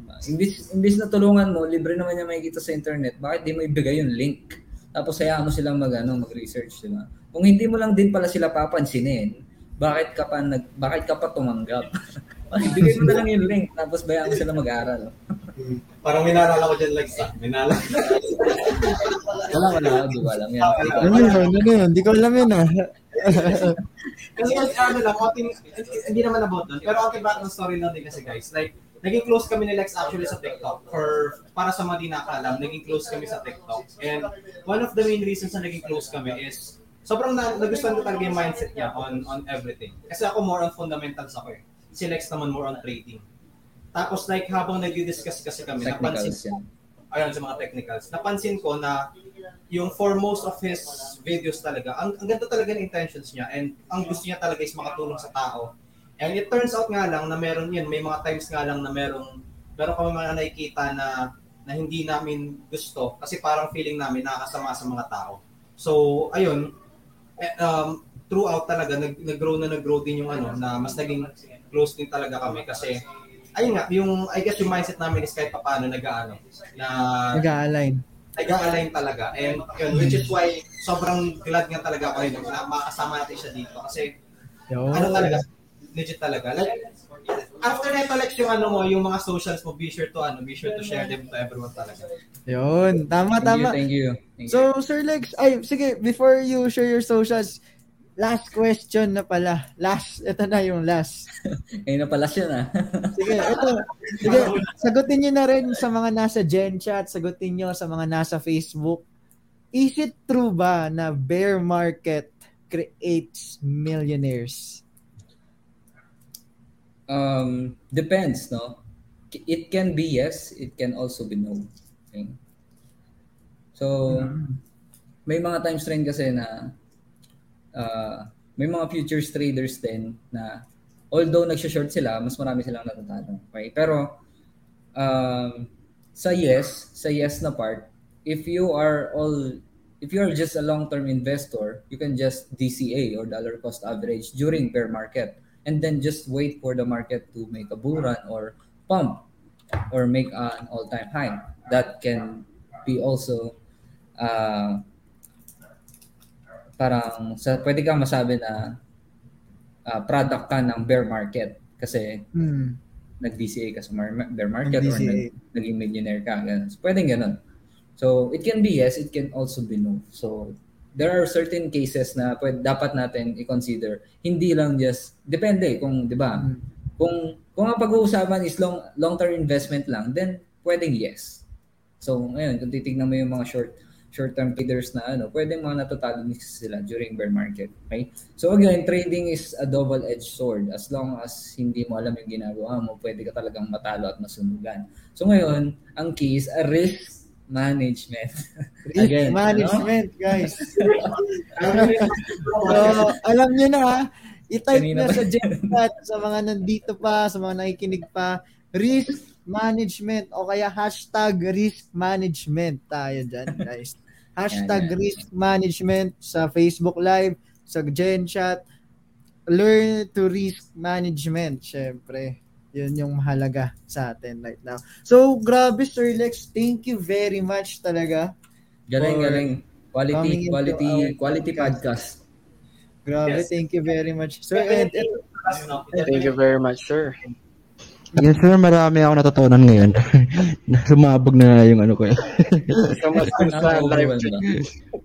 Diba? Imbis, imbis na tulungan mo, libre naman niya makikita sa internet, bakit di mo ibigay yung link? Tapos hayaan mo silang mag, ano, mag-research, di ba? Kung hindi mo lang din pala sila papansinin, bakit ka pa nag bakit ka pa tumanggap? Bigay mo na lang yung link tapos bayaan mo sila mag-aral. Parang minalala ko dyan like sa. Minalala. wala wala, di ko alam yan. Ano yun? Ano yun? Hindi ko alam yun ah. kasi ano lang, konting, hindi naman about doon. Pero okay back ng story lang din kasi guys. Like, naging close kami ni Lex actually sa TikTok. For, para sa mga di nakaalam, naging close kami sa TikTok. And one of the main reasons na naging close kami is sobrang na, nagustuhan ko talaga yung mindset niya on on everything. Kasi ako more on fundamentals ako eh. si Lex naman more on trading. Tapos like habang nag-discuss kasi kami, napansin yan. ayun sa mga technicals. Napansin ko na yung for most of his videos talaga, ang, ang ganda talaga ng intentions niya and ang gusto niya talaga is makatulong sa tao. And it turns out nga lang na meron yun, may mga times nga lang na merong meron kami mga nakikita na na hindi namin gusto kasi parang feeling namin nakakasama sa mga tao. So, ayun, um, throughout talaga, nag, nag-grow na nag-grow din yung ano, na mas naging close din talaga kami kasi ayun nga, yung, I guess yung mindset namin is kahit paano nag-ano, na Nag-align. nag-align talaga. And yun, which is why sobrang glad nga talaga ako rin na makasama natin siya dito. Kasi Yo. ano talaga, legit talaga. Like, after nito, like yung ano mo, yung mga socials mo, be sure to ano, be sure to share them to everyone talaga. Yun. Tama, Thank tama. you, thank you. Thank you. So, Sir Lex, ay, sige, before you share your socials, last question na pala. Last, ito na yung last. Ngayon na pala siya na. Sige, ito. Sige, sagutin nyo na rin sa mga nasa Gen Chat, sagutin nyo sa mga nasa Facebook. Is it true ba na bear market creates millionaires? Um, depends, no? It can be yes, it can also be no. Okay? So, may mga times rin kasi na uh, may mga futures traders din na although nagsha-short sila, mas marami silang natatalo. Okay? Pero um, sa yes, sa yes na part, if you are all if you are just a long-term investor, you can just DCA or dollar cost average during bear market and then just wait for the market to make a bull run or pump or make an all-time high. That can be also uh, parang sa pwede kang masabi na uh, product ka ng bear market kasi Hmm. nag-DCA ka sa mar- bear market or nag, naging millionaire ka. Ganun. So, pwedeng ganun. So, it can be yes, it can also be no. So, there are certain cases na pwede, dapat natin i-consider. Hindi lang just, depende kung, di ba, Mm. kung, kung ang pag-uusapan is long, long-term investment lang, then pwedeng yes. So, ngayon, kung titignan mo yung mga short, short-term traders na ano, pwedeng mga natatalo din sila during bear market. Okay? So again, trading is a double-edged sword. As long as hindi mo alam yung ginagawa mo, pwede ka talagang matalo at masunugan. So ngayon, ang key is a risk management. Again, management, guys. so, alam nyo na i-type Kanina na sa Chat, sa mga nandito pa, sa mga nakikinig pa, risk management o kaya hashtag risk management tayo dyan, guys. Hashtag Yan, yan. risk management sa Facebook Live, sa Gen Chat. Learn to risk management, syempre. Yun yung mahalaga sa atin right now. So, grabe, Sir Lex. Thank you very much talaga. Galing, galing. Quality, quality, quality podcast. Grabe, Yes. thank you very much. Sir, and, and Thank you very much, sir. Yes sir, marami ako natutunan ngayon. Sumabog na yung ano ko. Dun sa live Nakaka-overwhelm ba?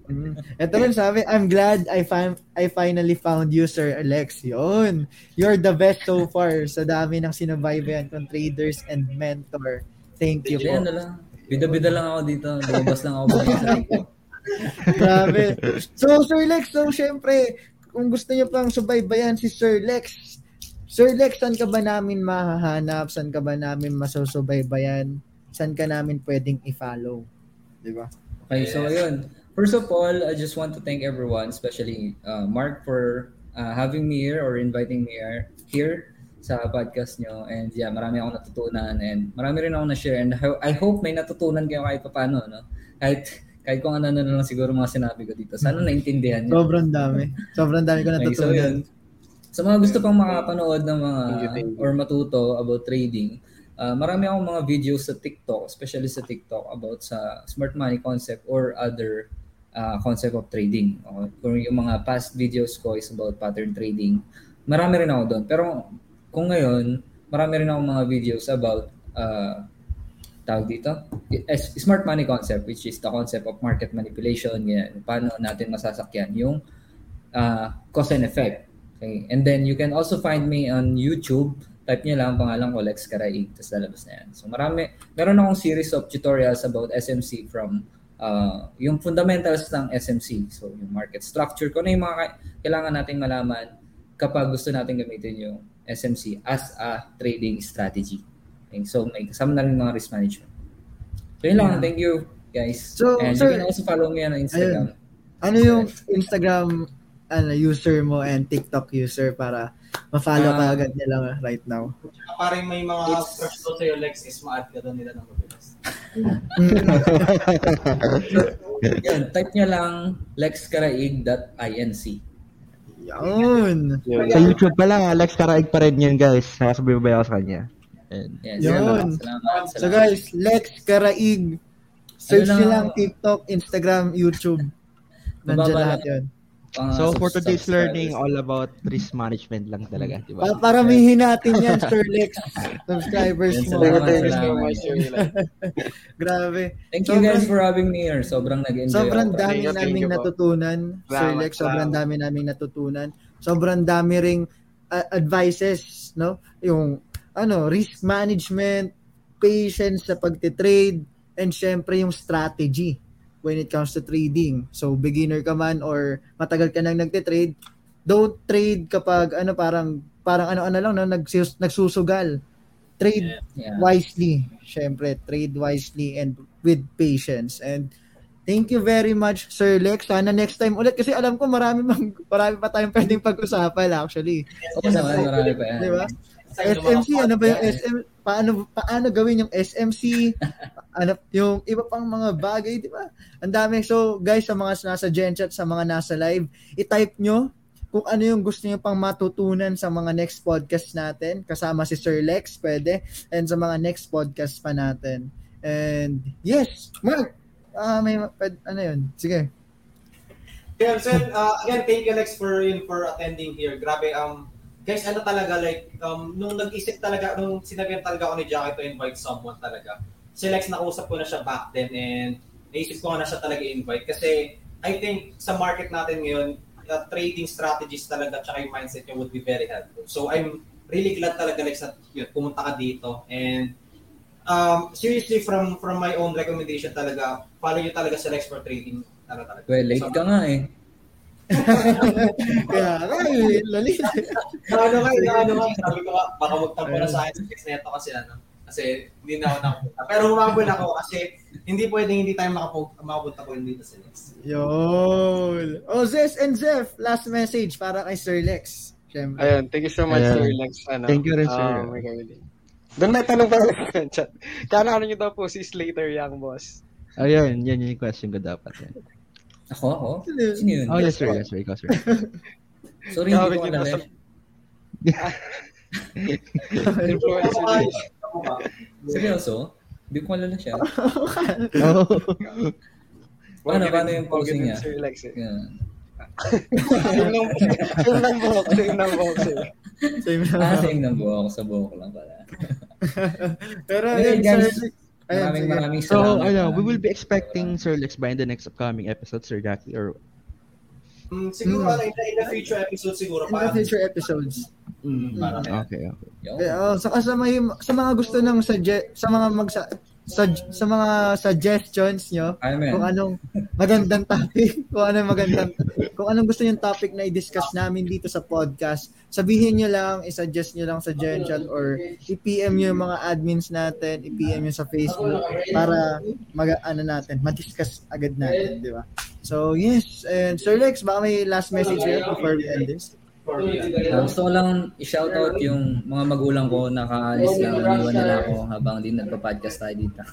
mm, ito rin sabi, I'm glad I find I finally found you, Sir Alex. Yun. You're the best so far sa dami ng sinubaybayan kong traders and mentor. Thank you Hindi, ano po. lang. Bida-bida lang ako dito. Lumabas lang ako. Grabe. So, Sir Lex, so syempre, kung gusto niyo pang subaybayan si Sir Lex, Sir Lex, saan ka ba namin mahahanap? Saan ka ba namin masusubaybayan? Saan ka namin pwedeng i-follow? Di ba? Okay, so yun. First of all, I just want to thank everyone, especially uh, Mark for uh, having me here or inviting me here, here sa podcast nyo. And yeah, marami akong natutunan and marami rin ako na-share. And I- I hope may natutunan kayo kahit paano, no? Kahit, kahit kung ano na lang siguro mga sinabi ko dito. Sana naintindihan nyo. Sobrang dami. Sobrang dami ko Okay, so natutunan. yun. Sa mga gusto pang makapanood ng mga or matuto about trading, uh, marami akong mga videos sa TikTok, especially sa TikTok about sa smart money concept or other uh, concept of trading. Okay? Kung yung mga past videos ko is about pattern trading, marami rin ako doon. Pero kung ngayon, marami rin ako mga videos about uh, tawag dito, is- smart money concept which is the concept of market manipulation, ganyan. Paano natin masasakyan yung uh, cause and effect. Okay? And then you can also find me on YouTube. Type niyo lang ang pangalan ko, Lex Caraig, tapos lalabas na yan. So marami, meron akong series of tutorials about SMC from uh, yung fundamentals ng SMC. So yung market structure, kung ano yung mga ka- kailangan nating malaman kapag gusto natin gamitin yung SMC as a trading strategy. Okay, so may kasama na rin mga risk management. So yun lang, thank you guys. So, and sir- you can also follow me on Instagram. Ano yung Instagram ano user mo and TikTok user para ma-follow ka Ah. agad nila right now? Parang may mga It's- crush doon sa'yo, Lex, is ma-add ka doon nila ng mabilis. Yan, type nyo lang lexkaraig.inc. Yun. Sa YouTube pa lang, Alex Karaig pa rin yun, guys. Nakasabi ba ako sa kanya? And, Yes, Yun. Salamat. So salamat. guys, Lex Karaig. Search Ano nyo lang lang? TikTok, Instagram, YouTube. Nandiyan lahat yun. Mga so, for today's learning, all about risk management lang talaga, di ba? Pa paramihin natin yan, Sir Lex. Subscribers Yan, mo. salamat, Thank you so salamat. much, Sir Eli. Grabe. Thank you Sobrang- guys for having me here. Sobrang nag-enjoy Sobrang ako. dami Thank naming you po. natutunan, Sir Lex. Sobrang salamat. dami naming natutunan. Sobrang dami ring uh, advices, no? Yung ano, risk management, patience sa pagte-trade, and syempre yung strategy when it comes to trading. So beginner ka man or matagal ka nang nagte-trade, don't trade kapag ano parang parang ano-ano lang no, nagsus, nagsusugal. Trade Yeah. wisely. Syempre, trade wisely and with patience. And thank you very much, Sir Lex. Sana next time ulit kasi alam ko marami mang, marami pa tayong pwedeng pag-usapan actually. Oo naman, marami pa. Di ba? SMC, ano ba yung SM? Paano paano gawin yung SMC? ano yung iba pang mga bagay, di ba? Ang dami. So, guys, sa mga nasa Genchat, sa mga nasa live, i-type nyo kung ano yung gusto niyo pang matutunan sa mga next podcast natin. Kasama si Sir Lex, pwede. And sa mga next podcast pa natin. And, yes, Mark, ah may, pwede, ano yun? Sige. Yeah, so, uh, again, thank you, Lex, for for attending here. Grabe, um, guys, ano talaga, like, um, nung nag-isip talaga, nung sinabihan talaga ako ni Jackie to invite someone talaga, si Lex, nakausap ko na siya back then, and naisip ko na siya talaga invite. Kasi, I think, sa market natin ngayon, uh, trading strategies talaga, tsaka yung mindset niya would be very helpful. So, I'm really glad talaga, Lex, that yun, pumunta ka dito. And, um, seriously, from from my own recommendation talaga, follow nyo talaga sa Lex for trading. Talaga, talaga. Well, late So, ka nga eh. Kaya, ay, lalit. ano nga, ano nga, sabi ko baka magtampo na sa akin sa fix neto kasi ano, kasi hindi na ako nakapunta. Pero humabol ako kasi hindi pwedeng hindi tayo makapag, makapunta ko dito sa next. Yun. Oh, Zes and Zef, last message para kay Sir Lex. Siyempre. Ayun, thank you so much, Ayan. Sir Lex. Ano, Thank you rin, sir. Um, may kawili. Doon may tanong pa sa chat. Kano ano nyo daw po si Slater Young Boss? Ayun, yan yung question ko dapat. Yan. Ako, ako? Sino yun? Oh, yes, sir. Yes, sir. Ikaw, sir. Sorry, hindi ko alala. nasa- Influencer. Seryoso? Hindi ko alala siya. oh. Paano, paano yung posing niya? Sir Lex eh. Yan. Same ng same ng buhok, same ng buhok sir. Same Ah, lang. same ng buhok. Sa buhok lang pala. Pero Okay, yun, guys. Ayun, Maraming sige. maraming So, salamat. ano, we will be expecting Sir Lex by in the next upcoming episode, Sir Jackie, or Mm, siguro Mm. ano, in, the, in the future episode siguro In the pa. future episodes. Mm, para Okay, okay. Yo. Eh, oh, saka sa, may, sa mga gusto ng suggest, sa mga magsa, sa, sa mga suggestions nyo, Ay, man. kung anong magandang topic, kung anong magandang, kung anong gusto yung topic na i-discuss namin dito sa podcast, sabihin nyo lang, i-suggest nyo lang sa Gen Chat or i-PM nyo yung mga admins natin, i-PM nyo sa Facebook para mag, ano natin, ma-discuss agad natin, di ba? So, yes. And Sir Lex, baka may last message here before we end this? Uh, gusto ko lang i-shoutout yung mga magulang ko nakaalis lang, iniwan nila ako habang din nagpa-podcast tayo dito.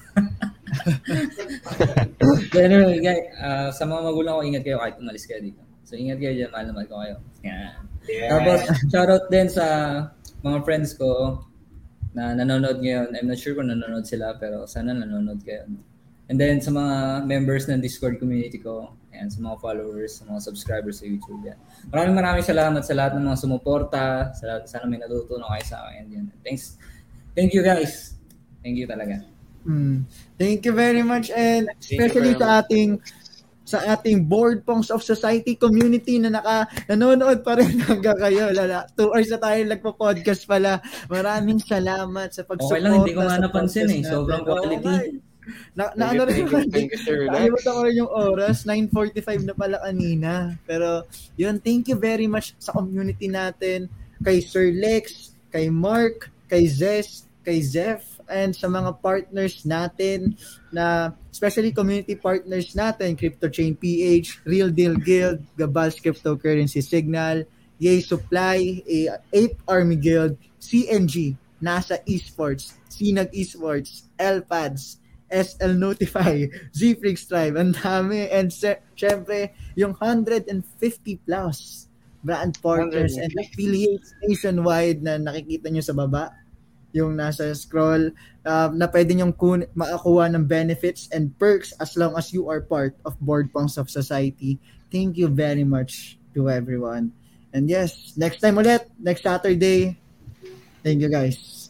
But anyway, guys, uh, sa mga magulang ko, ingat kayo kahit umalis kayo dito. So, ingat kayo dyan, mahal na mahal ko kayo. Yan. Tapos, shoutout din sa mga friends ko na nanonood ngayon. I'm not sure kung nanonood sila, pero sana nanonood kayo. And then, sa mga members ng Discord community ko, and sa mga followers, sa mga subscribers sa YouTube. Yan. Maraming maraming salamat sa lahat ng mga sumuporta. Sa lahat, sana may natutunan kayo sa akin. Yan. Thanks. Thank you guys. Thank you talaga. Mm. Thank you very much and especially sa ating sa ating board pongs of society community na naka nanonood pa rin hanggang kayo. Lala, two hours na tayo nagpo-podcast pala. Maraming salamat sa pagsuporta. Okay lang, hindi ko nga napansin podcast eh. Sobrang quality. eh. Na, na ano rin Lex. Nakalimutan ko rin yung oras, 9.45 na pala kanina. Pero, yun, thank you very much sa community natin, kay Sir Lex, kay Mark, kay Zes, kay Zeph, and sa mga partners natin na especially community partners natin, CryptoChain PH, Real Deal Guild, Gabals Cryptocurrency Signal, Yay Supply, Ape Army Guild, CNG, NASA Esports, Sinag Esports, LPads, SL Notify, Zfreaks Tribe, ang dami. And syempre, yung 150 plus brand partners and 150. affiliates nationwide na nakikita nyo sa baba yung nasa scroll uh, na pwede nyong kun makakuha ng benefits and perks as long as you are part of Board Punks of Society. Thank you very much to everyone. And yes, next time ulit, next Saturday. Thank you guys.